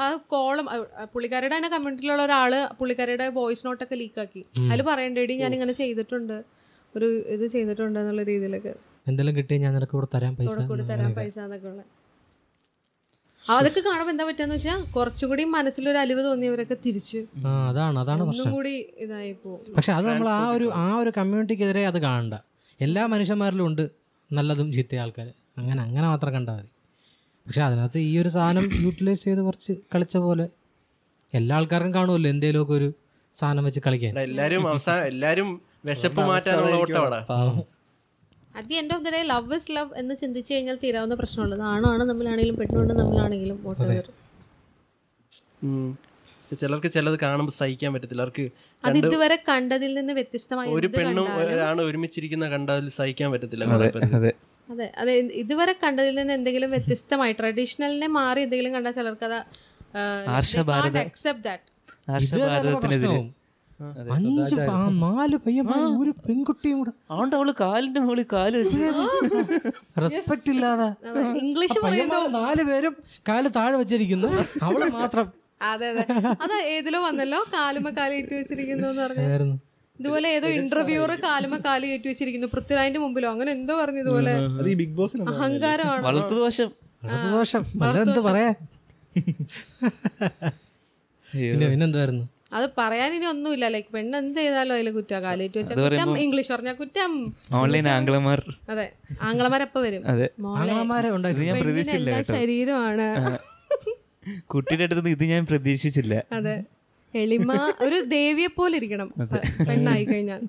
[SPEAKER 5] ആ കോളം പുള്ളിക്കാരിയുടെ തന്നെ കമ്മ്യൂണിറ്റിയിലുള്ള ഒരാൾ പുള്ളിക്കാരിയുടെ വോയിസ് നോട്ടൊക്കെ ലീക്കാക്കി അതിൽ പറയണ്ടേടി ഞാൻ ഇങ്ങനെ ചെയ്തിട്ടുണ്ട്. ഒരു ഇത് ചെയ്തിട്ടുണ്ട് എന്നുള്ള രീതിയിലൊക്കെ.
[SPEAKER 2] എന്തെല്ലാം കിട്ടിയാൽ ഞാൻ നിനക്ക് കൂടെ തരാം പൈസ
[SPEAKER 5] കൂടെ തരാം തരാൻ പൈസ എന്നൊക്കെ ഉള്ള അതൊക്കെ കാണുമ്പോൾ എന്താ പറ്റാന്ന് വെച്ചാൽ കുറച്ചുകൂടി മനസ്സിലൊരു അലിവ് തോന്നിയവരൊക്കെ തിരിച്ച്
[SPEAKER 2] ആ അതാണ് അതാണ്
[SPEAKER 5] ഒന്നും കൂടി ഇതായി പോകും
[SPEAKER 2] പക്ഷെ അത് നമ്മൾ ആ ഒരു ആ ഒരു കമ്മ്യൂണിറ്റിക്കെതിരെ അത് കാണണ്ട. എല്ലാ മനുഷ്യന്മാരിലും ഉണ്ട് നല്ലതും ചീത്ത ആൾക്കാർ അങ്ങനെ അങ്ങനെ മാത്രം കണ്ടാൽ മതി. പക്ഷെ അതിനകത്ത് ഈ ഒരു സാധനം യൂട്ടിലൈസ് ചെയ്ത് കുറച്ച് കളിച്ച പോലെ എല്ലാ ആൾക്കാർക്കും കാണുമല്ലോ എന്തേലുമൊക്കെ ഒരു സാധനം വെച്ച് കളിക്കാൻ.
[SPEAKER 3] എല്ലാരും അവസാനം എല്ലാരും വിശപ്പ് മാറ്റാനുള്ള ഓട്ടമാണ്
[SPEAKER 5] at the end of the day love is love എന്ന് ചിന്തിച്ചു കഴിഞ്ഞാൽ തീരാവുന്ന പ്രശ്നമുള്ളത് ആണാണ് തമ്മിലാണെങ്കിലും പെണ്ണുകൊണ്ട് തമ്മിലാണെങ്കിലും whatever.
[SPEAKER 3] ചിലർക്ക് ചിലത് കാണുമ്പോൾ സഹിക്കാൻ പറ്റത്തില്ല. അവർക്ക്
[SPEAKER 5] അത് ഇതുവരെ കണ്ടതിൽ നിന്ന് വ്യത്യസ്തമായി
[SPEAKER 3] ഒരു പെണ്ണും ഒരാണ് ഒരുമിച്ചിരിക്കുന്ന കണ്ടതിൽ സഹിക്കാൻ പറ്റത്തില്ല
[SPEAKER 1] അതെ. അതെ.
[SPEAKER 5] അതെ അതെ. ഇതുവരെ കണ്ടതിൽ നിന്ന് എന്തെങ്കിലും വ്യത്യസ്തമായി ട്രഡീഷണലിനെ മാറി എന്തെങ്കിലും കണ്ടാൽ ചിലർക്ക് അത് അക്സെപ്റ്റ് ദാറ്റ്
[SPEAKER 2] അഞ്ച് ആ നാല് പയ്യന്മാർ ഒരു പെൺകുട്ടിയും കൂടെ.
[SPEAKER 1] അതുകൊണ്ട് അവൾ കാലിന്റെ മുകളിൽ കാൽ
[SPEAKER 2] റെസ്പെക്ട് ഇല്ലാതെ.
[SPEAKER 5] ഇംഗ്ലീഷ്
[SPEAKER 2] നാല് പേരും കാൽ താഴെ വെച്ചിരിക്കുന്നു. അവൾ മാത്രം.
[SPEAKER 5] അതെ അതെ. അത് ഏതിലോ വന്നല്ലോ? കാലുമ കാലേറ്റ് വെച്ചിരിക്കുന്നു എന്ന് പറഞ്ഞു. ഇതുപോലെ ഏതോ ഇന്റർവ്യൂർ കാലുമ കാൽ കയറ്റി വെച്ചിരിക്കുന്നു. പൃഥ്വിരാജിന്റെ മുമ്പിലോ? അങ്ങനെ എന്തോ പറഞ്ഞു ഇതുപോലെ.
[SPEAKER 4] അത് ബിഗ് ബോസിന്
[SPEAKER 5] അഹങ്കാരമാണ്?
[SPEAKER 1] വളർത്തു ദോഷം
[SPEAKER 2] അത് ദോഷം അതെന്ത് പറയാ? പിന്നെ പിന്നെന്തായിരുന്നു?
[SPEAKER 5] അത് പറയാൻ ഇനി ഒന്നുമില്ല. ലൈക്ക് പെണ്ണ് എന്ത് ചെയ്താലും അതിൽ കുറ്റം. കാലേറ്റ് വെച്ചാൽ കുറ്റം ഇംഗ്ലീഷ് പറഞ്ഞാൽ കുറ്റം.
[SPEAKER 1] ഓൺലൈൻ ആംഗ്ലമാർ.
[SPEAKER 5] അതെ ആംഗ്ലമാരപ്പ വരും?
[SPEAKER 1] അതെ.
[SPEAKER 5] മോളെ.
[SPEAKER 2] ആങ്ങളമാരെ
[SPEAKER 1] ഞാൻ പ്രതീക്ഷിച്ചില്ല കേട്ടോ.
[SPEAKER 5] ശരീരമാണ്.
[SPEAKER 1] കുട്ടിയുടെ അടുത്ത് ഇത് ഞാൻ പ്രതീക്ഷിച്ചില്ല.
[SPEAKER 5] അതെ. എളിമ ഒരു ദേവിയെ പോലെ ഇരിക്കണം. പെണ്ണായി കഴിഞ്ഞാൽ.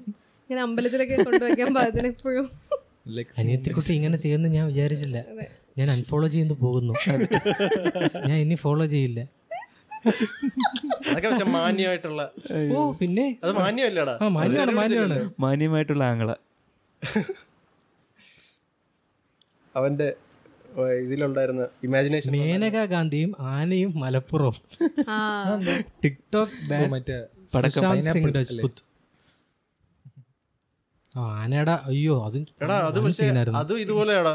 [SPEAKER 5] ഇങ്ങനെ അമ്പലത്തിലൊക്കെ കൊണ്ടുവയ്ക്കാൻ പാകത്തിന് എപ്പോഴും.
[SPEAKER 2] അനിയത്തിക്കുട്ടി ഇങ്ങനെ ചെയ്യുന്ന ഞാൻ വിചാരിച്ചില്ല. ഞാൻ അൺഫോളോ ചെയ്യുന്നു പോകുന്നു. ഞാൻ ഇനി ഫോളോ ചെയ്യില്ല.
[SPEAKER 3] അതൊക്കെ പക്ഷെ മാന്യമായിട്ടുള്ള
[SPEAKER 2] ഓ പിന്നെ?
[SPEAKER 3] അത് മാന്യമല്ലേടാ.
[SPEAKER 2] ആ മാന്യമാണ് മാന്യമാണ്.
[SPEAKER 1] മാന്യമായിട്ടുള്ള ആംഗള
[SPEAKER 3] അവന്റെ ഇതിലുണ്ടായിരുന്ന ഇമാജിനേഷൻ
[SPEAKER 2] മേനക ഗാന്ധിയും ആനയും മലപ്പുറവും.
[SPEAKER 5] ആ.
[SPEAKER 2] ടിക്ടോക്ക്
[SPEAKER 4] മറ്റേ
[SPEAKER 2] ആനയുടെ അയ്യോ അതും
[SPEAKER 3] എടാ അത് ഇതുപോലെയാടാ.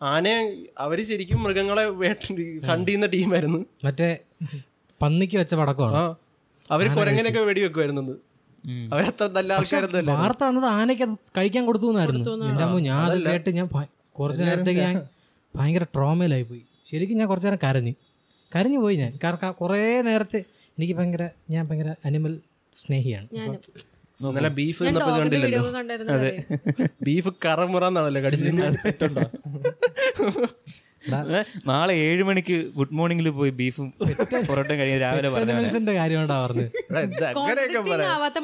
[SPEAKER 3] ആനയെ അവർ ശരിക്കും മൃഗങ്ങളെ വേട്ട കണ്ടിയുന്ന ടീമായിരുന്നു.
[SPEAKER 2] മറ്റേ പന്നിക്ക് വെച്ച പടക്കമാണ്.
[SPEAKER 3] അവർ അവർ കുരങ്ങനൊക്കെ വെടിവെക്കുമായിരുന്നു അവരത്ര നല്ല ആൾക്കാരൊന്നുമല്ല.
[SPEAKER 2] വാർത്ത വന്നത് ആനയ്ക്ക് അത് കഴിക്കാൻ കൊടുത്തു എന്നായിരുന്നു എന്റെ അമ്മ ഞാൻ അത് കേട്ട് ഞാൻ കുറച്ച് നേരത്തേക്ക് ഞാൻ ഭയങ്കര ട്രോമയിലായി പോയി. ശരിക്കും ഞാൻ കുറച്ച് നേരം കരഞ്ഞു. കരഞ്ഞു പോയി ഞാൻ. കാരണം കുറേ നേരത്തെ എനിക്ക് ഭയങ്കര ഞാൻ ഭയങ്കര അനിമൽ സ്നേഹിയാണ്.
[SPEAKER 3] നല്ല ബീഫ് കണ്ടില്ലല്ലോ. ബീഫ് [LAUGHS] കറമുറന്നാണല്ലോ കടിച്ചിരുന്നത്. [LAUGHS]
[SPEAKER 1] നാളെ ഏഴ് മണിക്ക് ഗുഡ് മോർണിംഗിൽ പോയി ബീഫും പൊറോട്ടയും കഴിഞ്ഞ് രാവിലെ
[SPEAKER 2] കാര്യമാണ്ടാ പറഞ്ഞത്?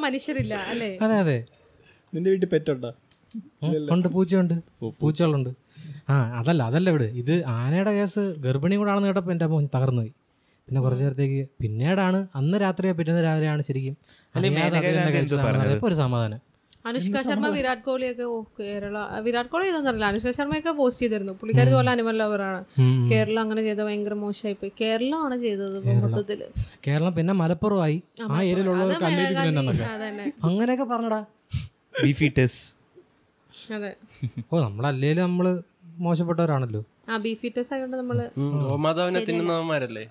[SPEAKER 5] മനുഷ്യരില്ല അല്ലേ?
[SPEAKER 2] അതെ അതെ.
[SPEAKER 4] നിന്റെ വീട്ടിൽ പെറ്റുണ്ടോ?
[SPEAKER 2] ഉണ്ട് പൂച്ചയുണ്ട്. പൂച്ചകളുണ്ട്. ആ അതല്ല അതല്ല ഇവിടെ. ഇത് ആനയുടെ കേസ് ഗർഭിണിയും കൂടെ ആണെന്ന് കേട്ടപ്പോൾ എന്റെ അമ്മ തകർന്നു പോയി പിന്നെ കുറച്ച് നേരത്തേക്ക് പിന്നീടാണ് അന്ന് രാത്രിയോ പിറ്റേന്ന് രാവിലെയാണ് ശരിക്കും? അതിപ്പോ ഒരു സമാധാനം.
[SPEAKER 5] അനുഷ്ക ശർമ്മ വിരാട് കോഹ്ലിയൊക്കെ ഓ കേരള വിരാട് കോഹ്ലി ഇതൊന്നറിയില്ല അനുഷ്ക ശർമ്മയൊക്കെ പോസ്റ്റ് ചെയ്തിരുന്നു. പുള്ളിക്കാരി പോലെ അനിമൽ ലവറാണ്. കേരളം അങ്ങനെ ചെയ്ത ഭയങ്കര മോശമായി പോയി. കേരളമാണ് ചെയ്തത് മൊത്തത്തിൽ.
[SPEAKER 2] കേരളം പിന്നെ മലപ്പുറമായി. ആ അങ്ങനെയൊക്കെ പറഞ്ഞടാ.
[SPEAKER 5] അതെ.
[SPEAKER 2] ഓ നമ്മളല്ലേലും നമ്മൾ മോശപ്പെട്ടവരാണല്ലോ.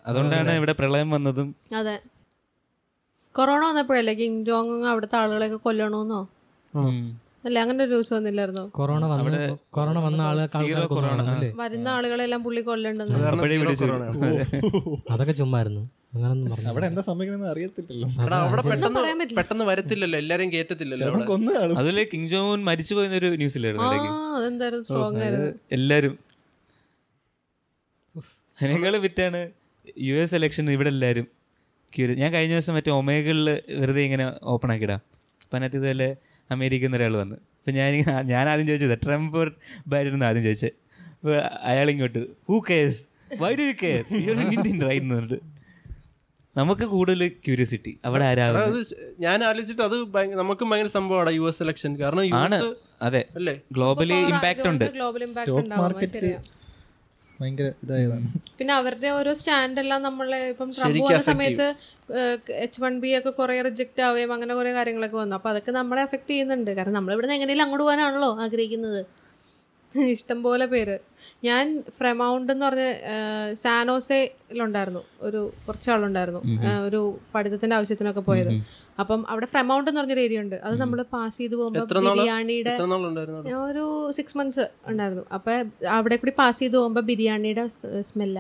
[SPEAKER 1] അതുകൊണ്ടാണ് ഇവിടെ പ്രളയം വന്നതും.
[SPEAKER 5] അതെ. കൊറോണ വന്നപ്പോഴല്ലേ കിങ് ജോങ് അവിടുത്തെ ആളുകളെയൊക്കെ കൊല്ലണമെന്നോ. അല്ലേ അങ്ങനെ ഒരു ന്യൂസ് വന്നില്ലായിരുന്നോ?
[SPEAKER 2] കൊറോണ വന്ന് കൊറോണ വന്ന ആളുകളെ
[SPEAKER 5] വരുന്ന ആളുകളെല്ലാം പുള്ളി കൊല്ലണ്ടെന്ന്. [LAUGHS]
[SPEAKER 2] അതൊക്കെ ചുമ്മായിരുന്നു. പറഞ്ഞു
[SPEAKER 4] അവിടെ എന്താ സംഭവിക്കണമെന്ന് അറിയത്തില്ലല്ലോ.
[SPEAKER 3] അവിടെ പെട്ടെന്ന് പെട്ടെന്ന് വരത്തില്ലല്ലോ. എല്ലാരും കേറ്റത്തില്ലല്ലോ
[SPEAKER 1] അതിലെ കിങ് ജോൺ മരിച്ചു പോയെന്നൊരു ഒരു
[SPEAKER 5] ആ ഇല്ലായിരുന്നു സ്ട്രോങ് ആയിരുന്നു?
[SPEAKER 1] എല്ലാരും. അതിനേക്കാൾ വിറ്റാണ് യു എസ് ഇലക്ഷൻ ഇവിടെ എല്ലാരും. ഞാൻ കഴിഞ്ഞ ദിവസം മറ്റേ ഒമേഗളിൽ വെറുതെ ഇങ്ങനെ ഓപ്പൺ ആക്കിടാ അപ്പം അതിനകത്ത് ഇതുപോലെ അമേരിക്കയിൽ നിന്ന് ഒരാൾ വന്ന്. അപ്പം ഞാൻ ഞാൻ ആദ്യം ചോദിച്ചത് ട്രംപ് ബൈഡൻ ആദ്യം ചോദിച്ചത്. അപ്പോൾ അയാളിങ്ങോട്ട് who cares why do you care you Indian right നമുക്ക് കൂടുതൽ ക്യൂരിയോസിറ്റി അവിടെ ആരാ
[SPEAKER 3] ഞാൻ ആലോചിച്ചിട്ട് അത് നമുക്ക് ഭയങ്കര സംഭവമാണ് യു എസ് ഇലക്ഷൻ കാരണം
[SPEAKER 1] ആണ്. അതെ.
[SPEAKER 3] അല്ലേ?
[SPEAKER 1] ഗ്ലോബലി ഇമ്പാക്ട് ഉണ്ട്.
[SPEAKER 4] സ്റ്റോക്ക് മാർക്കറ്റ് ഭയങ്കര ഇതായതാണ്
[SPEAKER 5] പിന്നെ അവരുടെ ഓരോ സ്റ്റാൻഡ് എല്ലാം നമ്മളെ ഇപ്പം ട്രംപ് വന്ന സമയത്ത് എച്ച് വൺ ബി ഒക്കെ കുറെ റിജക്റ്റ് ആവുകയും അങ്ങനെ കുറെ കാര്യങ്ങളൊക്കെ വന്നു. അപ്പൊ അതൊക്കെ നമ്മളെ എഫക്ട് ചെയ്യുന്നുണ്ട്. കാരണം നമ്മൾ ഇവിടുന്ന് എങ്ങനെയും അങ്ങോട്ട് പോകാനാണല്ലോ ആഗ്രഹിക്കുന്നത്. [LAUGHS] ഇഷ്ടം പോലെ പേര്. ഞാൻ ഫ്രെമൗണ്ട് എന്ന് പറഞ്ഞ സാനോസയിലുണ്ടായിരുന്നു ഒരു കുറച്ചാളുണ്ടായിരുന്നു. ഒരു പഠിത്തത്തിന്റെ ആവശ്യത്തിനൊക്കെ പോയത്. അപ്പം അവിടെ ഫ്രമൗണ്ട് എന്ന് പറഞ്ഞൊരു ഏരിയ ഉണ്ട്. അത് നമ്മൾ പാസ് ചെയ്ത് പോകുമ്പോൾ? ബിരിയാണിയുടെ? ഒരു സിക്സ് മന്ത്സ് ഉണ്ടായിരുന്നു. അപ്പൊ അവിടെ കൂടി പാസ് ചെയ്ത് പോകുമ്പോ ബിരിയാണിയുടെ സ്മെല്ല.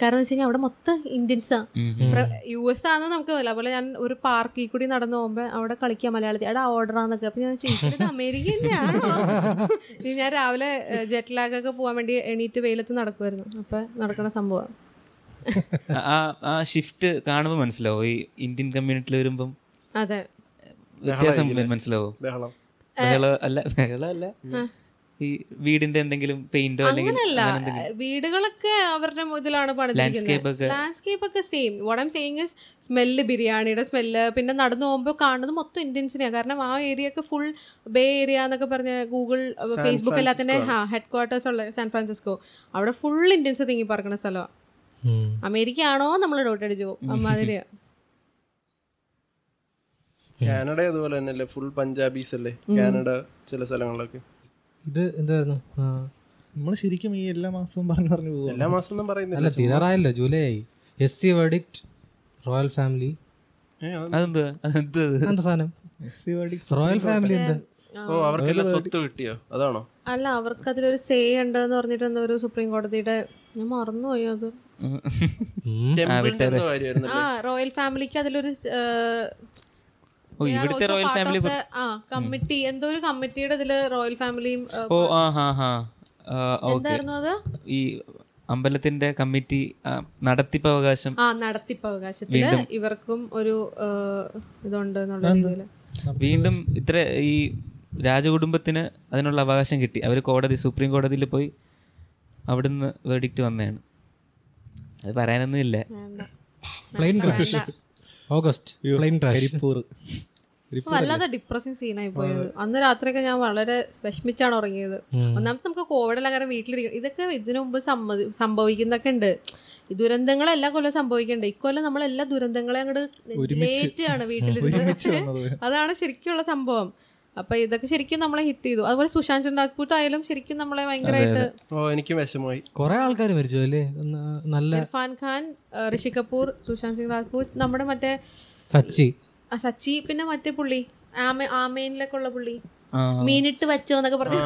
[SPEAKER 5] കാരണം വെച്ച് കഴിഞ്ഞാൽ അവിടെ മൊത്തം ഇന്ത്യൻസാ യു എസ് ആണെന്ന് നമുക്ക് വല്ല അതുപോലെ ഞാൻ ഒരു പാർക്കിൽ കൂടി നടന്നു പോകുമ്പോ അവിടെ കളിക്കാം മലയാളത്തിൽ അവിടെ ഓർഡർ ആന്നൊക്കെ. അപ്പൊ ഞാൻ ചോദിച്ചു ഇത് അമേരിക്ക തന്നെയാണോ [LAUGHS] ഞാൻ രാവിലെ ജെറ്റ് ലാഗ് ഒക്കെ പോകാൻ വേണ്ടി എണീറ്റ് വെയിലത്ത് നടക്കുമായിരുന്നു അപ്പൊ നടക്കണ സംഭവമാണ്
[SPEAKER 1] ആ ആ ഷിഫ്റ്റ് കാണുമ്പോൾ മനസ്സിലാവും. ഈ ഇന്ത്യൻ കമ്മ്യൂണിറ്റിയിൽ വരുമ്പം വ്യത്യാസം മനസ്സിലാവും? അല്ല ബഹളം അല്ല ഈ വീടിന്റെ എന്തെങ്കിലും പെയിന്റോ അല്ലെങ്കിൽ അങ്ങനെ എന്തെങ്കിലും?
[SPEAKER 5] വീടുകളൊക്കെ അവരുടെ ഇതിലാണ്
[SPEAKER 1] Landscape ഒക്കെ.
[SPEAKER 5] ലാൻഡ്സ്കേപ്പ് ഒക്കെ സെയിം വടം സെയിങ് സ്മെല്ല് ബിരിയാണിയുടെ സ്മെല്ല് പിന്നെ നടന്നു പോകുമ്പോൾ കാണുന്നത് മൊത്തം ഇന്ത്യൻസിനെയാണ് കാരണം ആ ഏരിയ ഒക്കെ ഫുൾ ബേ ഏരിയ എന്നൊക്കെ പറഞ്ഞ ഗൂഗിൾ ഫേസ്ബുക്ക് എല്ലാത്തിന്റെ ഹെഡ് ക്വാർട്ടേഴ്സ് ഉള്ള സാൻ ഫ്രാൻസിസ്കോ അവിടെ ഫുൾ ഇന്ത്യൻസ് തിങ്ങി പറക്കണ സ്ഥലമാണ്. അമേരിക്ക ആണോ നമ്മൾ ഡോട്ട് അടിച്ചു പോകും. അമ്മാതിരിയാ
[SPEAKER 3] കാനഡ അതുപോലെ തന്നെയല്ലേ? ഫുൾ പഞ്ചാബീസ് അല്ലേ? കാനഡ ചില സ്ഥലങ്ങളിലൊക്കെ.
[SPEAKER 2] ഇത് എന്തായിരുന്നു?
[SPEAKER 4] നമ്മൾ ശരിക്കും ഈ എല്ലാ മാസവും പറഞ്ഞു പറഞ്ഞു പോകും
[SPEAKER 3] എല്ലാ മാസം ഒന്നും പറയുന്നില്ല.
[SPEAKER 2] അല്ല തീരാറായല്ലോ ജൂലൈ ആയി. S C verdict royal family royal family എന്താ
[SPEAKER 3] ഓ സ്വത്ത് കിട്ടിയോ? അതാണോ?
[SPEAKER 5] അല്ല അവർക്ക് അതിലൊരു സേ ഉണ്ടെന്ന് പറഞ്ഞിട്ട് എന്തോ ഒരു സുപ്രീം കോടതിയുടെ ഞാൻ മറന്നുപോയി അത്. റോയൽ ഫാമിലിക്ക് അതിലൊരു ഏഹ്,
[SPEAKER 1] ഓ
[SPEAKER 5] they are
[SPEAKER 1] ഇവിടുത്തെ റോയൽ ഫാമിലി
[SPEAKER 5] ആ കമ്മിറ്റി എന്തോ ഒരു കമ്മിറ്റിയുടെ ഇതിൽ റോയൽ ഫാമിലിയും
[SPEAKER 1] ഓ ആ ഹാ ഹാ.
[SPEAKER 5] എന്തായിരുന്നു അത്?
[SPEAKER 1] ഈ അമ്പലത്തിന്റെ കമ്മിറ്റി നടത്തിപ്പവകാശം. നടത്തിപ്പ് അവകാശം
[SPEAKER 5] ആ നടത്തിപ്പ് അവകാശത്തിൽ ഇവർക്കും ഒരു ഇതുണ്ട് എന്നുള്ള രീതിയിൽ
[SPEAKER 1] വീണ്ടും ഇത്ര ഈ രാജകുടുംബത്തിന് അതിനുള്ള അവകാശം കിട്ടി. അവർ കോടതി സുപ്രീം കോടതിയിൽ പോയി അവിടുന്ന് വേർഡിക്റ്റ് വന്നതാണ്. അത് പറയാനൊന്നും ഇല്ല.
[SPEAKER 2] Plane crash August plane crash
[SPEAKER 5] വല്ലാതെ ഡിപ്രസിങ് സീനായി പോയത്. അന്ന് രാത്രിയൊക്കെ ഞാൻ വളരെ വിഷമിച്ചാണ് ഉറങ്ങിയത്. ഒന്നാമത്തെ നമുക്ക് കോവിഡെല്ലാം കാരണം വീട്ടിലിരിക്കും ഇതൊക്കെ ഇതിനു മുമ്പ് സമ്മതി സംഭവിക്കുന്നൊക്കെ ഉണ്ട്. ഈ ദുരന്തങ്ങൾ എല്ലാ കൊല്ലം സംഭവിക്കണ്ടേ. ഇക്കൊല്ലം നമ്മൾ എല്ലാ ദുരന്തങ്ങളെ അങ്ങോട്ട് ലേറ്റാണ് വീട്ടിലിരുന്ന് അതാണ് ശരിക്കുള്ള സംഭവം. അപ്പൊ ഇതൊക്കെ ശരിക്കും നമ്മളെ ഹിറ്റ് ചെയ്തു. അതുപോലെ സുശാന്ത് സിംഗ് രാജ്പൂട്ട് ആയാലും ശരിക്കും നമ്മളെ ഭയങ്കരമായിട്ട്
[SPEAKER 3] എനിക്ക് എനിക്കും വിഷമമായി.
[SPEAKER 2] കുറെ ആൾക്കാർ മരിച്ചു അല്ലേ? നല്ല
[SPEAKER 5] ഇർഫാൻ ഖാൻ ഋഷി കപൂർ സുശാന്ത് സിംഗ് രാജ്പൂട്ട് നമ്മുടെ മറ്റേ
[SPEAKER 2] സച്ചി.
[SPEAKER 5] ആ, സച്ചി പിന്നെ മറ്റേ പുള്ളി ആമ ആമേനിലൊക്കെ ഉള്ള പുള്ളി. മീനിട്ട് വച്ചോ എന്നൊക്കെ പറഞ്ഞു.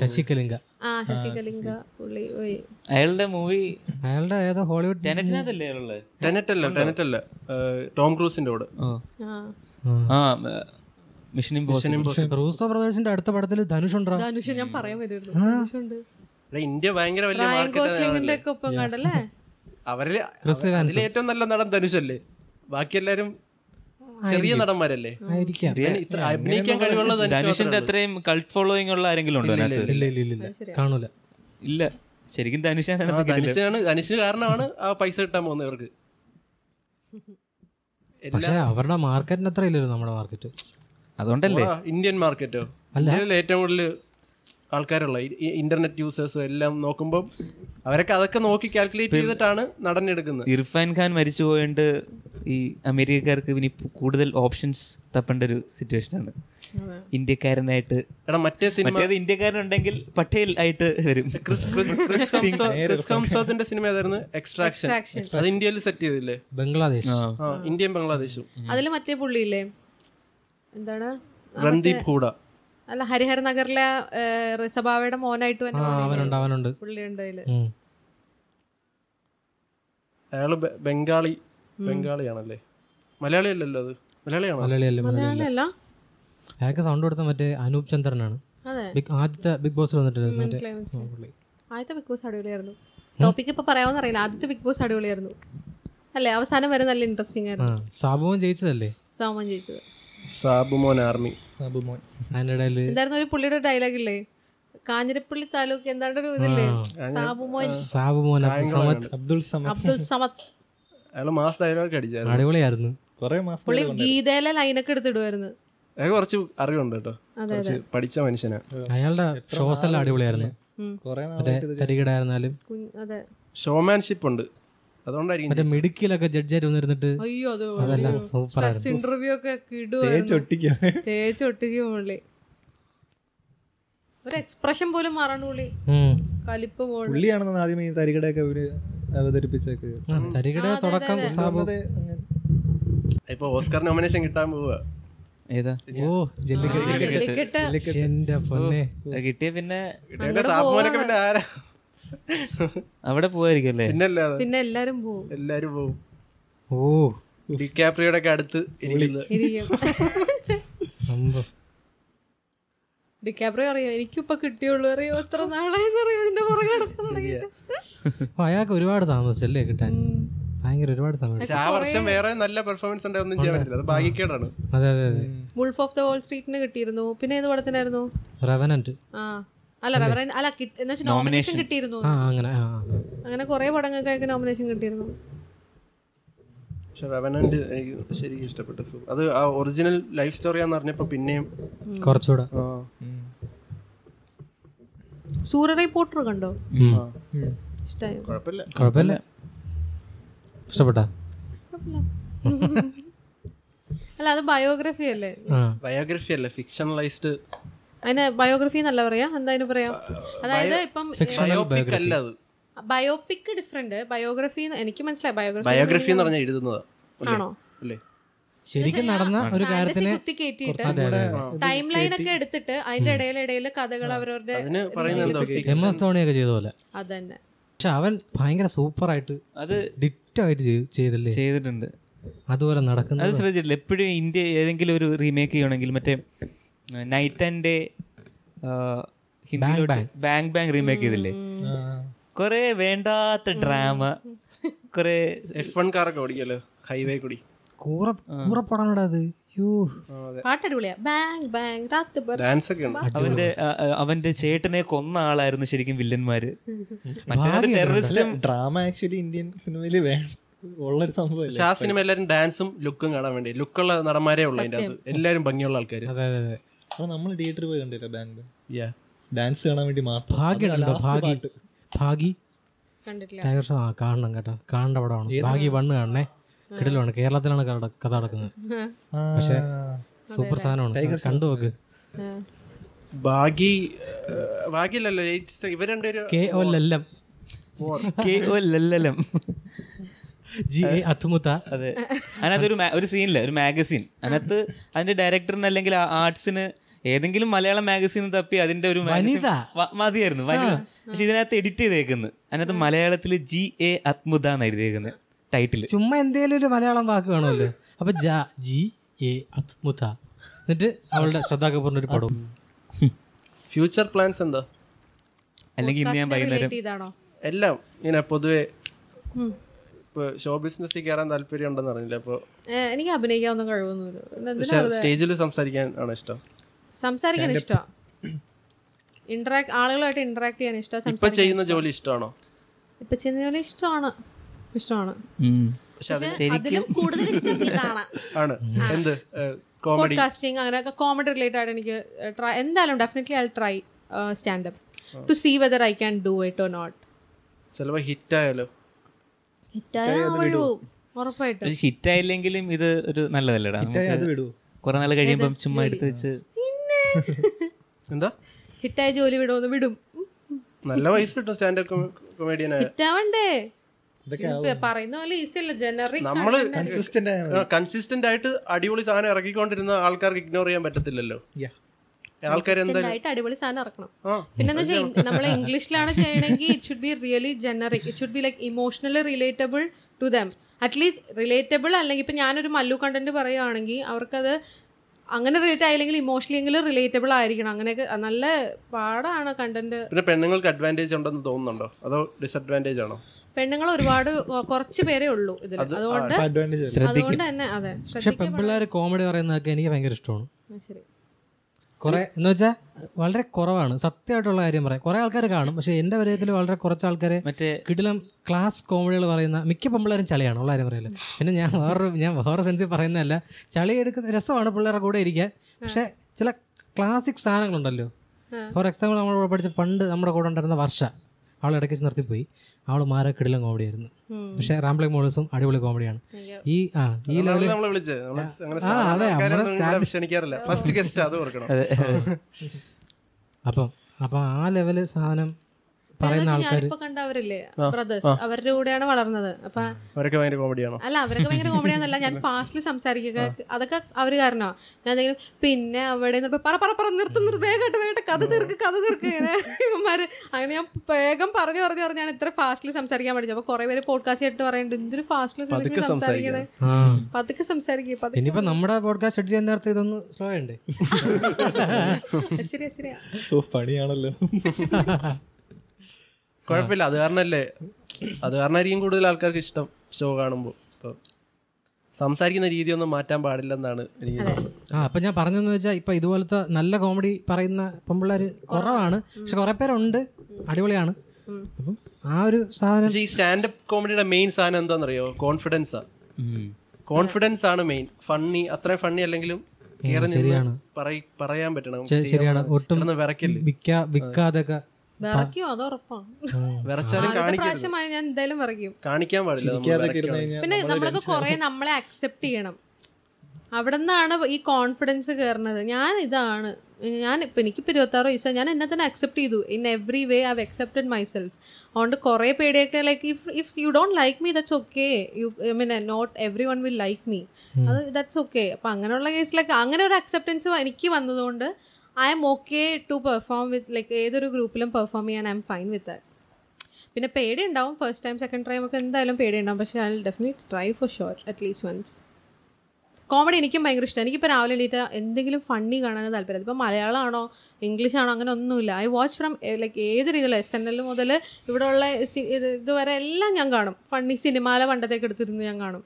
[SPEAKER 2] ശശികലിംഗ.
[SPEAKER 5] ആ ശശികലിംഗ പുള്ളി ഓയ്
[SPEAKER 1] അയാളുടെ മൂവി
[SPEAKER 2] അയാളുടെ ഏതോ ഹോളിവുഡ്
[SPEAKER 1] ടെനറ്റിനകത്തല്ലേ അയാളുള്ളത്
[SPEAKER 3] ടെനറ്റ് അല്ല ടെനറ്റ് അല്ല ടോം ക്രൂസിന്റെ കൂടെ.
[SPEAKER 5] ആ.
[SPEAKER 1] ആ. മിഷൻ ഇമ്പോസിബിൾ
[SPEAKER 2] റൂസോ ബ്രദേഴ്സിന്റെ അടുത്ത പടത്തിൽ ധനുഷ് ഉണ്ടോ?
[SPEAKER 5] ധനുഷ് ഞാൻ പറയാൻ വരുമായിരുന്നു
[SPEAKER 3] ഇന്ത്യ ഭയങ്കര വലിയ
[SPEAKER 5] റയൻ
[SPEAKER 3] മാർക്കറ്റ്
[SPEAKER 5] ഗോസ്ലിംഗിന്റെ ഒക്കെ ഒപ്പം കണ്ടല്ലേ?
[SPEAKER 3] അവരിൽ അതിൽ ഏറ്റവും നല്ല നടൻ ധനുഷ് അല്ലേ ബാക്കി എല്ലാരും ചെറിയ നടന്മാരല്ലേ? ഇത്ര അഭിനയിക്കാൻ കഴിവുള്ള ധനുഷ്
[SPEAKER 1] ധനുഷിന്റെ അത്രയും കൾട്ട് ഫോളോയിങ് ഉള്ള ആരെങ്കിലും ഉണ്ടോ അതിനകത്ത്?
[SPEAKER 2] ഇല്ല. ഇല്ല ഇല്ല ഇല്ല കാണൂല.
[SPEAKER 1] ഇല്ല. ശരിക്കും ധനുഷാണ്
[SPEAKER 3] ധനുഷാണ് ധനുഷിന് കാരണമാണ് ആ പൈസ കിട്ടാൻ പോകുന്നത് ഇവർക്ക്.
[SPEAKER 2] പക്ഷെ അവരുടെ മാർക്കറ്റിന് അത്ര ഇല്ലല്ലോ നമ്മുടെ മാർക്കറ്റ്
[SPEAKER 1] അതുകൊണ്ടല്ലേ?
[SPEAKER 3] ഇന്ത്യൻ മാർക്കറ്റോ ഇന്ത്യയിൽ ഏറ്റവും കൂടുതൽ ആൾക്കാരുള്ള ഇന്റർനെറ്റ് യൂസേഴ്സ് എല്ലാം നോക്കുമ്പോൾ അവരൊക്കെ അതൊക്കെ നോക്കി കാൽക്കുലേറ്റ് ചെയ്തിട്ടാണ് നടനെടുക്കുന്നത്
[SPEAKER 1] ഇർഫാൻ ഖാൻ മരിച്ചു പോയിട്ട് ഈ അമേരിക്കക്കാർക്ക് ഇനി കൂടുതൽ ഓപ്ഷൻസ് തപ്പേണ്ട ഒരു സിറ്റുവേഷൻ ആണ് ഇന്ത്യക്കാരനായിട്ട്
[SPEAKER 3] എടാ മറ്റേ സിനിമ
[SPEAKER 1] ഇന്ത്യക്കാരനുണ്ടെങ്കിൽ പട്ടേൽ ആയിട്ട് വരും. [LAUGHS]
[SPEAKER 3] സിനിമ ഏതായിരുന്നു? എക്സ്ട്രാക്ഷൻ അത് ഇന്ത്യയിൽ സെറ്റ് ചെയ്തില്ലേ?
[SPEAKER 2] ബംഗ്ലാദേശ്.
[SPEAKER 3] ഇന്ത്യയും ബംഗ്ലാദേശും.
[SPEAKER 5] അതിൽ മറ്റേ പുള്ളിയില്ലേ? എന്താണ്?
[SPEAKER 3] രൺദീപ് ഹൂഡ.
[SPEAKER 5] അല്ല ഹരിഹർ നഗറിലെ ഏഹ്, റിസബാവയുടെ മോനായിട്ട്?
[SPEAKER 2] അവനുണ്ട് അവനുണ്ട്.
[SPEAKER 5] പുള്ളിയുണ്ട്
[SPEAKER 3] അതിൽ. അയാൾ ബംഗാളി ബംഗാളിയാണല്ലേ? മലയാളി അല്ലല്ലോ അത്? മലയാളിയാണോ?
[SPEAKER 2] മലയാളിയല്ലേ മലയാളി
[SPEAKER 5] മലയാളിയല്ല.
[SPEAKER 2] അയാൾക്ക് സൗണ്ട് കൊടുത്ത മറ്റേ അനൂപ് ചന്ദ്രനാണ്. ആദ്യത്തെ ബിഗ് ബോസ്
[SPEAKER 5] മനസ്സിലായി ആദ്യത്തെ ബിഗ് ബോസ് അടിപൊളിയായിരുന്നു. ടോപ്പിക് ഇപ്പൊ പറയാമെന്ന് അറിയില്ല. ആദ്യത്തെ ബിഗ് ബോസ് അടിപൊളിയായിരുന്നു. അല്ലേ അവസാനം വരെ നല്ല ഇൻട്രസ്റ്റിംഗ് ആയിരുന്നു.
[SPEAKER 2] സാബുവും ജയിച്ചതല്ലേ?
[SPEAKER 5] സാമൻ ജയിച്ചത്.
[SPEAKER 3] സാബുമോൻ ആർമി.
[SPEAKER 4] സാബുമോൻ.
[SPEAKER 2] അതിന്റെ ഇടയിൽ
[SPEAKER 5] എന്തായിരുന്നു ഒരു പുള്ളിയുടെ ഡയലോഗ് ഇല്ലേ? കാഞ്ഞിരപ്പള്ളി താലൂക്ക് എന്താണ്ട് ഒരു ഇതില്ലേ? സാബുമോൻ.
[SPEAKER 2] സാബു മോൻ സമത്.
[SPEAKER 4] അബ്ദുൾ സമദ്
[SPEAKER 5] അബ്ദുൾ സമദ്
[SPEAKER 3] അയാൾ മാസ് ഡയലോഗ് അടിച്ചായിരുന്നു.
[SPEAKER 2] അടിപൊളിയായിരുന്നു.
[SPEAKER 4] കുറെ മാസം
[SPEAKER 5] പുള്ളി ഗീതയിലെ ലൈനൊക്കെ എടുത്തിടുമായിരുന്നു
[SPEAKER 3] അയാൾ കുറച്ച് അറിവുണ്ട് കേട്ടോ. കുറച്ച് പഠിച്ച മനുഷ്യനാ.
[SPEAKER 2] അയാളുടെ ഷോസ് എല്ലാം അടിപൊളിയായിരുന്നു.
[SPEAKER 4] കുറെ
[SPEAKER 2] മറ്റേ തരികിടായിരുന്നാലും.
[SPEAKER 5] അതെ.
[SPEAKER 3] ഷോമാൻഷിപ്പ് ഉണ്ട്. അതുകൊണ്ടായിരിക്കും
[SPEAKER 2] മിടുക്കിലൊക്കെ ജഡ്ജായിട്ട് വന്നിരുന്നിട്ട്
[SPEAKER 5] അയ്യോ അത് ഇന്റർവ്യൂ ഒക്കെ പുള്ളി ഒരു എക്സ്പ്രഷൻ പോലും മാറാണ്ട് പുള്ളി കലിപ്പ് പോണ്
[SPEAKER 4] പുള്ളിയാണെന്ന് ആദ്യം ഈ തരികടയൊക്കെ ഇവർ അവതരിപ്പിച്ചൊക്കെ
[SPEAKER 2] തരികിട തുടക്കം.
[SPEAKER 3] ഇപ്പൊ ഓസ്കർ നോമിനേഷൻ കിട്ടാൻ പോവുക
[SPEAKER 1] ഏതാ?
[SPEAKER 2] ഓ ജല്ലിക്കട്ട്.
[SPEAKER 5] ജല്ലിക്കെട്ട്.
[SPEAKER 2] എന്റെ പൊന്നെ.
[SPEAKER 1] കിട്ടിയ പിന്നെ
[SPEAKER 3] പിന്നെ ആരാ?
[SPEAKER 1] അവിടെ പോവായിരിക്കും അല്ലേ
[SPEAKER 5] പിന്നെ എല്ലാരും പോവും.
[SPEAKER 3] എല്ലാരും പോവും.
[SPEAKER 2] ഓ.
[SPEAKER 3] ഡിക്കാപ്രിയുടെ ഒക്കെ അടുത്ത്
[SPEAKER 5] ഡിക്കാബ്രോ അറിയാം? എനിക്കിപ്പൊ കിട്ടിയുള്ളൂ. അറിയോ? എത്ര നാളായെന്ന് അറിയോ? ഇതിന്റെ പുറകെ നടക്കാൻ.
[SPEAKER 2] അയാൾക്ക് ഒരുപാട് താമസിച്ചല്ലേ കിട്ടാൻ? ഭയങ്കര ഒരുപാട് സമയം
[SPEAKER 3] ആ വർഷം വേറെ നല്ല പെർഫോമൻസ് ഒന്നും ചെയ്യാൻ പറ്റില്ല. അത് ഭാഗ്യക്കേടാണ്.
[SPEAKER 2] അതെ അതെ അതെ.
[SPEAKER 5] വുൾഫ് ഓഫ് ദ വോൾ സ്ട്രീറ്റിന് കിട്ടിയിരുന്നു. പിന്നെ ഏത് പടത്തിനായിരുന്നു?
[SPEAKER 2] റെവനന്റ്
[SPEAKER 5] ആ. അല്ല റവറൻ അല്ല നോമിനേഷൻ കിട്ടിയിരുന്നു.
[SPEAKER 2] ആ അങ്ങനെ.
[SPEAKER 5] അങ്ങനെ കുറെ പടങ്ങൾക്കൊക്കെ നോമിനേഷൻ കിട്ടിയിരുന്നു.
[SPEAKER 3] പക്ഷെ റെവനന്റ് എനിക്ക് ശരിക്കും ഇഷ്ടപ്പെട്ടു അത് ആ ഒറിജിനൽ ലൈഫ് സ്റ്റോറിയാന്ന് പിന്നെയും
[SPEAKER 2] കുറച്ചുകൂടെ.
[SPEAKER 5] സൂര്യ റിപ്പോർട്ടർ കണ്ടോ?
[SPEAKER 2] ഉം.
[SPEAKER 5] ഇഷ്ടായോ?
[SPEAKER 3] കുഴപ്പമില്ല.
[SPEAKER 2] കുഴപ്പമില്ല. ഇഷ്ടപ്പെട്ട? [LAUGHS]
[SPEAKER 5] അല്ല അത് ബയോഗ്രഫി അല്ലേ?
[SPEAKER 3] ബയോഗ്രഫി അല്ല? ഫിക്ഷണലൈസ്ഡ്
[SPEAKER 5] അതിന് ബയോഗ്രഫി എന്നല്ല പറയാ? എന്താ അതിന് പറയാ? അതായത് ഇപ്പം
[SPEAKER 3] ബയോപിക് അല്ല അത്.
[SPEAKER 5] ബയോപിക് ഡിഫറെന്റ് ബയോഗ്രഫി എനിക്ക് മനസ്സിലായി. ബയോഗ്രഫി
[SPEAKER 3] ബയോഗ്രഫി എന്ന് പറഞ്ഞാൽ എഴുതുന്നത്?
[SPEAKER 5] ആണോ?
[SPEAKER 3] അല്ലേ?
[SPEAKER 2] ശരിക്കും നടന്ന ഒരു കാര്യത്തിന്
[SPEAKER 5] ടൈം ലൈൻ ഒക്കെ എടുത്തിട്ട് അതിന്റെ ഇടയിൽ ഇടയിൽ കഥകൾ അവരവരുടെ
[SPEAKER 3] അതിന് പറയുന്നത്
[SPEAKER 2] എം എസ് ധോണിയൊക്കെ ചെയ്ത പോലെ.
[SPEAKER 5] അതന്നെ.
[SPEAKER 2] പക്ഷെ അവൻ ഭയങ്കര സൂപ്പർ ആയിട്ട്
[SPEAKER 1] അത്
[SPEAKER 2] ഡിറ്റായിട്ട് ചെയ്തല്ലേ?
[SPEAKER 1] ചെയ്തിട്ടുണ്ട്.
[SPEAKER 2] അതുപോലെ നടക്കുന്നത്.
[SPEAKER 1] അത് ശ്രദ്ധിച്ചിട്ടില്ല. എപ്പോഴും ഇന്ത്യ ഏതെങ്കിലും ഒരു റീമേക്ക് ചെയ്യണമെങ്കിൽ മറ്റേ നൈറ്റ് ആൻഡ് ഡേ ഹിന്ദിയിലോട്ട് ബാങ് ബാങ്ക് റീമേക്ക് ചെയ്തില്ലേ? കുറെ വേണ്ടാത്ത ഡ്രാമ കുറെ
[SPEAKER 3] എഫ് വൺ കാറൊക്കെ ഓടിക്കല്ലോ ഹൈവേ കൂടി.
[SPEAKER 2] കൂറ കൂറപ്പടാനടാ അത്? യോ.
[SPEAKER 5] പാട്ട് അടിപൊളിയാ ബാങ് ബാങ് രാത്ത് ബർ
[SPEAKER 3] ഡാൻസ് ഒക്കെ ഉണ്ട്.
[SPEAKER 1] അവന്റെ അവന്റെ ചേട്ടനെ കൊന്ന ആളായിരുന്നു ശരിക്കും വില്ലന്മാര്. ടെററിസ്റ്റും
[SPEAKER 4] ഡ്രാമ ആക്ച്വലി ഇന്ത്യൻ സിനിമയിൽ ഉള്ളൊരു
[SPEAKER 3] സംഭവം ആ സിനിമ എല്ലാരും ഡാൻസും ലുക്കും കാണാൻ വേണ്ടി. ലുക്കുള്ള നടന്മാരെ ഉള്ളു അതിന്റെ എല്ലാരും എല്ലാവരും ഭംഗിയുള്ള ആൾക്കാർ
[SPEAKER 2] അതെ അതെ. അതെ
[SPEAKER 4] അപ്പൊ നമ്മൾ തിയേറ്ററിൽ പോയി കണ്ടില്ല ബാങ്ക്?
[SPEAKER 3] യാ
[SPEAKER 4] ഡാൻസ് കാണാൻ വേണ്ടി മാത്രം.
[SPEAKER 2] ഭാഗ്യമുണ്ടോ ഭാഗി ഭാഗി
[SPEAKER 5] കണ്ടിട്ടില്ല.
[SPEAKER 2] ടൈഗർ ഷോ ആ കാണണം കേട്ടോ. കാണേണ്ട പടമാണ് ഭാഗി വണ്ണ് കാണണേ. കിടലാണ് കേരളത്തിലാണ് കഥ നടക്കുന്നത്. പക്ഷെ സൂപ്പർ സാധനമാണ്. കണ്ടു നോക്ക്.
[SPEAKER 3] ഭാഗി ഭാഗ്യല്ലല്ലോ. ഇവർ രണ്ടുപേരും
[SPEAKER 2] കെ ഒ ലല്ലം.
[SPEAKER 1] കെ ഒ ലല്ലലം.
[SPEAKER 2] ജി എ അത്തുമുത്ത
[SPEAKER 1] അതെ. അതിനകത്ത് ഒരു ഒരു സീനില്ല ഒരു മാഗസിൻ അതിനകത്ത് അതിന്റെ ഡയറക്ടറിന് അല്ലെങ്കിൽ ആർട്സിന് ഏതെങ്കിലും മലയാളം മാഗസിൻ തപ്പി അതിന്റെ ഒരു മതിയായിരുന്നു വനിത. പക്ഷെ ഇതിനകത്ത് എഡിറ്റ് ചെയ്തേക്കുന്നത് അതിനകത്ത് മലയാളത്തിൽ ജി എ അത്മുദ എന്ന് എഴുതിയേക്കുന്നത് ടൈറ്റിൽ
[SPEAKER 2] ചുമ്മാ എന്തേലും ഒരു മലയാളം വാക്ക് കാണുമല്ലോ. അപ്പൊ ജ ജി എ അത്മുദ. എന്നിട്ട് അവളുടെ ശ്രദ്ധാ കപൂറിന്റെ ഒരു പടവും.
[SPEAKER 3] ഫ്യൂച്ചർ പ്ലാൻസ് എന്താ?
[SPEAKER 1] അല്ലെങ്കിൽ ഇന്ന് ഞാൻ വൈകുന്നേരം
[SPEAKER 3] എല്ലാം ഇങ്ങനെ പൊതുവെ ഇപ്പൊ ഷോ ബിസിനസ്സിൽ കയറാൻ താല്പര്യം ഉണ്ടെന്ന് അറിഞ്ഞില്ല? അപ്പൊ
[SPEAKER 5] എനിക്ക് അഭിനയിക്കാവുന്ന കഴിവൊന്നുമില്ല.
[SPEAKER 3] സ്റ്റേജിൽ സംസാരിക്കാൻ ആണ് ഇഷ്ടം?
[SPEAKER 5] സംസാരിക്കാൻ ഇഷ്ടമാണ് ഇന്ററാക്ട് ആളുകളായിട്ട് ഇന്ററാക്ട് ചെയ്യാൻ ഇഷ്ടമാണ്
[SPEAKER 3] ഇപ്പൊ ചെയ്യുന്ന ജോലി ഇഷ്ടമാണോ?
[SPEAKER 5] ഇപ്പൊ ചെയ്യുന്ന ജോലി ഇഷ്ടമാണ്. ഇഷ്ടമാണ്. അതിലും കൂടുതൽ ഇഷ്ടം ഇതാണ്. [LAUGHS]
[SPEAKER 3] ആണ്. എന്ത്? കോമഡി
[SPEAKER 5] പോഡ്കാസ്റ്റിംഗ് അങ്ങനെയൊക്കെ കോമഡി റിലേറ്റഡ് ആയിട്ട് എനിക്ക് ട്രൈ എന്തായാലും definitely I try standup to see whether I can do it or not
[SPEAKER 3] ചിലപ്പോൾ ഹിറ്റ് ആയാലോ
[SPEAKER 1] ഹിറ്റ് ആയില്ലെങ്കിലും ഇത് ഒരു നല്ലതല്ലേടാ.
[SPEAKER 4] അത്
[SPEAKER 1] നമുക്ക്
[SPEAKER 4] വിടൂ
[SPEAKER 1] കുറെ നാൾ കഴിയുമ്പം ചുമ്മാ എടുത്ത് വെച്ച് [LAUGHS]
[SPEAKER 3] എന്താ?
[SPEAKER 5] ഹിറ്റായ ജോലി വിടുമെന്ന് വിടും.
[SPEAKER 3] നല്ല പൈസ കിട്ടും സ്റ്റാൻഡപ്പ് കൊമേഡിയൻ
[SPEAKER 5] ഹിറ്റാവണ്ടേ? പറയുന്ന പോലെ ഈസി അല്ല. ജനറിക്
[SPEAKER 3] നമ്മൾ
[SPEAKER 4] കൺസിസ്റ്റന്റ് ആയ
[SPEAKER 3] കൺസിസ്റ്റന്റ് ആയിട്ട് അടിപൊളി സാധനം ഇറക്കിക്കൊണ്ടിരുന്ന ആൾക്കാർക്ക് ഇഗ്നോർ ചെയ്യാൻ പറ്റത്തില്ലല്ലോ. ആൾക്കാർ എന്തായാലും
[SPEAKER 5] അടിപൊളി സാധനം ഇറക്കണം.
[SPEAKER 3] പിന്നെന്താ
[SPEAKER 5] പിന്നെന്ന് നമ്മൾ ഇംഗ്ലീഷിലാണ് ചെയ്യണമെങ്കിൽ it should be really generic it should be like emotionally relatable to them at least relatable അല്ലെങ്കിൽ ഇപ്പം ഞാനൊരു മല്ലു കണ്ടന്റ് പറയുകയാണെങ്കിൽ അവർക്കത് അങ്ങനെ റിലേറ്റ് ആയില്ലെങ്കിൽ ഇമോഷണലി എങ്കിലും റിലേറ്റബിൾ ആയിരിക്കണം. അങ്ങനെയൊക്കെ നല്ല പാടാണ് കണ്ടന്റ്
[SPEAKER 3] പിന്നെ പെണ്ണുങ്ങൾക്ക് അഡ്വാന്റേജ് ഉണ്ടെന്ന് തോന്നുന്നുണ്ടോ? അതോ ഡിസഡ്വാന്റേജ് ആണോ?
[SPEAKER 5] പെണ്ണുങ്ങൾ ഒരുപാട് കുറച്ച് പേരേ ഉള്ളൂ ഇതിൽ അതുകൊണ്ട് അതുകൊണ്ട് തന്നെ അതെ
[SPEAKER 2] പക്ഷെ പെൺപിള്ളേർ കോമഡി പറയുന്നതൊക്കെ എനിക്ക് ഭയങ്കര ഇഷ്ടമാണ്.
[SPEAKER 5] ശരി.
[SPEAKER 2] കുറെ എന്ന് വെച്ചാൽ വളരെ കുറവാണ്. സത്യമായിട്ടുള്ള കാര്യം പറയാം. കുറെ ആൾക്കാർ കാണും പക്ഷെ എന്റെ പരിചയത്തിൽ വളരെ കുറച്ച് ആൾക്കാരെ
[SPEAKER 1] മറ്റേ
[SPEAKER 2] കിടിലം ക്ലാസ് കോമഡികൾ പറയുന്ന മിക്ക പെമ്പിള്ളേരും ചളിയാണ് ഉള്ള കാര്യം പറയില്ല പിന്നെ ഞാൻ വേറൊരു ഞാൻ വേറെ സെൻസിൽ പറയുന്നതല്ല ചളി എടുക്കുന്ന രസമാണ് പിള്ളേരുടെ കൂടെ ഇരിക്കാൻ പക്ഷെ ചില ക്ലാസിക് സാധനങ്ങളുണ്ടല്ലോ. ഫോർ എക്സാമ്പിൾ നമ്മൾ പഠിച്ച പണ്ട് നമ്മുടെ കൂടെ ഉണ്ടായിരുന്ന വർഷ അവൾ ഇടയ്ക്ക് നിർത്തിപ്പോയി. അവൾ മാറ കിടിലം കോമഡി ആയിരുന്നു പക്ഷെ റാംബ്ലിംഗ് മോഡൽസും അടിപൊളി കോമഡിയാണ് ഈ ആ ഈ ലെവലിൽ അപ്പം അപ്പം ആ ലെവൽ സാധനം പറയുന്ന ആൾക്കാർ
[SPEAKER 5] ഞാനിപ്പോ കണ്ടവരില്ലേ ബ്രദേഴ്സ് അവരുടെ കൂടെയാണ് വളർന്നത്. അപ്പൊ
[SPEAKER 3] അവരൊക്കെ ഭയങ്കര കോമഡിയാണോ
[SPEAKER 5] അല്ല അവരൊക്കെ ഭയങ്കര കോമഡിയാന്നല്ല ഞാൻ ഫാസ്റ്റിൽ സംസാരിക്കുക. അതൊക്കെ അവർ കാരണമാണ് ഞാൻ എന്തെങ്കിലും പിന്നെ അവിടെ പറ പറ പറ നിർത്ത് നിർത്ത് വേഗമായിട്ട് വേഗമായിട്ട് കഥ തീർക്ക് കഥ തീർക്ക് ഇങ്ങനെ ഇവന്മാര്. അങ്ങനെ ഞാൻ വേഗം പറഞ്ഞു പറഞ്ഞു പറഞ്ഞാണ് ഇത്ര ഫാസ്റ്റിൽ സംസാരിക്കാൻ പഠിച്ചത് അപ്പൊ കുറെ പേര് പോഡ്കാസ്റ്റ് ആയിട്ട് പറയുന്നുണ്ട് എന്തൊരു ഫാസ്റ്റിൽ സംസാരിക്കണേ പതുക്കെ സംസാരിക്കുക. പതുക്കെ
[SPEAKER 2] ഇനിയിപ്പോ നമ്മുടെ പോഡ്കാസ്റ്റ് ചെയ്യാൻ നേരത്തെ ഇതൊന്ന് സ്ലോ ഉണ്ട്
[SPEAKER 5] ശരിയാ ശരിയാ.
[SPEAKER 4] ഓ പണിയാണല്ലോ.
[SPEAKER 3] കുഴപ്പമില്ല. അത് കാരണല്ലേ? അത് കാരണമായിരിക്കും കൂടുതൽ ആൾക്കാർക്ക് ഇഷ്ടം ഷോ കാണുമ്പോൾ. ഇപ്പോൾ സംസാരിക്കുന്ന രീതി ഒന്നും മാറ്റാൻ പാടില്ലെന്നാണ് എനിക്ക്
[SPEAKER 2] ആ അപ്പൊ ഞാൻ പറഞ്ഞതെന്ന് വെച്ചാൽ ഇപ്പൊ ഇതുപോലത്തെ നല്ല കോമഡി പറയുന്ന പെമ്പിള്ളേര് കുറവാണ്. പക്ഷെ കുറെ പേരുണ്ട്. അടിപൊളിയാണ്. അപ്പം ആ ഒരു സാധനം
[SPEAKER 3] ഈ സ്റ്റാൻഡപ്പ് കോമഡിയുടെ മെയിൻ സാധനം എന്താണെന്നറിയോ കോൺഫിഡൻസാ കോൺഫിഡൻസ് ആണ് മെയിൻ ഫണ്ണി അത്രയും ഫണ്ണി അല്ലെങ്കിലും ശരിയാണ്. നിന്ന് പറയാൻ പറ്റണം.
[SPEAKER 2] ശരിയാണ്. ഒട്ടും വിൽക്കാതൊക്കെ
[SPEAKER 5] വിറയ്ക്കോ അത് ഉറപ്പാണ് പ്രാവശ്യമായി ഞാൻ എന്തായാലും വിറയ്ക്കും.
[SPEAKER 3] കാണിക്കാൻ പാടില്ല
[SPEAKER 5] പിന്നെ നമ്മൾക്ക് കുറെ നമ്മളെ അക്സെപ്റ്റ് ചെയ്യണം. അവിടെ നിന്നാണ് ഈ കോൺഫിഡൻസ് കയറുന്നത് ഞാൻ ഇതാണ്. ഞാൻ ഇപ്പം എനിക്കിപ്പോൾ ഇരുപത്താറ് വയസ്സാണ് ഞാൻ എന്നെ തന്നെ അക്സെപ്റ്റ് ചെയ്തു. In every way I have accepted myself അതുകൊണ്ട് കുറേ പേടിയൊക്കെ like if if you don't like me that's okay you I mean not every one will like me അത് ദാറ്റ്സ് ഓക്കെ അപ്പം അങ്ങനെയുള്ള കേസിലൊക്കെ അങ്ങനെ ഒരു അക്സെപ്റ്റൻസ് എനിക്ക് വന്നതുകൊണ്ട് I'm okay to perform with like ഏതൊരു ഗ്രൂപ്പിലും പെർഫോം ചെയ്യാൻ I'm fine with that പിന്നെ പേടി ഉണ്ടാവും ഫസ്റ്റ് ടൈം സെക്കൻഡ് ടൈം ഒക്കെ എന്തായാലും പേടി ഉണ്ടാവും പക്ഷേ I definitely try for sure at least once comedy എനിക്കും ഭയങ്കര ഇഷ്ടമാണ് എനിക്കിപ്പോൾ രാവിലെ എണീറ്റ് എന്തെങ്കിലും ഫണ്ണി കാണാൻ താല്പര്യം ഇപ്പോൾ മലയാളമാണോ ഇംഗ്ലീഷ് ആണോ അങ്ങനെ ഒന്നുമില്ല. ഐ വാച്ച് ഫ്രം ലൈക്ക് ഏത് രീതിയിലും എസ് എൻ എൽ മുതൽ ഇവിടെയുള്ള ഉള്ള ഇത് ഇതുവരെ എല്ലാം ഞാൻ കാണും. ഫണ്ണി സിനിമയിലെ പണ്ടത്തേക്ക് എടുത്തിരുന്ന് ഞാൻ കാണും.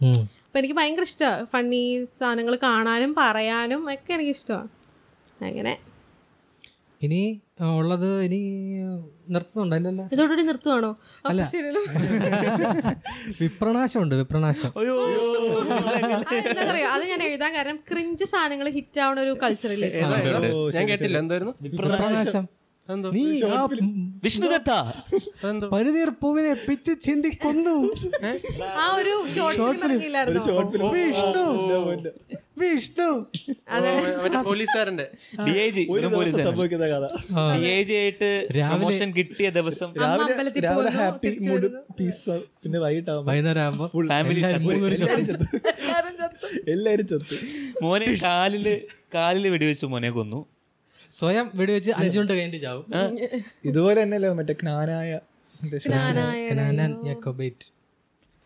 [SPEAKER 5] അപ്പോൾ എനിക്ക് ഭയങ്കര ഇഷ്ടമാണ് ഫണ്ണി സാധനങ്ങൾ കാണാനും പറയാനും ഒക്കെ എനിക്ക് ഇഷ്ടമാണ് അങ്ങനെ.
[SPEAKER 2] ഇനി ഉള്ളത് ഇനി നിർത്തുന്നുണ്ടല്ലോ
[SPEAKER 5] ഇതോടുകൂടി നിർത്തുവാണോ? അല്ല. ശരിയല്ലോ. [LAUGHS]
[SPEAKER 2] വിപ്രണാശമുണ്ട് വിപ്രണാശം.
[SPEAKER 5] അറിയോ അത് ഞാൻ എഴുതാൻ കാരണം ക്രിഞ്ച് സാധനങ്ങൾ ഹിറ്റ് ആവുന്ന ഒരു
[SPEAKER 3] ഏതാ? ഞാൻ കേട്ടില്ല. എന്തായിരുന്നു?
[SPEAKER 2] വിപ്രണാശം. നീ ആ
[SPEAKER 1] വിഷ്ണുദത്ത
[SPEAKER 2] പരുതീർ പൂവിനെ പിച്ച് ചിന്തി കൊന്നു.
[SPEAKER 5] ആ ഒരു
[SPEAKER 2] വിഷ്ണു. വിഷ്ണു.
[SPEAKER 3] മറ്റേ പോലീസുകാരന്റെ
[SPEAKER 1] ഡി ഐ ജി
[SPEAKER 4] ഒരു ദിവസം സംഭവിക്കുന്ന കഥ.
[SPEAKER 1] ഡി ഐ ജി ആയിട്ട് പ്രൊമോഷൻ കിട്ടിയ ദിവസം.
[SPEAKER 4] രാവിലെ ഹാപ്പി മൂഡ്. പീസ് പിന്നെ
[SPEAKER 2] വൈകുന്നേരം ആകുമ്പോ
[SPEAKER 1] ഫാമിലി
[SPEAKER 4] എല്ലാരും ചത്തു.
[SPEAKER 1] മോനെ കാലിൽ കാലിൽ വെടിവെച്ചു മോനെ കൊന്നു.
[SPEAKER 2] സ്വയം വെടിവെച്ച് അഞ്ചു മിനിറ്റ് കഴിഞ്ഞിട്ട് ചാവും.
[SPEAKER 4] ഇതുപോലെ തന്നെയല്ലേ മറ്റേ ജ്ഞാനായ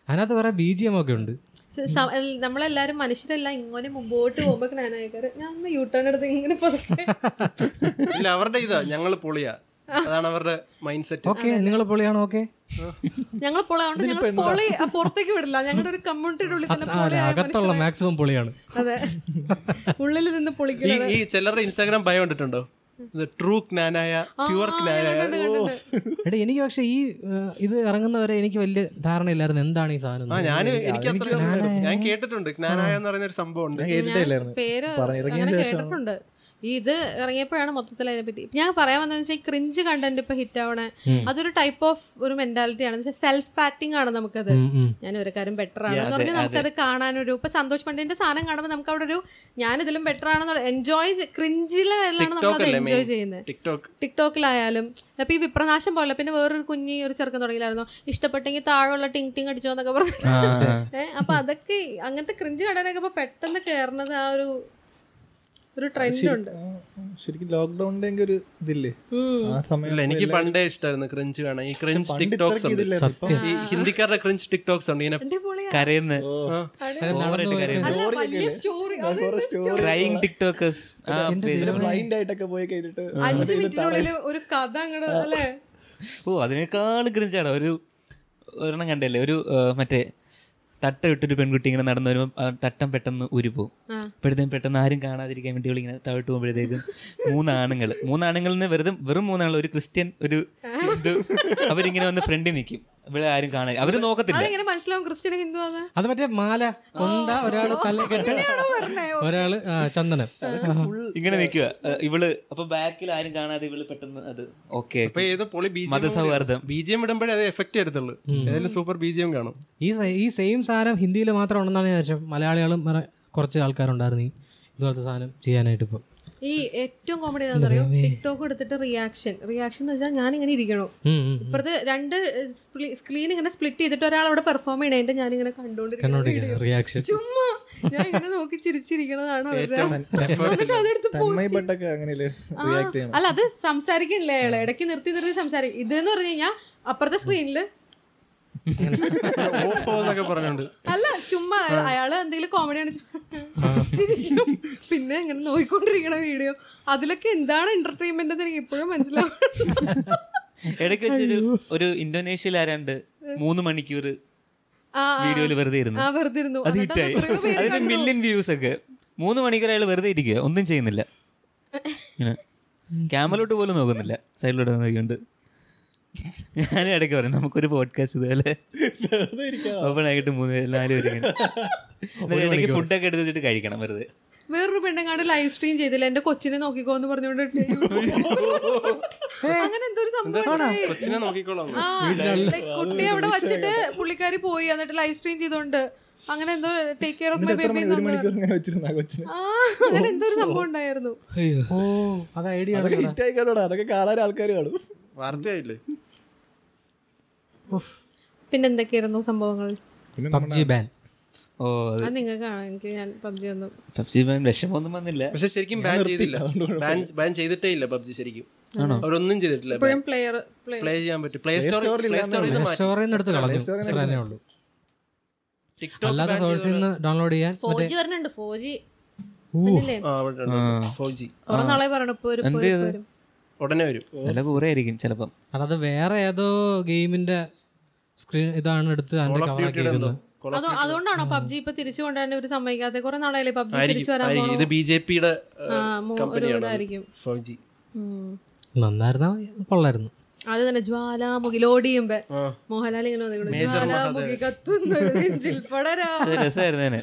[SPEAKER 2] അതിനകത്ത് കുറെ ബി ജി എം ഒക്കെ ഉണ്ട്.
[SPEAKER 5] നമ്മളെല്ലാരും മനുഷ്യരെല്ലാം ഇങ്ങനെ മുമ്പോട്ട് പോകുമ്പോ ജ്ഞാനായക്കാര് ഞാൻ യൂട്ടേൺ ടേൺ എടുത്ത് ഇങ്ങനെ പോകുന്നത്
[SPEAKER 3] ഇല്ല അവരുടെ ഇതാ ഞങ്ങൾ പൊളിയാ. അതാണ് അവരുടെ മൈൻഡ് സെറ്റ്
[SPEAKER 2] ഓക്കെ നിങ്ങൾ പൊളിയാണോ? ഓക്കെ [LAUGHS]
[SPEAKER 5] ഞങ്ങൾ പൊളി അതുകൊണ്ട് ഞങ്ങൾ പൊളി പുറത്തേക്ക് വിടില്ല. ഞങ്ങളുടെ ഒരു കമ്മ്യൂണിറ്റിയുടെ ഉള്ളിൽ തന്നെ പൊളി ആയ
[SPEAKER 2] മാക്സിമം പൊളിയാണ്.
[SPEAKER 5] അതെ. [LAUGHS] ഉള്ളിൽ നിന്ന് പൊളിക്കുന്നത്.
[SPEAKER 3] ഈ ചിലരുടെ ഇൻസ്റ്റാഗ്രാം ഭയം കണ്ടിട്ടുണ്ടോ? ട്രൂ ജ്ഞാനായ പ്യുവർ ജ്ഞാനായ
[SPEAKER 2] എടാ എനിക്ക് പക്ഷെ ഈ ഇത് ഇറങ്ങുന്നവരെ എനിക്ക് വലിയ ധാരണയില്ലായിരുന്നു എന്താണ് ഈ സാധനം
[SPEAKER 3] ആ ഞാൻ എനിക്ക് അത്ര ഞാൻ കേട്ടിട്ടുണ്ട്. ജ്ഞാനായ എന്ന് പറയുന്ന ഒരു സംഭവം ഉണ്ട്
[SPEAKER 4] ഞാൻ കേട്ടിട്ടില്ലായിരുന്നു.
[SPEAKER 5] പേര്
[SPEAKER 4] പറഞ്ഞ-
[SPEAKER 5] കേട്ടിട്ടുണ്ട്. ഇത് ഇറങ്ങിയപ്പോഴാണ് മൊത്തത്തിൽ അതിനെ പറ്റി. ഞാൻ പറയാൻ വന്നതെന്ന് വെച്ചാൽ ഈ ക്രിഞ്ച് കണ്ടന്റ് ഇപ്പൊ ഹിറ്റ് ആവണേ അതൊരു ടൈപ്പ് ഓഫ് ഒരു മെന്റാലിറ്റി ആണ്. സെൽഫ് പാറ്റിംഗ് ആണ് നമുക്കത്. ഞാൻ ഒരു കാര്യം ബെറ്റർ ആണ് എന്ന് പറഞ്ഞാൽ നമുക്കത് കാണാനൊരു ഇപ്പൊ സന്തോഷ് പണ്ഡിന്റെ സാധനം കാണുമ്പോൾ നമുക്ക് അവിടെ ഒരു ഞാൻ ഇതിലും ബെറ്റർ ആണെന്ന് എൻജോയ് ക്രിഞ്ചിലാണ് നമ്മളത്
[SPEAKER 3] നമ്മൾ അത്
[SPEAKER 5] എൻജോയ് ചെയ്യുന്നത്
[SPEAKER 3] ടിക്ടോക്ക്
[SPEAKER 5] ടിക്ടോക്കിലായാലും അപ്പൊ ഈ വിപ്രനാശം പോലെ പിന്നെ വേറൊരു കുഞ്ഞി ഒരു ചെറുക്കൻ തുടങ്ങിയില്ലായിരുന്നു? ഇഷ്ടപ്പെട്ടെങ്കിൽ താഴെയുള്ള ടിങ് ടിങ് അടിച്ചോ എന്നൊക്കെ പറഞ്ഞു. ഏഹ് അപ്പൊ അതൊക്കെ അങ്ങനത്തെ ക്രിഞ്ച് കടനൊക്കെ ഇപ്പൊ പെട്ടെന്ന് കയറുന്നത് ആ ഒരു ഒരു ട്രെൻഡ് ഉണ്ട്.
[SPEAKER 4] ശരിക്കും ലോക്ക്ഡൌണിന്റെ ഒരു ഇതില്ലേ? ആ സമയം
[SPEAKER 3] എനിക്ക് പണ്ടേ ഇഷ്ടമായിരുന്നു ക്രിഞ്ച് കാണാൻ. ഈ ക്രിഞ്ച് ടിക്ടോക്സ് ഉണ്ട്. ഈ ഹിന്ദിക്കാരുടെ ക്രിഞ്ച് ടിക്ടോക്സ് ഉണ്ട്. ഇങ്ങനെ.
[SPEAKER 1] കരയുന്ന. ടിക്ടോക്കേഴ്സ്
[SPEAKER 4] ബ്ലൈൻഡ് ആയിട്ടൊക്കെ പോയി കഴിഞ്ഞിട്ട്
[SPEAKER 5] അഞ്ച് മിനിറ്റിനുള്ളിൽ ഒരു കഥ അങ്ങോട്ട്
[SPEAKER 1] ഓ അതിനേക്കാൾ ക്രിഞ്ചാണ് ഒരു ഒരെണ്ണം കണ്ടല്ലേ? ഒരു മറ്റേ തട്ട ഇട്ടൊരു പെൺകുട്ടി ഇങ്ങനെ നടന്നു വരുമ്പോൾ തട്ടം പെട്ടെന്ന് ഉരുപോകും. അപ്പോഴത്തേക്കും പെട്ടെന്ന് ആരും കാണാതിരിക്കാൻ വേണ്ടി ഇങ്ങനെ താഴോട്ട് പോകുമ്പോഴത്തേക്കും മൂന്നാണുങ്ങൾ മൂന്നാണുങ്ങളിൽ നിന്ന് വെറുതെ വെറും മൂന്നാണുങ്ങൾ ഒരു ക്രിസ്ത്യൻ ഒരു ഹിന്ദു. അവരിങ്ങനെ വന്ന് ഫ്രണ്ടിൽ നിൽക്കും ഇവിടെ ആരും കാണാൻ അവർ നോക്കത്തില്ല.
[SPEAKER 5] മനസ്സിലാവും? ക്രിസ്ത്യൻ ഹിന്ദു ആണ്.
[SPEAKER 2] അത് മറ്റേ മാല കൊന്ത ഒരാൾ തല കെട്ട് ഒരാൾ ചന്ദനം.
[SPEAKER 1] ഇങ്ങനെ നിൽക്കുക ഇവൾ അപ്പൊ ബാക്കിൽ ആരും കാണാതെ ഇവൾ പെട്ടെന്ന് അത് ഓക്കെ മതസൗഹാർദ്ദം.
[SPEAKER 3] ബി ജി എം ഇടുമ്പോഴേ അത് എഫക്ട് ചെയ്യത്തുള്ളൂ ഏതായാലും സൂപ്പർ ബി ജി എം കാണും.
[SPEAKER 2] ഈ ഈ സെയിം സാധനം ഹിന്ദിയിൽ മാത്രം ഉണ്ടെന്നാണ് ഞാൻ മലയാളികളും കുറച്ച് ആൾക്കാരുണ്ടായിരുന്നു ഈ ഇതുപോലത്തെ സാധനം ചെയ്യാനായിട്ട് ഇപ്പം.
[SPEAKER 5] ഈ ഏറ്റവും കോമഡി എന്താണെന്ന് അറിയോ? ടിക്ടോക്ക് എടുത്തിട്ട് റിയാക്ഷൻ റിയാക്ഷൻ എന്ന് വെച്ചാൽ ഞാൻ ഇങ്ങനെ ഇരിക്കണു. ഇപ്പുറത്ത് രണ്ട് സ്ക്രീൻ ഇങ്ങനെ സ്പ്ലിറ്റ് ചെയ്തിട്ട് ഒരാൾ അവിടെ പെർഫോം ചെയ്യണേന്റെ ഞാൻ ഇങ്ങനെ കണ്ടോണ്ടിരിക്കുന്നു
[SPEAKER 2] റിയാക്ഷൻ
[SPEAKER 5] ചുമ്മാ. ഞാൻ ഇങ്ങനെ നോക്കി ചിരിച്ചിരിക്കണതാണ് എന്നിട്ട് അതെടുത്ത്
[SPEAKER 4] തന്മയ ബട്ടൊക്കെ അങ്ങനെയല്ലേ റിയാക്ട് ചെയ്യണം?
[SPEAKER 5] അല്ല അത് സംസാരിക്കണല്ലേ അയാൾ? ഇടയ്ക്ക് നിർത്തി നിർത്തി സംസാരിക്കും. ഇതെന്ന് പറഞ്ഞു കഴിഞ്ഞാൽ അപ്പുറത്തെ
[SPEAKER 3] പറഞ്ഞോണ്ട്
[SPEAKER 5] അല്ല ചുമ്മാ അയാ- അയാൾ എന്തെങ്കിലും കോമഡിയാണ് ആണ് പിന്നെ ഇങ്ങനെ നോക്കിക്കൊണ്ടിരിക്കണ വീഡിയോ അതിലൊക്കെ എന്താണ് എന്റർടൈൻമെന്റ് എന്ന് എനിക്ക് ഇപ്പോഴും മനസ്സിലാവും
[SPEAKER 1] ഇടയ്ക്ക് വെച്ചൊരു ഒരു ഇന്തോനേഷ്യയിൽ ആരാണ്ട് മൂന്ന് മണിക്കൂർ. വീഡിയോയിൽ വെറുതെ ഇരുന്നു.
[SPEAKER 5] ആ വെറുതെ ഇരുന്നു.
[SPEAKER 1] അത് ഹിറ്റായി.
[SPEAKER 5] എത്രയോ
[SPEAKER 1] അതിന് മില്യൺ വ്യൂസ് ഒക്കെ. മൂന്ന് മണിക്കൂർ അയാൾ വെറുതെ ഇരിക്കുക ഒന്നും ചെയ്യുന്നില്ല. [LAUGHS] ക്യാമറോട്ട് പോലും നോക്കുന്നില്ല. സൈഡിലോട്ട് നോക്കിക്കൊണ്ട്. ഞാൻ ഇടയ്ക്ക് പറയും നമുക്കൊരു പോഡ്കാസ്റ്റ് ഇതുപോലെ. ഓപ്പൺ ആയിട്ട് മൂന്ന് നാല് പേര് ഇടയ്ക്ക് ഫുഡൊക്കെ എടുത്ത് വെച്ചിട്ട് കഴിക്കണം വെറുതെ.
[SPEAKER 5] വേറൊരു പെണ്ണുങ്ങാണ്ട് ലൈവ് സ്ട്രീം ചെയ്തില്ല. എന്റെ കൊച്ചിനെ നോക്കിക്കോ എന്ന് പറഞ്ഞോണ്ട് അങ്ങനെ എന്തൊരു സംഭവം കുട്ടി അവിടെ വെച്ചിട്ട് പുള്ളിക്കാരി പോയി എന്നിട്ട് ലൈവ് സ്ട്രീം ചെയ്തോണ്ട്. അങ്ങനെ എന്തോ take care of my baby അങ്ങനെ എന്തോ ഒരു സംഭവം ഉണ്ടായിരുന്നു.
[SPEAKER 4] അതൊക്കെ കാണാൻ ആൾക്കാർ കാണും.
[SPEAKER 3] വാർത്തയായില്ലേ?
[SPEAKER 5] പിന്നെ എന്തൊക്കെയായിരുന്നു സംഭവങ്ങൾ
[SPEAKER 2] പബ്ജി ബാൻ
[SPEAKER 1] ഓ അത്
[SPEAKER 5] അത് നിങ്ങൾക്കാണ് എനിക്ക് ഞാൻ പബ്ജി ഒന്നും
[SPEAKER 1] പബ്ജി വിഷമമൊന്നും വന്നില്ല.
[SPEAKER 3] പക്ഷെ ശരിക്കും ബാൻ ചെയ്തില്ല. ബാൻ ബാൻ ചെയ്തിട്ടേ ഇല്ല പബ്ജി ശരിക്കും. അവരൊന്നും ചെയ്തിട്ടില്ല.
[SPEAKER 5] ഇപ്പോഴും പ്ലെയർ
[SPEAKER 3] പ്ലേ ചെയ്യാൻ പറ്റും. പ്ലേ സ്റ്റോറിൽ പ്ലേ സ്റ്റോറിൽ നിന്ന് മാറ്റി.
[SPEAKER 2] സ്റ്റോറിൽ നിന്ന് എടുത്ത് കളഞ്ഞു. സോഴ്സിൽ നിന്ന് ഡൗൺലോഡ് ചെയ്യാൻ.
[SPEAKER 5] നാളെ
[SPEAKER 3] ഉടനെ വരും.
[SPEAKER 1] നല്ല കൂറായിരിക്കും ചിലപ്പം.
[SPEAKER 2] അതായത് വേറെ ഏതോ ഗെയിമിന്റെ സ്ക്രീൻ ഇതാണ് എടുത്ത് അതിന്റെ
[SPEAKER 5] അതുകൊണ്ടാണോ പബ്ജി ഇപ്പൊ തിരിച്ചു കൊണ്ടുവരാൻ ഒരു സമ്മതിക്കാത്ത കുറെ നാളെ പബ്ജി തിരിച്ചു വരാൻ
[SPEAKER 3] ആയിരിക്കും. ഇത് ബി ജെ പിയുടെ
[SPEAKER 5] ആ, മോ- ഒരു
[SPEAKER 3] കമ്പനിയാണ്
[SPEAKER 5] ഇതായിരിക്കും.
[SPEAKER 3] ഫോർ ജി
[SPEAKER 5] ഉം.
[SPEAKER 2] നന്നായിരുന്നാ കൊള്ളായിരുന്നു.
[SPEAKER 5] അത് തന്നെ ജ്വാലാമുഖി ലോഡ് ചെയ്യുമ്പോ മോഹൻലാൽ ഇങ്ങനെ വന്നിട്ടുണ്ട് ജ്വാലാമുഖി കത്തുന്ന ഒരു നെഞ്ചിൽ പടരാ.
[SPEAKER 1] പക്ഷേ രസമായിരുന്നു തന്നെ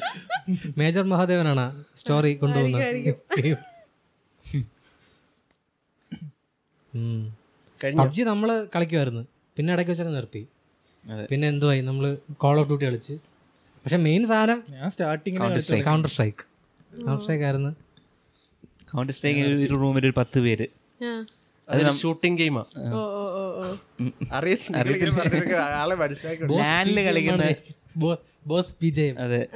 [SPEAKER 2] മേജർ മഹാദേവനാണ് സ്റ്റോറി കൊണ്ടുപോകുന്നത്
[SPEAKER 3] കഴിഞ്ഞു
[SPEAKER 2] പബ്ജി നമ്മൾ കളിക്കുമായിരുന്നു പിന്നെ ഇടയ്ക്ക് വെച്ചാൽ നിർത്തി.
[SPEAKER 1] അതെ.
[SPEAKER 2] പിന്നെ എന്തുവായി? നമ്മൾ കോൾ ഓഫ് ഡ്യൂട്ടി കളിച്ച്. പക്ഷെ മെയിൻ സാധനം കൗണ്ടർ സ്ട്രൈക്ക് കൗണ്ടർ സ്ട്രൈക്ക് ആയിരുന്നു.
[SPEAKER 1] കൗണ്ടർ സ്ട്രൈക്ക് ഒരു റൂമിൽ ഒരു പത്ത് പേര്.
[SPEAKER 3] ഷൂട്ടിംഗ് ഗെയിമാ
[SPEAKER 5] ഓ ഓ ഓ ഓ.
[SPEAKER 3] അറിയത്തില്ല ആളെ മനസ്സിലാക്കി
[SPEAKER 1] കളിക്കുന്ന
[SPEAKER 2] ബോസ്
[SPEAKER 1] അതെ.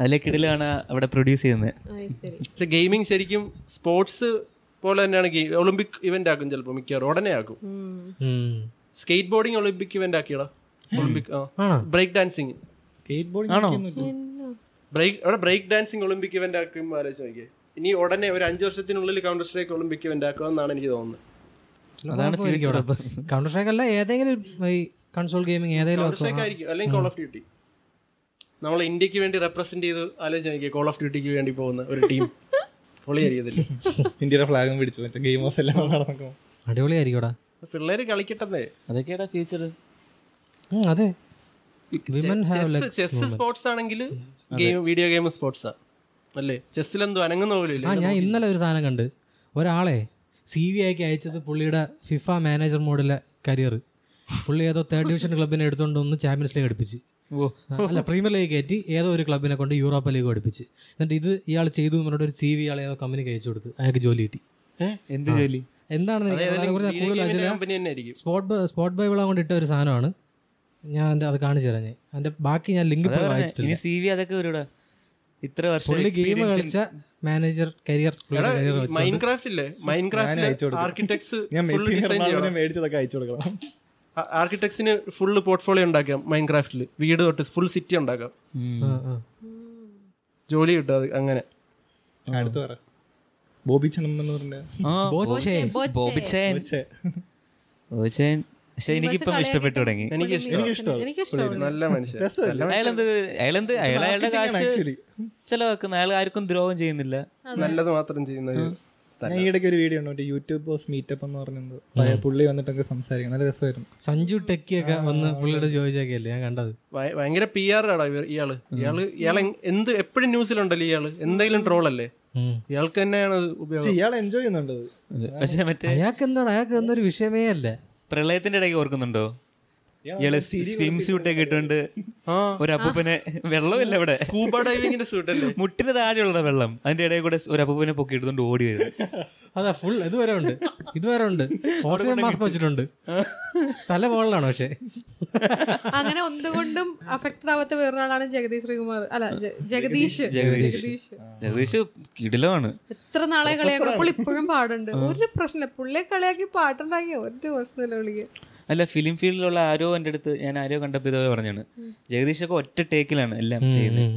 [SPEAKER 1] അതിലെ കിടിലാണ് അവിടെ പ്രൊഡ്യൂസ് ചെയ്യുന്നത്.
[SPEAKER 3] ഗെയിമിംഗ് ശരിക്കും സ്പോർട്സ് പോലെ തന്നെയാണ് ഗെയിം ഒളിമ്പിക് ഇവന്റ് ആക്കും ചിലപ്പോൾ മിക്കവാറും ഉടനെ ആക്കും സ്കേറ്റ് ബോർഡിങ് ഒളിമ്പിക് ഇവന്റ് ആക്കിയടാ Olympic break dancing.
[SPEAKER 4] Skateboarding
[SPEAKER 1] ആണോ
[SPEAKER 3] ബ്രേക്ക് അവിടെ ബ്രേക്ക് ഡാൻസിങ് ഒളിമ്പിക് ഇവന്റ് ആക്കും ആലോചിച്ച് നോക്കിയേ. ഇനി ഉടനെ ഒരു അഞ്ചു വർഷത്തിനുള്ളിൽ കൗണ്ടർ സ്ട്രൈക്ക് ഒളിമ്പിക് ഇവന്റ് ആക്കുമെന്നാണ് എനിക്ക് തോന്നുന്നത്.
[SPEAKER 1] അതാണ്
[SPEAKER 2] കൗണ്ടർ സ്ട്രൈക്ക് അല്ല ഏതെങ്കിലും കൺസോൾ ഗെയിമിംഗ് ഏതെങ്കിലും
[SPEAKER 3] കൗണ്ടർ സ്ട്രൈക്ക് ആയിരിക്കും അല്ലെങ്കിൽ കോൾ ഓഫ് ഡ്യൂട്ടി നമ്മൾ ഇന്ത്യയ്ക്ക് വേണ്ടി റെപ്രസെന്റ് ചെയ്ത് ആലോചിച്ച് നോക്കിയേ കോൾ ഓഫ് ഡ്യൂട്ടിക്ക് വേണ്ടി പോകുന്ന ഒരു ടീം [LAUGHS] പൊളിയായിരിക്കത്തില്ല [LAUGHS]
[SPEAKER 4] ഇന്ത്യയുടെ ഫ്ലാഗും പിടിച്ചു. മറ്റേ ഗെയിം ഹൗസ് എല്ലാം നടക്കും
[SPEAKER 2] അടിപൊളിയായിരിക്കും
[SPEAKER 3] പിള്ളേര് കളിക്കട്ടെ
[SPEAKER 1] അതൊക്കെയാടാ ഫ്യൂച്ചർ
[SPEAKER 2] അതെ. വിമൻ ഹാവ്
[SPEAKER 3] ചെസ് സ്പോർട്സ് ആണെങ്കിൽ ഗെയിം വീഡിയോ ഗെയിം സ്പോർട്സാ അല്ലേ? ചെസ്സിലെന്തോ അനങ്ങുന്ന പോലെ
[SPEAKER 2] ആ ഞാൻ ഇന്നലെ ഒരു സാധനം കണ്ട്. ഒരാളെ സി വി ആക്കി അയച്ചത് പുള്ളിയുടെ ഫിഫ മാനേജർ മോഡിലെ കരിയർ പുള്ളി ഏതോ തേർഡ് ഡിവിഷൻ ക്ലബിനെ എടുത്തുകൊണ്ട് ഒന്ന് ചാമ്പ്യൻസ് ലീഗ് അടുപ്പിച്ച്. അല്ല പ്രീമിയർ ലീഗ് കയറ്റി ഏതോ ഒരു ക്ലബിനെ കൊണ്ട് യൂറോപ്പ ലീഗ് പഠിപ്പിച്ച് എന്നിട്ട് ഇത് ഇയാൾ ചെയ്തു എന്ന് പറഞ്ഞിട്ട് ഒരു സി വി ഇയാൾ ഏതോ കമ്പനിക്ക് അയച്ചു കൊടുത്ത്. അയാൾക്ക് ജോലി കിട്ടി.
[SPEAKER 1] എന്ത് ജോലി?
[SPEAKER 2] എന്താണെന്ന്
[SPEAKER 3] കമ്പനി
[SPEAKER 2] സ്പോട്ട് സ്പോട്ട് ബൈബിൾ കൊണ്ട് ഇട്ട ഒരു സാധനമാണ്. ഞാൻ എന്റെ അത് കാണിച്ചു തരാം ഞാൻ. അതിന്റെ ബാക്കി ഞാൻ ലിങ്ക്
[SPEAKER 1] സി വി അതൊക്കെ ഇത്ര വർഷം
[SPEAKER 2] ഗെയിം കളിച്ച മാനേജർ കരിയർ
[SPEAKER 3] മൈൻക്രാഫ്റ്റ് ഇല്ലേ? മൈൻക്രാഫ്റ്റ്
[SPEAKER 4] ഞാൻ
[SPEAKER 3] ആർക്കിടെക്ട്സ്
[SPEAKER 4] മേടിച്ചതൊക്കെ അയച്ചു കൊടുക്കണം.
[SPEAKER 3] ആർക്കിടെക്ട്സിന് ഫുള്ള് പോർട്ട്ഫോളിയോ ഉണ്ടാക്കാം മൈൻഡ് ക്രാഫ്റ്റിൽ വീട് തൊട്ട് ഫുൾ സിറ്റി ഉണ്ടാക്കാം. ജോലി കിട്ടും അത് അങ്ങനെ.
[SPEAKER 4] അടുത്ത് പറ. ബോബി.
[SPEAKER 1] പക്ഷെ എനിക്കിപ്പം ഇഷ്ടപ്പെട്ടു തുടങ്ങി.
[SPEAKER 3] എനിക്ക്
[SPEAKER 5] എനിക്ക് ഇഷ്ടമാണ്
[SPEAKER 3] നല്ല മനുഷ്യൻ.
[SPEAKER 1] അയാളെന്ത് അയാളെന്ത് അയാൾ അയാളുടെ കാശ് ചെലവാക്കുന്ന. അയാൾ ആർക്കും ദ്രോഹം ചെയ്യുന്നില്ല.
[SPEAKER 3] നല്ലത് മാത്രം ചെയ്യുന്നത്.
[SPEAKER 4] ഞാൻ ഈയിടയ്ക്ക് ഒരു വീഡിയോ ഉണ്ട് യൂട്യൂബ് ബോസ് മീറ്റപ്പ് എന്ന് പറഞ്ഞത് പുള്ളി വന്നിട്ടൊക്കെ സംസാരിക്കും. നല്ല രസമായിരുന്നു.
[SPEAKER 2] സഞ്ജു ടെക്കിയൊക്കെ വന്ന് പുള്ളിയുടെ ചോദിച്ചൊക്കെയല്ലേ ഞാൻ കണ്ടത്.
[SPEAKER 3] ഭയ- ഭയങ്കര പി ആർ ആടാ ഇയാൾ. ഇയാൾ ഇയാളെ എന്ത് എപ്പോഴും ന്യൂസിലുണ്ടല്ലോ ഇയാൾ? എന്തെങ്കിലും ട്രോൾ അല്ലേ? ഇയാൾക്ക് തന്നെയാണ് ഉപയോഗം.
[SPEAKER 4] ഇയാൾ എൻജോയ് ചെയ്യുന്നുണ്ട്. പക്ഷേ
[SPEAKER 1] പക്ഷെ മറ്റേ
[SPEAKER 2] അയാൾക്ക് എന്താണ് അയാൾക്ക് എന്തൊരു വിഷയമേ അല്ല.
[SPEAKER 1] പ്രളയത്തിന്റെ ഇടയ്ക്ക് ഓർക്കുന്നുണ്ടോ? ഇയാൾ സ്വിം സ്യൂട്ട് ഒക്കെ ഇട്ടുകൊണ്ട് ഒരു അപ്പൂപ്പനെ വെള്ളമില്ല ഇവിടെ.
[SPEAKER 3] സ്കൂബ ഡൈവിംഗിന്റെ സൂട്ട് അല്ലേ?
[SPEAKER 1] മുട്ടിന് താഴെയുള്ള വെള്ളം. അതിന്റെ ഇടയിൽ കൂടെ ഒരു അപ്പൂപ്പനെ പൊക്കി എടുത്തോണ്ട് ഓടി വരും
[SPEAKER 2] അതാ ഫുൾ ഇതുവരെ ഉണ്ട്. ഇതുവരെ ഉണ്ട്. ഓക്സിജൻ മാസ്ക് വെച്ചിട്ടുണ്ട്. തല മുകളിലാണ് പക്ഷേ.
[SPEAKER 5] അങ്ങനെ ഒന്നുകൊണ്ടും അഫക്റ്റഡ് ആവാത്ത വേറൊരാളാണ് ജഗദീഷ് ശ്രീകുമാർ. അല്ല ജഗദീഷ്.
[SPEAKER 1] ജഗദീഷ്.
[SPEAKER 5] ജഗദീഷ്.
[SPEAKER 1] ജഗദീഷ്. കിടിലമാണ്.
[SPEAKER 5] എത്ര നാളെ കളിയാക്കും പുള്ളി ഇപ്പോഴും പാടുണ്ട്. ഒരു പ്രശ്നമില്ല. പുള്ളിയെ കളിയാക്കി പാട്ടുണ്ടാക്കിയ ഒരു പ്രശ്നമില്ല പുള്ളിക്ക്.
[SPEAKER 1] അല്ല ഫിലിം ഫീൽഡിലുള്ള ആരോ എന്റെ അടുത്ത് ഞാൻ ആരോ കണ്ടപ്പോൾ ഇതോ പറഞ്ഞാണ്. ജഗദീഷ് ഒക്കെ ഒറ്റ ടേക്കിലാണ് എല്ലാം ചെയ്യുന്നത്.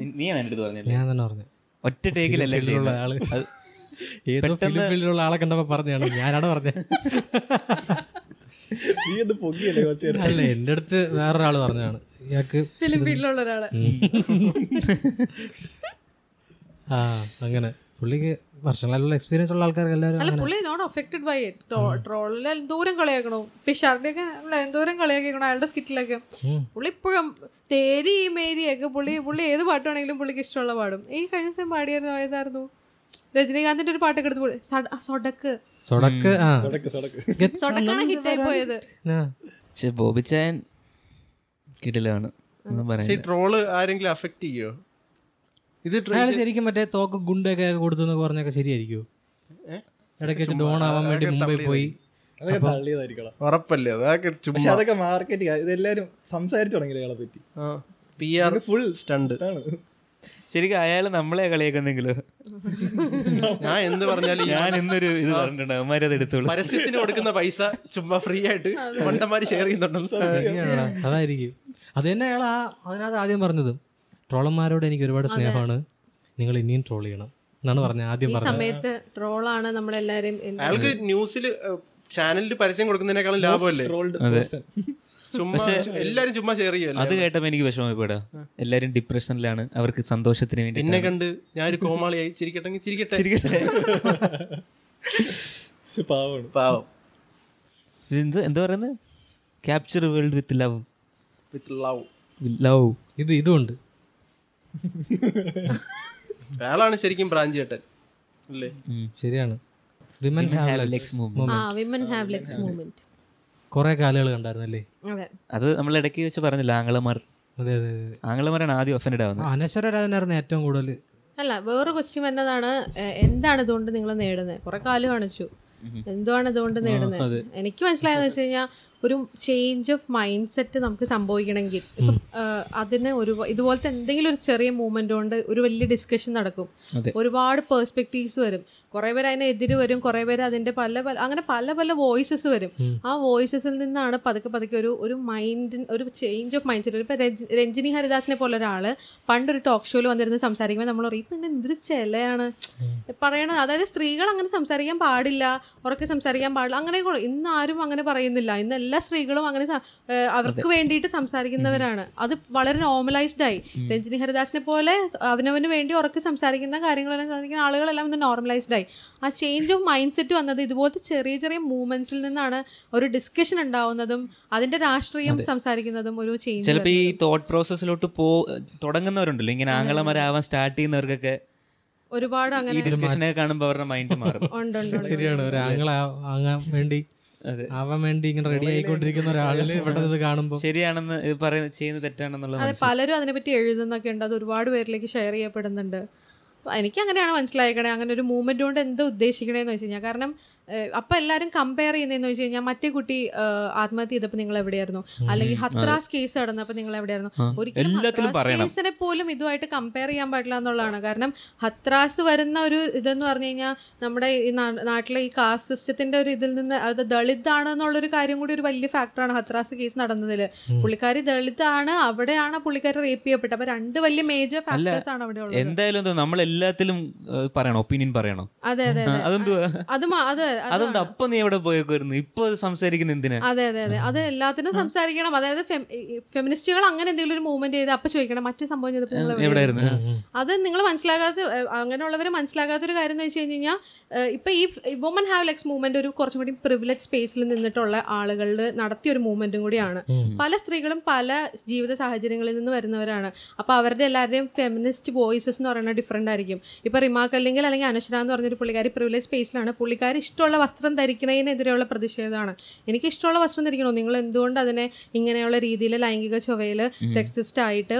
[SPEAKER 1] നീ- നീയാണ് എന്റെ അടുത്ത് പറഞ്ഞല്ലേ
[SPEAKER 2] ഞാൻ തന്നെ പറഞ്ഞു
[SPEAKER 1] ഒറ്റ ടേക്കിലല്ല
[SPEAKER 2] ഫീൽഡിലുള്ള
[SPEAKER 1] ആൾ.
[SPEAKER 2] ഏതോ ഫിലിം ഫീൽഡിലുള്ള ആളെ കണ്ടപ്പോ പറഞ്ഞാണ് ഞാനാണ് പറഞ്ഞത്.
[SPEAKER 4] നീ അത് പൊങ്ങിയല്ലേ
[SPEAKER 2] അല്ല എന്റെ അടുത്ത് വേറൊരാൾ പറഞ്ഞതാണ്. ഇയാൾക്ക്
[SPEAKER 5] ഫിലിം ഫീൽഡിലുള്ള ഒരാൾ.
[SPEAKER 2] ആ അങ്ങനെ. പുള്ളിക്ക് വർഷങ്ങളിലുള്ള എക്സ്പീരിയൻസ് ഉള്ള ആൾക്കാർക്ക് എല്ലാവരും
[SPEAKER 5] പുള്ളി നോട്ട് അഫക്റ്റഡ് ബൈ ട്രോളിൽ എന്തോരം കളിയാക്കണോ. പിഷാറിന്റെ ഒക്കെ എന്തോരം കളിയാക്കിക്കണോ അയാളുടെ സ്കിറ്റിലൊക്കെ. പുള്ളി ഇപ്പോഴും തേരി മേരിയൊക്കെ പുള്ളി പുള്ളി ഏത് പാട്ടാണെങ്കിലും പുള്ളിക്ക് ഇഷ്ടമുള്ള പാടും. ഈ കഴിഞ്ഞ ദിവസം പാടിയായിരുന്നു ഏതായിരുന്നു? രജനീകാന്തിന്റെ ഒരു പാട്ടൊക്കെ എടുത്ത് സൊടക്ക്.
[SPEAKER 2] സൊടക്ക്
[SPEAKER 5] സൊടക്കാണ് ഹിറ്റായി പോയത്.
[SPEAKER 1] പക്ഷെ ബോബിച്ചായൻ കിടിലാണ്.
[SPEAKER 3] ട്രോൾ ആരെങ്കിലും അഫക്ട് ചെയ്യോ? ഇത്
[SPEAKER 2] അയാൾ ശരിക്കും മറ്റേ തോക്ക് ഗുണ്ടൊക്കെ കൊടുത്തെന്ന് പറഞ്ഞൊക്കെ ശരിയായിരിക്കും?
[SPEAKER 3] ഏ?
[SPEAKER 2] ഇടയ്ക്ക് വെച്ച് ഡോൺ ആവാൻ വേണ്ടി മുംബൈ പോയി.
[SPEAKER 4] അതൊക്കെ തള്ളിയതായിരിക്കണം.
[SPEAKER 3] ഉറപ്പല്ലേ? അതൊക്കെ
[SPEAKER 4] പക്ഷെ അതൊക്കെ മാർക്കറ്റിംഗ് ഇതെല്ലാരും സംസാരിച്ചു തുടങ്ങി ഇയാളെ പറ്റി?
[SPEAKER 3] പി ആർ ഫുൾ സ്റ്റണ്ട്
[SPEAKER 1] ശരിക്കും അയാൾ നമ്മളെ കളിയാക്കുന്നെങ്കിലോ?
[SPEAKER 3] ഞാൻ എന്ത് പറഞ്ഞാലും
[SPEAKER 1] ഞാൻ ഇന്നൊരു ഇത് പറഞ്ഞിട്ടുണ്ട്. അവന്മാരത് എടുത്തോളൂ.
[SPEAKER 3] പരസ്യത്തിന് കൊടുക്കുന്ന പൈസ ചുമ്മാ ഫ്രീ ആയിട്ട് മണ്ടന്മാര് ഷെയർ
[SPEAKER 2] ചെയ്യുന്നുണ്ടോ അതായിരിക്കും. അത് തന്നെ അയാൾ ആ അതിനകത്ത് ആദ്യം പറഞ്ഞതും. ട്രോളന്മാരോട് എനിക്ക് ഒരുപാട് സ്നേഹമാണ്. നിങ്ങൾ ഇനിയും ട്രോൾ ചെയ്യണം എന്നാണ് പറഞ്ഞത് ആദ്യം
[SPEAKER 5] സമയത്ത് ട്രോളാണ് നമ്മളെല്ലാരും
[SPEAKER 3] അയാൾക്ക് ന്യൂസിൽ ചാനലിൽ പരസ്യം കൊടുക്കുന്നതിനേക്കാളും ലാഭമല്ലേ? ചുമ്മാ എല്ലാരും ചുമ്മാ ഷെയർ
[SPEAKER 1] അത് കേട്ടപ്പോ എനിക്ക് വിഷമപ്പെടാ എല്ലാരും ഡിപ്രഷനിലാണ് അവർക്ക് സന്തോഷത്തിന് വേണ്ടി
[SPEAKER 3] എന്നെ കണ്ട് ഞാനൊരു കോമാളിയായി. ചിരിക്കട്ടെ.
[SPEAKER 1] ചിരിക്കട്ടെ.
[SPEAKER 4] ചിരിക്കട്ടെ പാവമാണ്.
[SPEAKER 3] പാവം.
[SPEAKER 1] എന്ത് എന്താ പറയുന്നത്? Capture world with love
[SPEAKER 3] with love
[SPEAKER 1] love
[SPEAKER 2] ഇത് ഇതുമുണ്ട്
[SPEAKER 3] അയാളാണ് ശരിക്കും ബ്രാഞ്ച് ചേട്ടൻ അല്ലേ?
[SPEAKER 2] ശരിയാണ്. വിമൻ ഹാവ്
[SPEAKER 1] ലെക്സ് മൂവ്
[SPEAKER 5] ആ വിമൻ ഹാവ് ലെക്സ് മൂവ്മെന്റ്
[SPEAKER 2] കുറെ കാലുകൾ കണ്ടായിരുന്നല്ലേ
[SPEAKER 5] അതെ.
[SPEAKER 1] അത് നമ്മൾ ഇടയ്ക്ക് വെച്ച് പറഞ്ഞില്ല ആംഗ്ലമാർ?
[SPEAKER 2] അതെ അതെ അതെ.
[SPEAKER 1] ആംഗ്ലമാരാണ് ആദ്യം ഒഫൻഡ് ആവുന്നത്.
[SPEAKER 2] അനശ്വരരാജനായിരുന്നു ഏറ്റവും കൂടുതൽ.
[SPEAKER 5] അല്ല വേറെ ക്വസ്റ്റ്യൻ വന്നതാണ് എന്താണ് ഇതുകൊണ്ട് നിങ്ങൾ നേടുന്നത്? കുറെ കാലം കാണിച്ചു. എന്തുവാണ് ഇതുകൊണ്ട് നേടുന്നത്? എനിക്ക് മനസ്സിലായെന്ന് വെച്ച് കഴിഞ്ഞാൽ ഒരു ചേഞ്ച് ഓഫ് മൈൻഡ് സെറ്റ് നമുക്ക് സംഭവിക്കണമെങ്കിൽ. ഇപ്പം അതിന് ഒരു ഇതുപോലത്തെ എന്തെങ്കിലും ഒരു ചെറിയ മൂവ്മെന്റ് കൊണ്ട് ഒരു വലിയ ഡിസ്കഷൻ നടക്കും. ഒരുപാട് പേഴ്സ്പെക്റ്റീവ്സ് വരും. കുറെ പേര് അതിനെതിരെ വരും കുറെ പേര് അതിന്റെ പല പല അങ്ങനെ പല പല വോയിസസ് വരും. ആ വോയിസസിൽ നിന്നാണ് പതുക്കെ പതുക്കെ ഒരു ഒരു മൈൻഡ് ഒരു ചേഞ്ച് ഓഫ് മൈൻഡ് സെറ്റ് ഇപ്പൊ രഞ്ജിനി ഹരിദാസിനെ പോലെ ഒരാൾ പണ്ടൊരു ടോക്ക് ഷോയിൽ വന്നിരുന്ന് സംസാരിക്കുമ്പോൾ നമ്മൾ പറയും ഇപ്പം എന്തൊരു ചിലയാണ്. പറയണത് അതായത് സ്ത്രീകൾ അങ്ങനെ സംസാരിക്കാൻ പാടില്ല ഉറക്കെ സംസാരിക്കാൻ പാടില്ല അങ്ങനെ ഇന്ന് ആരും അങ്ങനെ പറയുന്നില്ല. ഇന്ന് എല്ലാ സ്ത്രീകളും അങ്ങനെ അവർക്ക് വേണ്ടിയിട്ട് സംസാരിക്കുന്നവരാണ്. അത് വളരെ നോർമലൈസ്ഡ് ആയി. രഞ്ജിനി ഹരിദാസിനെ പോലെ അവനവന് വേണ്ടി ഉറക്കി സംസാരിക്കുന്ന കാര്യങ്ങളെല്ലാം സംസാരിക്കുന്ന ആളുകളെല്ലാം ഒന്ന് നോർമലൈസ്ഡ് ആയി. ആ ചേഞ്ച് ഓഫ് മൈൻഡ് സെറ്റ് വന്നത് ഇതുപോലത്തെ ചെറിയ ചെറിയ മൂവ്മെന്റ്സിൽ നിന്നാണ് ഒരു ഡിസ്കഷൻ ഉണ്ടാവുന്നതും അതിന്റെ രാഷ്ട്രീയം സംസാരിക്കുന്നതും ഒരു ചേഞ്ച്
[SPEAKER 1] ചിലപ്പോൾ ഈ തോട്ട് പ്രോസസ്സിലോട്ട് പോ തുടങ്ങുന്നവരുണ്ടല്ലോ. ഇങ്ങനെ ആംഗ്ലമാരാവാൻ സ്റ്റാർട്ട് ചെയ്യുന്നവർക്കൊക്കെ
[SPEAKER 5] ഒരുപാട് അങ്ങനെ
[SPEAKER 1] ഡിസ്കഷനെ കാണുമ്പോൾ അവരുടെ മൈൻഡ് മാറും.
[SPEAKER 5] ഉണ്ട് ഉണ്ട് ഉണ്ട്.
[SPEAKER 2] ശരിയാണ്. ഒരു ആംഗിൾ ആകാൻ വേണ്ടി. ആവാൻ വേണ്ടി ഇങ്ങനെ റെഡി ആയിക്കൊണ്ടിരിക്കുന്ന ഒരാളിൽ [LAUGHS] ഇവിടെ കാണുമ്പോൾ
[SPEAKER 1] ശരിയാണെന്ന് ഇത് പറയുന്നത് ചെയ്യുന്നത് തെറ്റാണെന്നുള്ളത്
[SPEAKER 5] അതെ. പലരും അതിനെപ്പറ്റി എഴുതുന്നൊക്കെ ഉണ്ട്. അത് ഒരുപാട് പേരിലേക്ക് ഷെയർ ചെയ്യപ്പെടുന്നുണ്ട്. എനിക്ക് അങ്ങനെയാണ് മനസ്സിലായിക്കണേ. അങ്ങനെ ഒരു മൂവ്മെന്റ് കൊണ്ട് എന്താ ഉദ്ദേശിക്കണേന്ന് വെച്ച് കഴിഞ്ഞാൽ കാരണം അപ്പൊ എല്ലാരും കമ്പയർ ചെയ്യുന്നതെന്ന് വെച്ച് കഴിഞ്ഞാൽ മറ്റേ കുട്ടി ആത്മഹത്യ ചെയ്തപ്പോൾ നിങ്ങൾ എവിടെയായിരുന്നു അല്ലെങ്കിൽ ഹത്രാസ് കേസ് നടന്നപ്പോൾ നിങ്ങൾ എവിടെയായിരുന്നു ഒരിക്കലും. കേസിനെ പോലും ഇതുമായിട്ട് കമ്പയർ ചെയ്യാൻ പാടില്ല എന്നുള്ളതാണ്. കാരണം ഹത്രാസ് വരുന്ന ഒരു ഇതെന്ന് പറഞ്ഞു കഴിഞ്ഞാൽ നമ്മുടെ ഈ നാട്ടിലെ ഈ കാസ്റ്റ് സിസ്റ്റത്തിന്റെ ഒരു ഇതിൽ നിന്ന് അത് ദളിത് ആണ് എന്നുള്ളൊരു കാര്യം കൂടി ഒരു വലിയ ഫാക്ടറാണ് ഹത്രാസ് കേസ് നടന്നതിൽ പുള്ളിക്കാരി ദളിത് ആണ് അവിടെയാണ് പുള്ളിക്കാരി റേപ്പ് ചെയ്യപ്പെട്ടത്. അപ്പൊ രണ്ട് വലിയ മേജർ ഫാക്ടേഴ്സ് ആണ് അവിടെ ഉള്ളത്
[SPEAKER 1] എന്തായാലും എന്തോ നമ്മൾ എല്ലാത്തിലും പറയണം ഒപ്പീനിയൻ പറയണോ.
[SPEAKER 5] അതെ അതെ അത്. അത്
[SPEAKER 1] അതെന്താ? അപ്പൊ നീ എവിടെ പോയേക്കുമായിരുന്നു ഇപ്പൊ സംസാരിക്കുന്ന എന്തിനാ?
[SPEAKER 5] അതെ അതെ അതെ. അത് എല്ലാത്തിനും സംസാരിക്കണം. അതായത് ഫെമിനിസ്റ്റുകൾ അങ്ങനെ എന്തെങ്കിലും ഒരു മൂവ്മെന്റ് ചെയ്ത് അപ്പൊ ചോദിക്കണം മറ്റേ സംഭവം ചെയ്തപ്പോൾ? എവിടെയായിരുന്നു? അത് നിങ്ങൾ മനസ്സിലാകാത്ത അങ്ങനെയുള്ളവര് അങ്ങനെയുള്ളവർ മനസ്സിലാകാത്ത ഒരു കാര്യം എന്ന് വെച്ച് കഴിഞ്ഞ് കഴിഞ്ഞാൽ ഇപ്പൊ ഈ വുമൻ ഹാവ് ലെക്സ് മൂവ്മെന്റ് ഒരു കുറച്ചും കൂടി പ്രിവിലേജ് സ്പേസിൽ നിന്നിട്ടുള്ള ആളുകളുടെ നടത്തിയ ഒരു മൂവ്മെന്റും കൂടിയാണ്. പല സ്ത്രീകളും പല ജീവിത സാഹചര്യങ്ങളിൽ നിന്ന് വരുന്നവരാണ്. അപ്പൊ അവരുടെ എല്ലാവരുടെയും ഫെമിനിസ്റ്റ് വോയിസസ് എന്ന് പറയുന്നത് ഡിഫറെന്റ് ആയിരിക്കും. ഇപ്പൊ റിമാക്ക് അല്ലെങ്കിൽ അല്ലെങ്കിൽ അനുശ്ര എന്ന് പറഞ്ഞൊരു പുള്ളിക്കാരി പ്രിവിലേജ് സ്പേസിലാണ് പുള്ളിക്കാരി ഇഷ്ടമുള്ള വസ്ത്രം ധരിക്കുന്നതിനെതിരെയുള്ള പ്രതിഷേധമാണ്. എനിക്ക് ഇഷ്ടമുള്ള വസ്ത്രം ധരിക്കണോ? നിങ്ങൾ എന്തുകൊണ്ട് അതിനെ ഇങ്ങനെയുള്ള രീതിയിൽ ലൈംഗിക ചൊവ്വയിൽ സെക്സിസ്റ്റ് ആയിട്ട്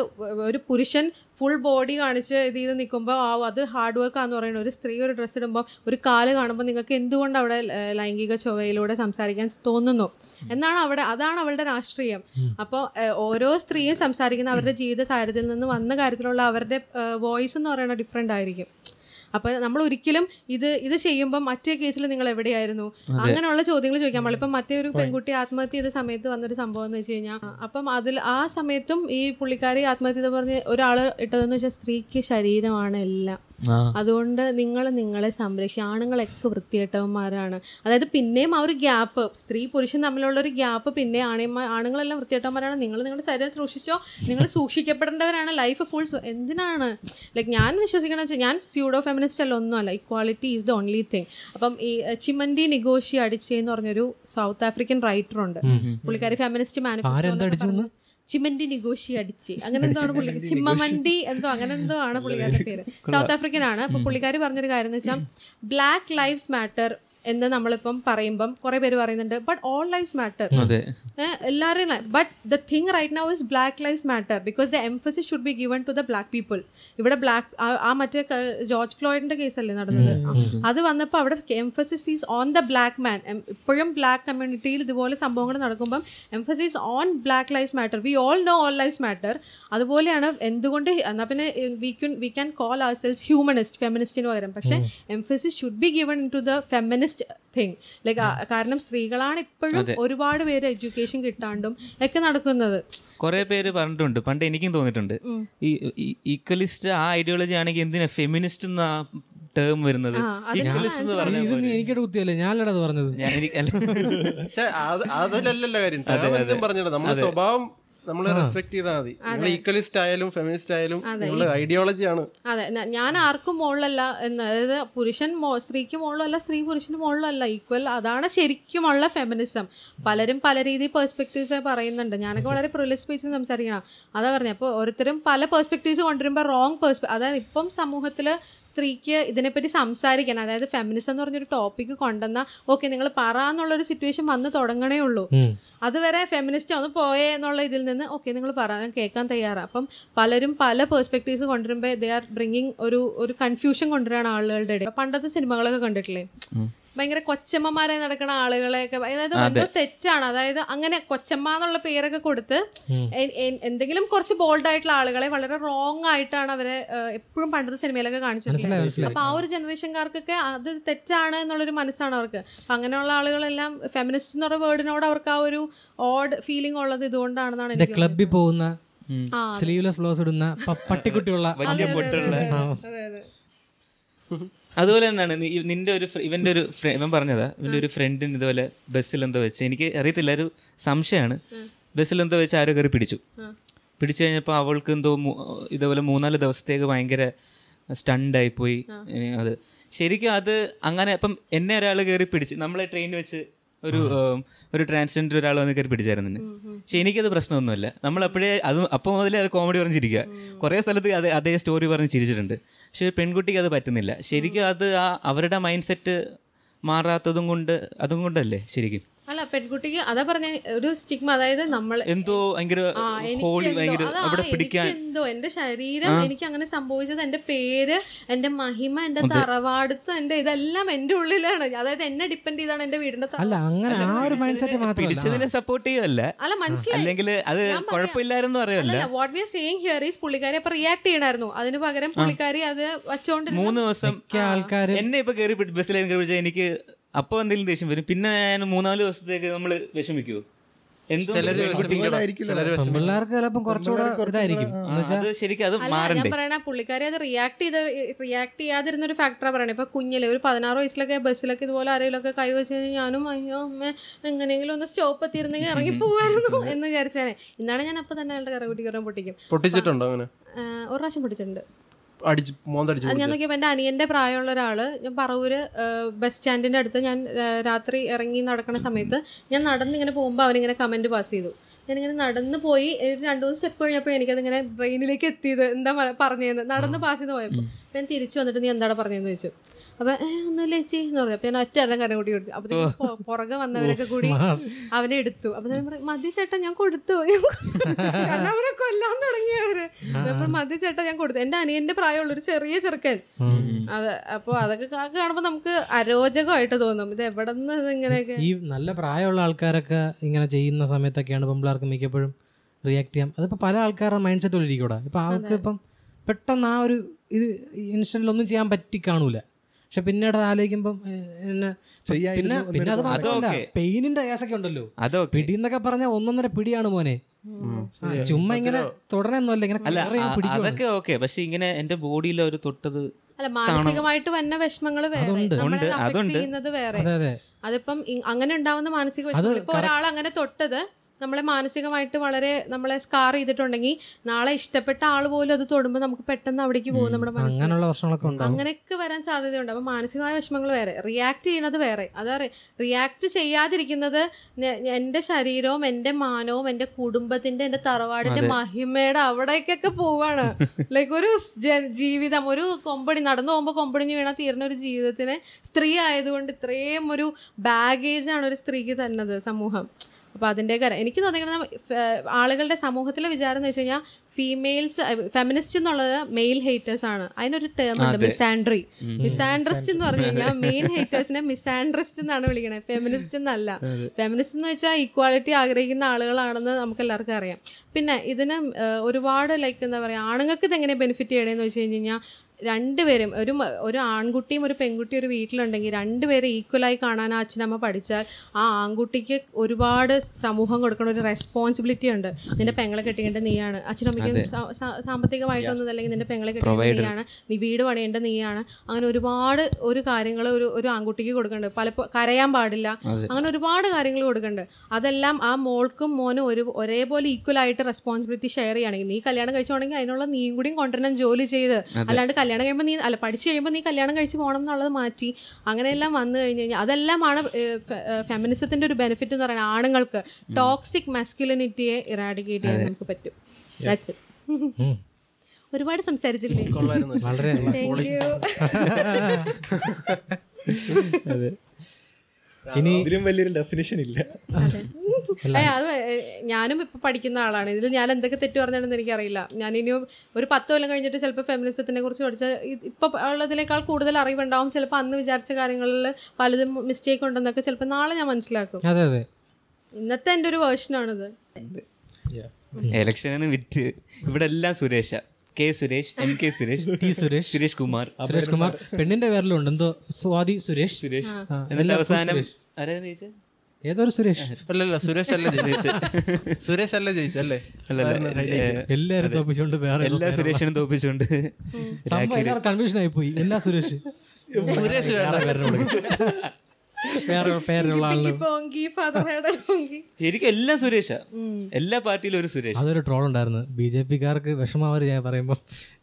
[SPEAKER 5] ഒരു പുരുഷൻ ഫുൾ ബോഡി കാണിച്ച് ഇത് ചെയ്ത് നിൽക്കുമ്പോൾ ആ അത് ഹാർഡ് വർക്ക് ആണെന്ന് പറയുന്നത് ഒരു സ്ത്രീ ഒരു ഡ്രസ്സ് ഇടുമ്പോൾ ഒരു കാൽ കാണുമ്പോൾ നിങ്ങൾക്ക് എന്തുകൊണ്ട് അവിടെ ലൈംഗിക ചൊവ്വയിലൂടെ സംസാരിക്കാൻ തോന്നുന്നു? എന്നാണ് അവിടെ അതാണ് അവളുടെ രാഷ്ട്രീയം. അപ്പോൾ ഓരോ സ്ത്രീയും സംസാരിക്കുന്ന അവരുടെ ജീവിത സാഹചര്യത്തിൽ നിന്ന് വന്ന കാര്യത്തിലുള്ള അവരുടെ വോയിസ് എന്ന് പറയുന്നത് ഡിഫറെന്റ് ആയിരിക്കും. അപ്പൊ നമ്മൾ ഒരിക്കലും ഇത് ഇത് ചെയ്യുമ്പോൾ മറ്റേ കേസിൽ നിങ്ങൾ എവിടെയായിരുന്നു? അങ്ങനെയുള്ള ചോദ്യങ്ങൾ ചോദിക്കാൻ പാടില്ല ഇപ്പം മറ്റേ ഒരു പെൺകുട്ടി ആത്മഹത്യ ചെയ്ത സമയത്ത് വന്നൊരു സംഭവം എന്ന് വെച്ച് കഴിഞ്ഞാൽ അപ്പം അതിൽ ആ സമയത്തും ഈ പുള്ളിക്കാരി ആത്മഹത്യ പറഞ്ഞ് ഒരാൾ ഇട്ടതെന്ന് വെച്ചാൽ സ്ത്രീക്ക് ശരീരമാണ് എല്ലാം. അതുകൊണ്ട് നിങ്ങൾ നിങ്ങളെ സംരക്ഷിക്കുക ആണുങ്ങളൊക്കെ വൃത്തികെട്ടവന്മാരാണ്. അതായത് പിന്നെയും ആ ഒരു ഗ്യാപ്പ് സ്ത്രീ പുരുഷൻ തമ്മിലുള്ള ഒരു ഗ്യാപ്പ് പിന്നെ ആണയന്മാർ ആണുങ്ങളെല്ലാം വൃത്തികെട്ടവന്മാരാണ്. നിങ്ങൾ നിങ്ങളുടെ ശരീരം സൂക്ഷിച്ചോ? നിങ്ങൾ സൂക്ഷിക്കപ്പെടേണ്ടവരാണ് ലൈഫ് ഫുൾ എന്തിനാണ്? ലൈക്ക് ഞാൻ വിശ്വസിക്കണമെന്ന് വെച്ചാൽ ഞാൻ സ്യൂഡോ ഫെമിനിസ്റ്റ് അല്ല ഒന്നുമല്ല. Equality is the only thing അപ്പം ഈ ചിമന്റി ചിമൻഡി നിഗോഷി അടിച്ചേ എന്ന് പറഞ്ഞൊരു സൗത്ത് ആഫ്രിക്കൻ റൈറ്റർ ഉണ്ട്. പുള്ളിക്കാരി ഫെമിനിസ്റ്റ് മാനിഫെസ്റ്റോ ചിമൻഡി നിഗോഷി അടിച്ച്. അങ്ങനെ എന്തോ ആണ് പുള്ളി? ചിമ്മമണ്ടി എന്തോ അങ്ങനെ എന്തോ ആണ് പുള്ളിക്കാരുടെ പേര്. സൗത്ത് ആഫ്രിക്കൻ ആണ്. അപ്പൊ പുള്ളിക്കാർ പറഞ്ഞൊരു കാര്യം എന്ന് വെച്ചാൽ ബ്ലാക്ക് ലൈവ്സ് മാറ്റർ എന്ന് നമ്മളിപ്പം പറയുമ്പം കുറെ പേര് പറയുന്നുണ്ട് ബട്ട് ഓൾ ലൈഫ് മാറ്റർ എല്ലാവരെയും but the thing right now is black life matter because the emphasis should be given to the black people ഇവിടെ ബ്ലാക്ക് ആ മറ്റേ ജോർജ് ഫ്ലോയിഡിന്റെ കേസല്ലേ നടന്നത്? അത് വന്നപ്പോൾ അവിടെ emphasis is on the black man ഇപ്പോഴും ബ്ലാക്ക് കമ്മ്യൂണിറ്റിയിൽ ഇതുപോലെ സംഭവങ്ങൾ നടക്കുമ്പം emphasis on black life matter we all know all life matter അതുപോലെയാണ് എന്തുകൊണ്ട് എന്നാൽ പിന്നെ we can we can call our selves humanist ഫെമിനിസ്റ്റിന് പകരം. പക്ഷേ emphasis should be given to the feminist thing like കാരണം സ്ത്രീകളാണ് ഇപ്പോഴും ഒരുപാട് പേര് എഡ്യൂക്കേഷൻ കിട്ടാണ്ടും ഒക്കെ നടക്കുന്നത്.
[SPEAKER 1] കുറെ പേര് പറഞ്ഞിട്ടുണ്ട്. പണ്ട് എനിക്കും തോന്നിയിട്ടുണ്ട്. ഈ ഈക്വലിസ്റ്റ് ആ ഐഡിയോളജി ആണെങ്കിൽ എന്തിനാ ഫെമിനിസ്റ്റ് എന്ന ടേം വരുന്നത്
[SPEAKER 2] എനിക്കിടെ കുത്തിയല്ലേ? ഞാനല്ലടാ പറഞ്ഞത്.
[SPEAKER 3] പക്ഷെ കാര്യം. പറഞ്ഞത് നമ്മുടെ സ്വഭാവം നമ്മൾ റെസ്പെക്ട് ചെയ്താൽ മതി. നിങ്ങൾ ഈക്വലിസ്റ്റ് ആയാലും ഫെമിനിസ്റ്റ് ആയാലും നിങ്ങളുടെ ഐഡിയോളജിയാണ്
[SPEAKER 5] അതെ. ഞാൻ ആർക്കും മുകളിലല്ല എന്ന് അതായത് പുരുഷൻ സ്ത്രീക്ക് മുകളിലല്ല സ്ത്രീ പുരുഷന് മുകളിലല്ല ഈക്വൽ അതാണ് ശരിക്കുമുള്ള ഫെമിനിസം പലരും പല രീതി പെർസ്പെക്റ്റീവ്സ് പറയുന്നുണ്ട്. ഞാനൊക്കെ വളരെ പ്രിവിലേജ് സ്പേസിൽ സംസാരിക്കണം. അതാ പറഞ്ഞത് അപ്പോൾ ഓരോരുത്തരും പല പെർസ്പെക്റ്റീവ്സ് കൊണ്ടുവരുമ്പോൾ റോങ് പെർസ്പെ അതായത് ഇപ്പം സമൂഹത്തിൽ സ്ത്രീക്ക് ഇതിനെപ്പറ്റി സംസാരിക്കാൻ അതായത് ഫെമിനിസം എന്ന് പറഞ്ഞൊരു ടോപ്പിക് കൊണ്ടുവന്ന ഓക്കെ നിങ്ങൾ പറ എന്നുള്ളൊരു സിറ്റുവേഷൻ വന്ന് തുടങ്ങണേ ഉള്ളൂ. അതുവരെ ഫെമിനിസ്റ്റ് ഒന്ന് പോയേ എന്നുള്ള ഇതിൽ നിന്ന് ഓക്കെ നിങ്ങൾ പറയാൻ കേൾക്കാൻ തയ്യാറാണ് അപ്പം പലരും പല പെർസ്പെക്റ്റീവ്സ് കൊണ്ടുവരുമ്പോൾ ദേ ആർ ബ്രിങ്ങിങ് ഒരു ഒരു കൺഫ്യൂഷൻ കൊണ്ടുവരാണ് ആളുകളുടെ ഇടയിൽ. പണ്ടത്തെ സിനിമകളൊക്കെ കണ്ടിട്ടില്ലേ? ഭയങ്കര കൊച്ചമ്മമാരെ നടക്കുന്ന ആളുകളെയൊക്കെ അതായത് എന്തോ തെറ്റാണ്. അതായത് അങ്ങനെ കൊച്ചമ്മ എന്നുള്ള പേരൊക്കെ കൊടുത്ത് എന്തെങ്കിലും കുറച്ച് ബോൾഡ് ആയിട്ടുള്ള ആളുകളെ വളരെ റോങ് ആയിട്ടാണ് അവരെ എപ്പോഴും പണ്ടത്തെ സിനിമയിലൊക്കെ കാണിച്ചിട്ടുള്ളത്. അപ്പൊ ആ ഒരു ജനറേഷൻകാർക്കൊക്കെ അത് തെറ്റാണ് എന്നുള്ളൊരു മനസ്സാണ് അവർക്ക്. അപ്പൊ അങ്ങനെയുള്ള ആളുകളെല്ലാം ഫെമിനിസ്റ്റ് എന്ന് പറയുന്ന വേർഡിനോട് അവർക്ക് ആ ഒരു ഓഡ് ഫീലിംഗ് ഉള്ളത് ഇതുകൊണ്ടാണെന്നാണ് എനിക്ക്
[SPEAKER 2] ക്ലബിൽ പോകുന്ന സ്ലീവ്ലെസ് ബ്ലൗസ് ഇടുന്ന പട്ടിക്കുട്ടിയുള്ള
[SPEAKER 1] വലിയ പൊട്ടുള്ള
[SPEAKER 5] അതെ അതെ.
[SPEAKER 1] അതുപോലെ തന്നെയാണ് നിന്റെ ഒരു ഇവന്റെ ഒരു ഇവൻ പറഞ്ഞതാ ഇവന്റെ ഒരു ഫ്രണ്ടിന് ഇതുപോലെ ബസ്സിൽ എന്തോ വെച്ച് എനിക്ക് അറിയത്തില്ല ഒരു സംശയമാണ്. ബസ്സിൽ എന്തോ വെച്ച് ആരോ കയറി പിടിച്ചു. പിടിച്ചു കഴിഞ്ഞപ്പോൾ അവൾക്ക് എന്തോ ഇതുപോലെ മൂന്നാൽ ദിവസത്തേക്ക് ഭയങ്കര സ്റ്റണ്ടായി പോയി അത് ശരിക്കും അത് അങ്ങനെ ഇപ്പം എന്നെ ഒരാൾ കയറി പിടിച്ച് നമ്മളെ ട്രെയിനിൽ വെച്ച് ഒരു ഒരു ട്രാൻസ്ജെൻഡർ ഒരാൾ വന്ന് കയറി പിടിച്ചായിരുന്നു പക്ഷെ എനിക്കത് പ്രശ്നമൊന്നുമില്ല. നമ്മൾ അപ്പോഴേ അത് അപ്പോൾ മുതലേ അത് കോമഡി പറഞ്ഞ് ചിരിക്കുക. കുറേ സ്ഥലത്ത് അത് അതേ സ്റ്റോറി പറഞ്ഞ് ചിരിച്ചിട്ടുണ്ട്. പക്ഷേ പെൺകുട്ടിക്ക് അത് പറ്റുന്നില്ല. ശരിക്കും അത് ആ അവരുടെ മൈൻഡ് സെറ്റ് മാറാത്തതും കൊണ്ട് അതും കൊണ്ടല്ലേ ശരിക്കും?
[SPEAKER 5] അല്ല പെൺകുട്ടിക്ക് അതാ പറഞ്ഞ ഒരു സ്റ്റിഗ്മ അതായത് നമ്മൾ
[SPEAKER 1] എന്തോ ഭയങ്കര അവിടെ പിടിക്കാൻ.
[SPEAKER 5] എന്തോ എന്റെ ശരീരം എനിക്ക് അങ്ങനെ സംഭവിച്ചത് എന്റെ പേര് എന്റെ മഹിമ എന്റെ തറവാടുത്ത് എന്റെ ഇതെല്ലാം എന്റെ ഉള്ളിലാണ്. അതായത് എന്നെ ഡിപ്പെൻഡ് ചെയ്താണ് എന്റെ വീടിന്റെ
[SPEAKER 2] അല്ല അങ്ങനെ ആ ഒരു മൈൻഡ് സെറ്റ്
[SPEAKER 1] പിടിച്ചതിനെ സപ്പോർട്ട് ചെയ്യല്ല
[SPEAKER 5] അല്ല മനസ്സിലായി.
[SPEAKER 1] അല്ലെങ്കിൽ അത്. കുഴപ്പമില്ലായിരുന്നു അറിയല്ല
[SPEAKER 5] അല്ല what we are saying here is പുള്ളിക്കാരി അപ്പൊ റിയാക്ട് ചെയ്യണായിരുന്നു. അതിന് പകരം പുള്ളിക്കാരി അത് വച്ചോണ്ടിരുന്ന
[SPEAKER 1] മൂന്ന് ദിവസം
[SPEAKER 2] ആൾക്കാർ
[SPEAKER 1] എന്നെ ഇപ്പൊ കയറി ബസ്സിലേക്ക് എനിക്ക് അപ്പൊ എന്തെങ്കിലും ദേഷ്യം വരും. പിന്നെ ഞാൻ മൂന്നാൽ ദിവസത്തേക്ക് നമ്മൾ വിഷമിക്കൂ. എന്തോ
[SPEAKER 3] ചിലര്
[SPEAKER 4] ആയിരിക്കില്ല
[SPEAKER 2] പിള്ളേർക്ക് ചിലപ്പം കുറച്ചുകൂടെ ഇതായിരിക്കും. എന്ന് വെച്ചാൽ
[SPEAKER 1] അത് ശരിക്കും അത്
[SPEAKER 5] ഞാൻ പറയണ പുള്ളിക്കാരി അത് റിയാക്ട് ചെയ്ത് റിയാക്ട് ചെയ്യാതിരുന്ന ഒരു ഫാക്ടറാ പറയണേ. ഇപ്പൊ കുഞ്ഞിലെ ഒരു പതിനാറ് വയസ്സിലൊക്കെ ബസ്സിലൊക്കെ ഇതുപോലെ ആരെങ്കിലുമൊക്കെ കൈവച്ച് കഴിഞ്ഞാൽ ഞാനും അയ്യോ അമ്മ എങ്ങനെയെങ്കിലും ഒന്ന് സ്റ്റോപ്പ് എത്തിയിരുന്നെങ്കിൽ ഇറങ്ങി പോവായിരുന്നു എന്ന് വിചാരിച്ചാണ് ഇന്നാണ് ഞാൻ അപ്പൊ തന്നെ അയാളുടെ കറകുട്ടി കയറാൻ പൊട്ടിക്കും.
[SPEAKER 3] പൊട്ടിച്ചിട്ടുണ്ടോ അങ്ങനെ?
[SPEAKER 5] ഒരു പ്രാവശ്യം പൊട്ടിച്ചിട്ടുണ്ട്.
[SPEAKER 3] അടിച്ച് മോന്തടിച്ച്
[SPEAKER 5] അത് ഞാൻ നോക്കിയപ്പോൾ എന്റെ അനിയന്റെ പ്രായമുള്ള ഒരാൾ ഞാൻ പറവൂര് ബസ് സ്റ്റാൻഡിന്റെ അടുത്ത് ഞാൻ രാത്രി ഇറങ്ങി നടക്കുന്ന സമയത്ത് ഞാൻ നടന്നിങ്ങനെ പോകുമ്പോൾ അവനിങ്ങനെ കമന്റ് പാസ് ചെയ്തു. ഞാനിങ്ങനെ നടന്നു പോയി രണ്ടു മൂന്ന് സ്റ്റെപ്പ് കഴിഞ്ഞപ്പോൾ എനിക്കതിങ്ങനെ ബ്രെയിനിലേക്ക് എത്തിയത് എന്താ പറഞ്ഞത് പറഞ്ഞതെന്ന് നടന്ന് പാസ് ചെയ്ത് പോയപ്പോൾ ഞാൻ തിരിച്ചു വന്നിട്ട് നീ എന്താണ് പറഞ്ഞതെന്ന് ചോദിച്ചു. അപ്പം ഒന്നുമില്ല ചേച്ചി? എന്ന് പറഞ്ഞു. അപ്പം ഞാൻ ഒറ്റ എണ്ണം കരം കൂടി കൊടുത്തു. അപ്പൊ പുറകെ വന്നവരൊക്കെ കൂടി അവനെ എടുത്തു. അപ്പൊ ഞാൻ പറയും മതി ചേട്ടൻ ഞാൻ കൊടുത്തു. ഞാൻ കൊടുത്തു." കാരണം അവനെ കൊല്ലാൻ തുടങ്ങിയവര് അപ്പം മതി ചേട്ടൻ ഞാൻ കൊടുത്തു. എന്റെ അനിയന്റെ പ്രായമുള്ള ഒരു ചെറിയ ചെറുക്കൻ. അത് അപ്പോൾ അതൊക്കെ കാണുമ്പോ കാണുമ്പോൾ നമുക്ക് അരോചകമായിട്ട് തോന്നും. ഇത് എവിടെ നിന്ന് ഇങ്ങനെയൊക്കെ?
[SPEAKER 2] ഈ നല്ല പ്രായമുള്ള ആൾക്കാരൊക്കെ ഇങ്ങനെ ചെയ്യുന്ന സമയത്തൊക്കെയാണ് പെമ്പിളാർക്ക് മിക്കപ്പോഴും റിയാക്ട് ചെയ്യാം. അതിപ്പോ പല ആൾക്കാരുടെ മൈൻഡ് സെറ്റ് പോലെ ഇരിക്കൂടാ. ഇപ്പം അവർക്ക് ഇപ്പം പെട്ടെന്ന് ആ ഒരു ഇത് ഇൻസ്റ്റന്റിൽ ഒന്നും ചെയ്യാൻ പറ്റി കാണൂല. പക്ഷെ പിന്നീട് ആലോചിക്കുമ്പം പിന്നെ പിന്നെ അത് മാത്രമല്ല
[SPEAKER 1] അതൊക്കെ.
[SPEAKER 2] പെയിനിന്റെ കേസൊക്കെ ഉണ്ടല്ലോ.
[SPEAKER 1] അതൊക്കെ.
[SPEAKER 2] പിടി എന്നൊക്കെ പറഞ്ഞാൽ ഒന്നൊന്നര പിടിയാണ് മോനെ. ചുമ്മാ ഇങ്ങനെ തുടരൊന്നുമല്ല ഇങ്ങനെ.
[SPEAKER 1] അതൊക്കെ ഓക്കെ. പക്ഷെ ഇങ്ങനെ എന്റെ ബോഡിയിൽ ഒരു തൊട്ടത്
[SPEAKER 5] അല്ല മാനസികമായിട്ട് വന്ന വിഷമങ്ങൾ വേറെ. അതിപ്പം അങ്ങനെ ഉണ്ടാവുന്ന മാനസിക വിഷമങ്ങൾ. ഇപ്പൊ ഒരാൾ അങ്ങനെ തൊട്ടത് നമ്മളെ മാനസികമായിട്ട് വളരെ നമ്മളെ സ്കാർ ചെയ്തിട്ടുണ്ടെങ്കിൽ നാളെ ഇഷ്ടപ്പെട്ട ആൾ പോലും അത് തൊടുമ്പോൾ നമുക്ക് പെട്ടെന്ന് അവിടേക്ക് പോകും നമ്മുടെ
[SPEAKER 2] അങ്ങനെയുള്ള പ്രശ്നങ്ങളൊക്കെ ഉണ്ട്
[SPEAKER 5] അങ്ങനെയൊക്കെ വരാൻ സാധ്യതയുണ്ട്. അപ്പൊ മാനസികമായ വിഷമങ്ങൾ വേറെ. റിയാക്ട് ചെയ്യുന്നത് വേറെ. അതാ റിയാക്ട് ചെയ്യാതിരിക്കുന്നത് എന്റെ ശരീരവും എന്റെ മാനവും എന്റെ കുടുംബത്തിന്റെ എന്റെ തറവാടിന്റെ മഹിമയുടെ അവിടേക്കൊക്കെ പോവാണ്. [LAUGHS] ലൈക്ക് ഒരു ജീവിതം ഒരു കൊമ്പടി നടന്നു പോകുമ്പോൾ കൊമ്പടിഞ്ഞ് വീണാൽ തീർന്ന ഒരു ജീവിതത്തിന് സ്ത്രീ ആയതുകൊണ്ട് ഇത്രയും ഒരു ബാഗേജ് ആണ് ഒരു സ്ത്രീക്ക് തന്നത് സമൂഹം. അപ്പൊ അതിന്റെ കാര്യം. എനിക്ക് തോന്നിക്കുന്നത് ആളുകളുടെ സമൂഹത്തിലെ വിചാരം എന്ന് വെച്ച് കഴിഞ്ഞാൽ ഫീമെയിൽസ് ഫെമിനിസ്റ്റ് എന്നുള്ളത് മെയിൽ ഹേറ്റേഴ്സ് ആണ്. അതിനൊരു ടേം ഉണ്ട് മിസാൻഡ്രി മിസാൻഡ്രിസ്റ്റ് എന്ന് പറഞ്ഞു കഴിഞ്ഞാൽ മെയിൻ ഹേറ്റേഴ്സിനെ മിസാൻഡ്രിസ്റ്റ് എന്നാണ് വിളിക്കുന്നത് ഫെമിനിസ്റ്റ് എന്നല്ല. ഫെമിനിസ്റ്റ് എന്ന് വെച്ചാൽ ഈക്വാളിറ്റി ആഗ്രഹിക്കുന്ന ആളുകളാണെന്ന് നമുക്ക് എല്ലാവർക്കും അറിയാം. പിന്നെ ഇതിന് ഒരുപാട് ലൈക്ക് എന്താ പറയുക ആണുങ്ങൾക്ക് ഇത് എങ്ങനെ ബെനിഫിറ്റ് ചെയ്യണമെന്ന് വെച്ച് കഴിഞ്ഞ് കഴിഞ്ഞാൽ രണ്ടുപേരും ഒരു ഒരു ആൺകുട്ടിയും ഒരു പെൺകുട്ടിയും ഒരു വീട്ടിലുണ്ടെങ്കിൽ രണ്ടുപേരെ ഈക്വലായി കാണാൻ ആ അച്ഛനമ്മ പഠിച്ചാൽ ആ ആൺകുട്ടിക്ക് ഒരുപാട് സമൂഹം കൊടുക്കുന്ന ഒരു റെസ്പോൺസിബിലിറ്റി ഉണ്ട്. നിന്റെ പെങ്ങളെ കെട്ടിക്കേണ്ട നീയാണ്. അച്ഛനമ്മയ്ക്ക് സാമ്പത്തികമായിട്ടൊന്നും അല്ലെങ്കിൽ നിന്റെ പെങ്ങളെ കെട്ടിക്കേണ്ട നീയാണ്. നീ വീട് പണിയേണ്ടത് നീയാണ്. അങ്ങനെ ഒരുപാട് ഒരു കാര്യങ്ങൾ ഒരു ഒരു ആൺകുട്ടിക്ക് കൊടുക്കുന്നുണ്ട് പലപ്പോൾ കരയാൻ പാടില്ല. അങ്ങനെ ഒരുപാട് കാര്യങ്ങൾ കൊടുക്കുന്നുണ്ട് അതെല്ലാം ആ മോൾക്കും മോനും ഒരു ഒരേപോലെ ഈക്വലായിട്ട് റെസ്പോൺസിബിലിറ്റി ഷെയർ ചെയ്യുകയാണെങ്കിൽ നീ കല്യാണം കഴിച്ചോണെങ്കിൽ അതിനുള്ള നീയും കൂടിയും കൊണ്ടുവരണം ജോലി ചെയ്ത്. അല്ലാണ്ട് കല്യാണം കഴിയുമ്പോൾ നീ അല്ല പഠിച്ചു കഴിയുമ്പോൾ നീ കല്യാണം കഴിച്ച് പോകണം എന്നുള്ളത് മാറ്റി. അങ്ങനെയെല്ലാം വന്നു കഴിഞ്ഞ് കഴിഞ്ഞാൽ അതെല്ലാമാണ് ഫെമിനിസത്തിന്റെ ഒരു ബെനിഫിറ്റ് എന്ന് പറയുന്നത് ആണുങ്ങൾക്ക്. ടോക്സിക് മസ്കുലിനിറ്റിയെ ഇറാഡിക്കേറ്റ് ചെയ്യാൻ നമുക്ക് പറ്റും. ദാറ്റ്സ്
[SPEAKER 2] ഇറ്റ്
[SPEAKER 5] ഒരുപാട് സംസാരിച്ചില്ലേ?
[SPEAKER 2] വളരെ [LAUGHS]
[SPEAKER 5] താങ്ക് യു
[SPEAKER 2] ഇനി
[SPEAKER 4] ഇതിലും വലിയൊരു ഡെഫിനിഷൻ ഇല്ല.
[SPEAKER 5] അത്. ഞാനും ഇപ്പൊ പഠിക്കുന്ന ആളാണ്. ഇതിൽ ഞാൻ എന്തൊക്കെ തെറ്റ് പറഞ്ഞാണെന്ന് എനിക്കറിയില്ല. ഞാൻ ഇനി ഒരു പത്ത് കൊല്ലം കഴിഞ്ഞിട്ട് ചിലപ്പോൾ ഫെമിനിസത്തിനെ കുറിച്ച് പഠിച്ച ഇപ്പൊ ഉള്ളതിനേക്കാൾ കൂടുതൽ അറിവുണ്ടാവും. ചിലപ്പോൾ അന്ന് വിചാരിച്ച കാര്യങ്ങളിൽ പലതും മിസ്റ്റേക്ക് ഉണ്ടെന്നൊക്കെ ചിലപ്പോൾ നാളെ ഞാൻ മനസ്സിലാക്കും.
[SPEAKER 2] അതെ അതെ.
[SPEAKER 5] ഇന്നത്തെ എന്റെ ഒരു വേർഷനാണിത്
[SPEAKER 1] ഇലക്ഷനാണ് വിറ്റ്. ഇവിടെ എല്ലാം Suresh. K Suresh M K Suresh
[SPEAKER 2] T Suresh
[SPEAKER 1] Suresh Kumar.
[SPEAKER 2] Suresh Kumar. പെണ്ണിന്റെ പേരിലുണ്ട്. എന്തോ സ്വാതി സുരേഷ്.
[SPEAKER 1] സുരേഷ്. എന്നിട്ട് അവസാനം. ആരായിരുന്നു ചോദിച്ചത്
[SPEAKER 2] ഏതൊരു സുരേഷ്.
[SPEAKER 3] അല്ലല്ല സുരേഷ് അല്ല ജയിച്ചത്? സുരേഷ് അല്ല ജയിച്ചല്ലേ
[SPEAKER 2] എല്ലാരും തോപ്പിച്ചുകൊണ്ട് വേറെ
[SPEAKER 1] എല്ലാ സുരേഷിനും തോപ്പിച്ചുകൊണ്ട്
[SPEAKER 2] കൺഫ്യൂഷൻ ആയി പോയി. എല്ലാ സുരേഷ്.
[SPEAKER 3] സുരേഷ് വേണ്ട.
[SPEAKER 2] വേറെ പേരുള്ള
[SPEAKER 1] ശരിക്കും എല്ലാം സുരേഷ. എല്ലാ പാർട്ടിയിലും ഒരു സുരേഷ്.
[SPEAKER 2] അതൊരു ട്രോൾ ഉണ്ടായിരുന്നു. ബി ജെ പിക്കാർക്ക് വിഷമാവര് ഞാൻ പറയുമ്പോൾ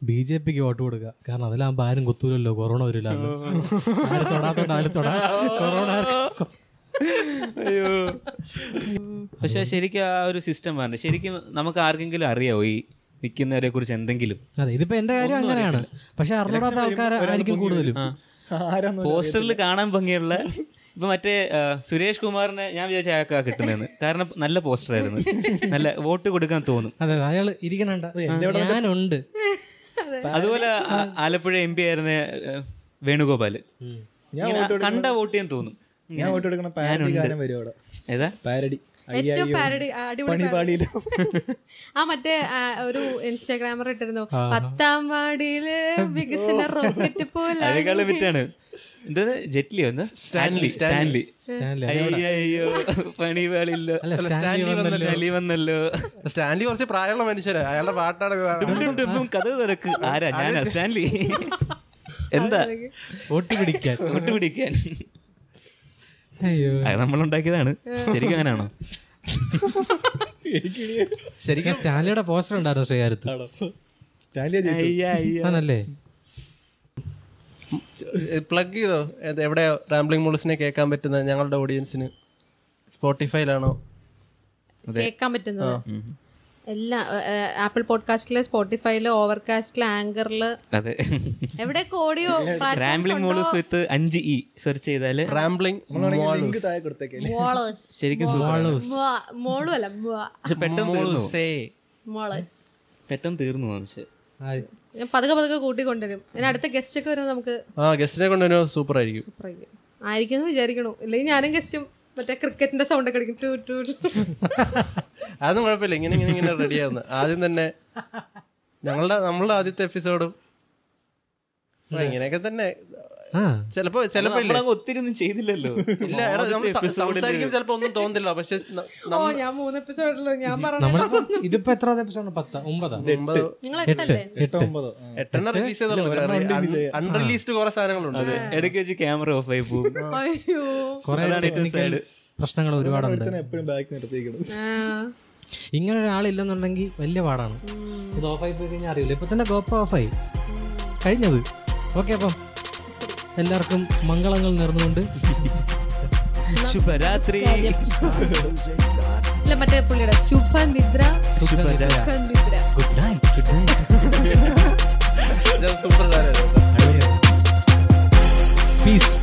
[SPEAKER 2] ബി ജെ പിക്ക് വോട്ട് കൊടുക്കുക. കാരണം അതിലാകുമ്പോൾ ആരും കുത്തൂലല്ലോ കൊറോണ വരില്ല ആരും തൊടാത്തോണ്ട് ആരും തൊടാ? കൊറോണ
[SPEAKER 1] അയ്യോ. പക്ഷെ ശരിക്കും ആ ഒരു സിസ്റ്റം പറഞ്ഞു ശരിക്കും നമുക്ക് ആർക്കെങ്കിലും അറിയാവോ ഈ നിൽക്കുന്നവരെ കുറിച്ച് എന്തെങ്കിലും?
[SPEAKER 2] അതെ ഇതിപ്പോ എന്റെ കാര്യം അങ്ങനെയാണ്. പക്ഷെ അറിഞ്ഞൂടാത്ത ആൾക്കാരായിരിക്കും കൂടുതലും.
[SPEAKER 1] പോസ്റ്ററിൽ കാണാൻ ഭംഗിയുള്ള ഇപ്പൊ മറ്റേ സുരേഷ് കുമാറിനെ ഞാൻ വിചാരിച്ച അയാൾക്കാ കിട്ടുന്നതെന്ന് കാരണം നല്ല പോസ്റ്റർ ആയിരുന്നു. നല്ല വോട്ട് കൊടുക്കാൻ തോന്നും.
[SPEAKER 2] അതെ അയാൾ ഇരിക്കണണ്ട. ഞാനുണ്ട്.
[SPEAKER 1] അതുപോലെ ആലപ്പുഴ എം പി ആയിരുന്ന വേണുഗോപാൽ. കണ്ട വോട്ട് ചെയ്യാൻ തോന്നും.
[SPEAKER 4] ഞാൻ വോട്ട്
[SPEAKER 1] ഏതാ?
[SPEAKER 4] പാരഡി
[SPEAKER 5] ഏറ്റവും പാരഡി അടിപൊളി [LAUGHS] ആ മറ്റേ ഒരു ഇൻസ്റ്റാഗ്രാമർ ഇട്ടിരുന്നു. പത്താം വാടിയിൽ വികസന റോക്കറ്റ് പോലെ
[SPEAKER 1] അതിനേക്കാളും ജെറ്റ്ലി എന്താ സ്റ്റാൻലി സ്റ്റാൻലി. അയ്യോ പണി
[SPEAKER 2] വേളില്ലോ സ്റ്റാൻലി വന്നല്ലോ.
[SPEAKER 1] സ്റ്റാൻലി
[SPEAKER 3] കുറച്ച് പ്രായമുള്ള മനുഷ്യരാ. അയാളുടെ പാട്ടാണ്
[SPEAKER 1] കഥ തിരക്ക് ആരാ? ഞാനാ സ്റ്റാൻലി. എന്താ?
[SPEAKER 2] വോട്ട് പിടിക്കാൻ.
[SPEAKER 1] വോട്ട് പിടിക്കാൻ.
[SPEAKER 2] അയ്യോ.
[SPEAKER 1] അത് നമ്മളുണ്ടാക്കിയതാണ് ശരിക്കും അങ്ങനെയാണോ?
[SPEAKER 2] ശരിക്കും സ്റ്റാൻലിയുടെ പോസ്റ്റർ ഉണ്ടായിരുന്നു
[SPEAKER 1] ശ്രീകാരത്ത്.
[SPEAKER 2] ആണല്ലേ?
[SPEAKER 3] പ്ലഗ് ചെയ്തോ? ഏത് എവിടെയോ റാംബ്ലിംഗ് മോൾസിനെ കേൾക്കാൻ പറ്റുന്ന ഞങ്ങളുടെ ഓഡിയൻസിന് സ്പോട്ടിഫൈയിലാണോ
[SPEAKER 5] കേൾക്കാൻ പറ്റുന്നത്. എല്ലാ ആപ്പിൾ പോഡ്കാസ്റ്റിൽ സ്പോട്ടിഫൈയിൽ ഓവർകാസ്റ്റിൽ
[SPEAKER 1] ആങ്കറിൽ
[SPEAKER 5] എവിടെ ഓഡിയോ
[SPEAKER 1] റാംബ്ലിംഗ് മോളൂസ് വിത്ത് അഞ്ച് ഇ സെർച്ച് ചെയ്താൽ
[SPEAKER 3] റാംബ്ലിംഗ്
[SPEAKER 4] ലിങ്ക് താഴെ കൊടുത്തേക്കേ.
[SPEAKER 1] ശരിക്കും super.
[SPEAKER 5] മോളും അല്ല
[SPEAKER 1] പെട്ടെന്ന് തീർന്നു. പെട്ടെന്ന് തീർന്നു പക്ഷെ.
[SPEAKER 5] ഞാൻ പതുക്കെ പതുക്കെ കൂട്ടിക്കൊണ്ടുവരും. ഞാൻ അടുത്ത ഗസ്റ്റ് ഒക്കെ വരുമ്പോൾ നമുക്ക്
[SPEAKER 3] ആ ഗസ്റ്റിനെ കൊണ്ടുവരുമ്പോൾ സൂപ്പർ ആയിരിക്കും
[SPEAKER 5] സൂപ്പർ ആയിരിക്കും ആയിരിക്കും വിചാരിക്കണു. ഇല്ലെങ്കിൽ ഞാനും ഗസ്റ്റും മറ്റേ ക്രിക്കറ്റിന്റെ സൗണ്ട് ഒക്കെ അടിക്കും. To to. [LAUGHS]
[SPEAKER 3] അതൊന്നും കുഴപ്പമില്ല. ഇങ്ങനെ ഇങ്ങനെ ഇങ്ങനെ റെഡി ആവുന്നു. ആദ്യം തന്നെ ഞങ്ങളുടെ നമ്മളുടെ ആദ്യത്തെ എപ്പിസോഡും ഇങ്ങനെയൊക്കെ തന്നെ. ചിലപ്പോ ചിലപ്പോ ഇല്ലേ?
[SPEAKER 1] നമ്മളങ്ങ് ഒത്തിരി ഒന്നും ചെയ്തില്ലല്ലോ.
[SPEAKER 3] ഇല്ല സംസാരിക്കും ചിലപ്പോ ഒന്നും തോന്നില്ല പക്ഷെ
[SPEAKER 5] ഞാൻ മൂന്ന് എപ്പിസോഡിലോ ഞാൻ പറഞ്ഞു
[SPEAKER 2] ഇതിപ്പോ എത്ര എപ്പിസോഡ് പത്ത് ഒമ്പതാ.
[SPEAKER 3] എട്ടെണ്ണം റിലീസ് ചെയ്തുള്ളൂ അൺറിലീസ്ഡ് കുറെ സാധനങ്ങളുണ്ട്.
[SPEAKER 1] ഇടയ്ക്ക് വെച്ച് ക്യാമറ ഓഫ് ആയി പോകും
[SPEAKER 2] പ്രശ്നങ്ങൾ ഒരുപാടുണ്ട്.
[SPEAKER 4] എപ്പോഴും ബാക്ക് നിർത്തിയിരിക്കണം.
[SPEAKER 5] ആ.
[SPEAKER 2] ഇങ്ങനെ ഒരാളില്ലെന്നുണ്ടെങ്കിൽ വലിയ പാടാണ്. ഇത് ഓഫായി പോയി കഴിഞ്ഞാൽ അറിയില്ല. ഇപ്പൊ തന്നെ ഗോപ്ര ഓഫായി. കഴിഞ്ഞത്. ഓക്കെ അപ്പം. എല്ലാവർക്കും മംഗളങ്ങൾ നേർന്നുകൊണ്ട്.
[SPEAKER 1] ശുഭരാത്രി.
[SPEAKER 5] അല്ല മറ്റേ പുള്ളിയുടെ ശുഭനിദ്ര. ശുഭനിദ്ര.
[SPEAKER 1] Good night good night super peace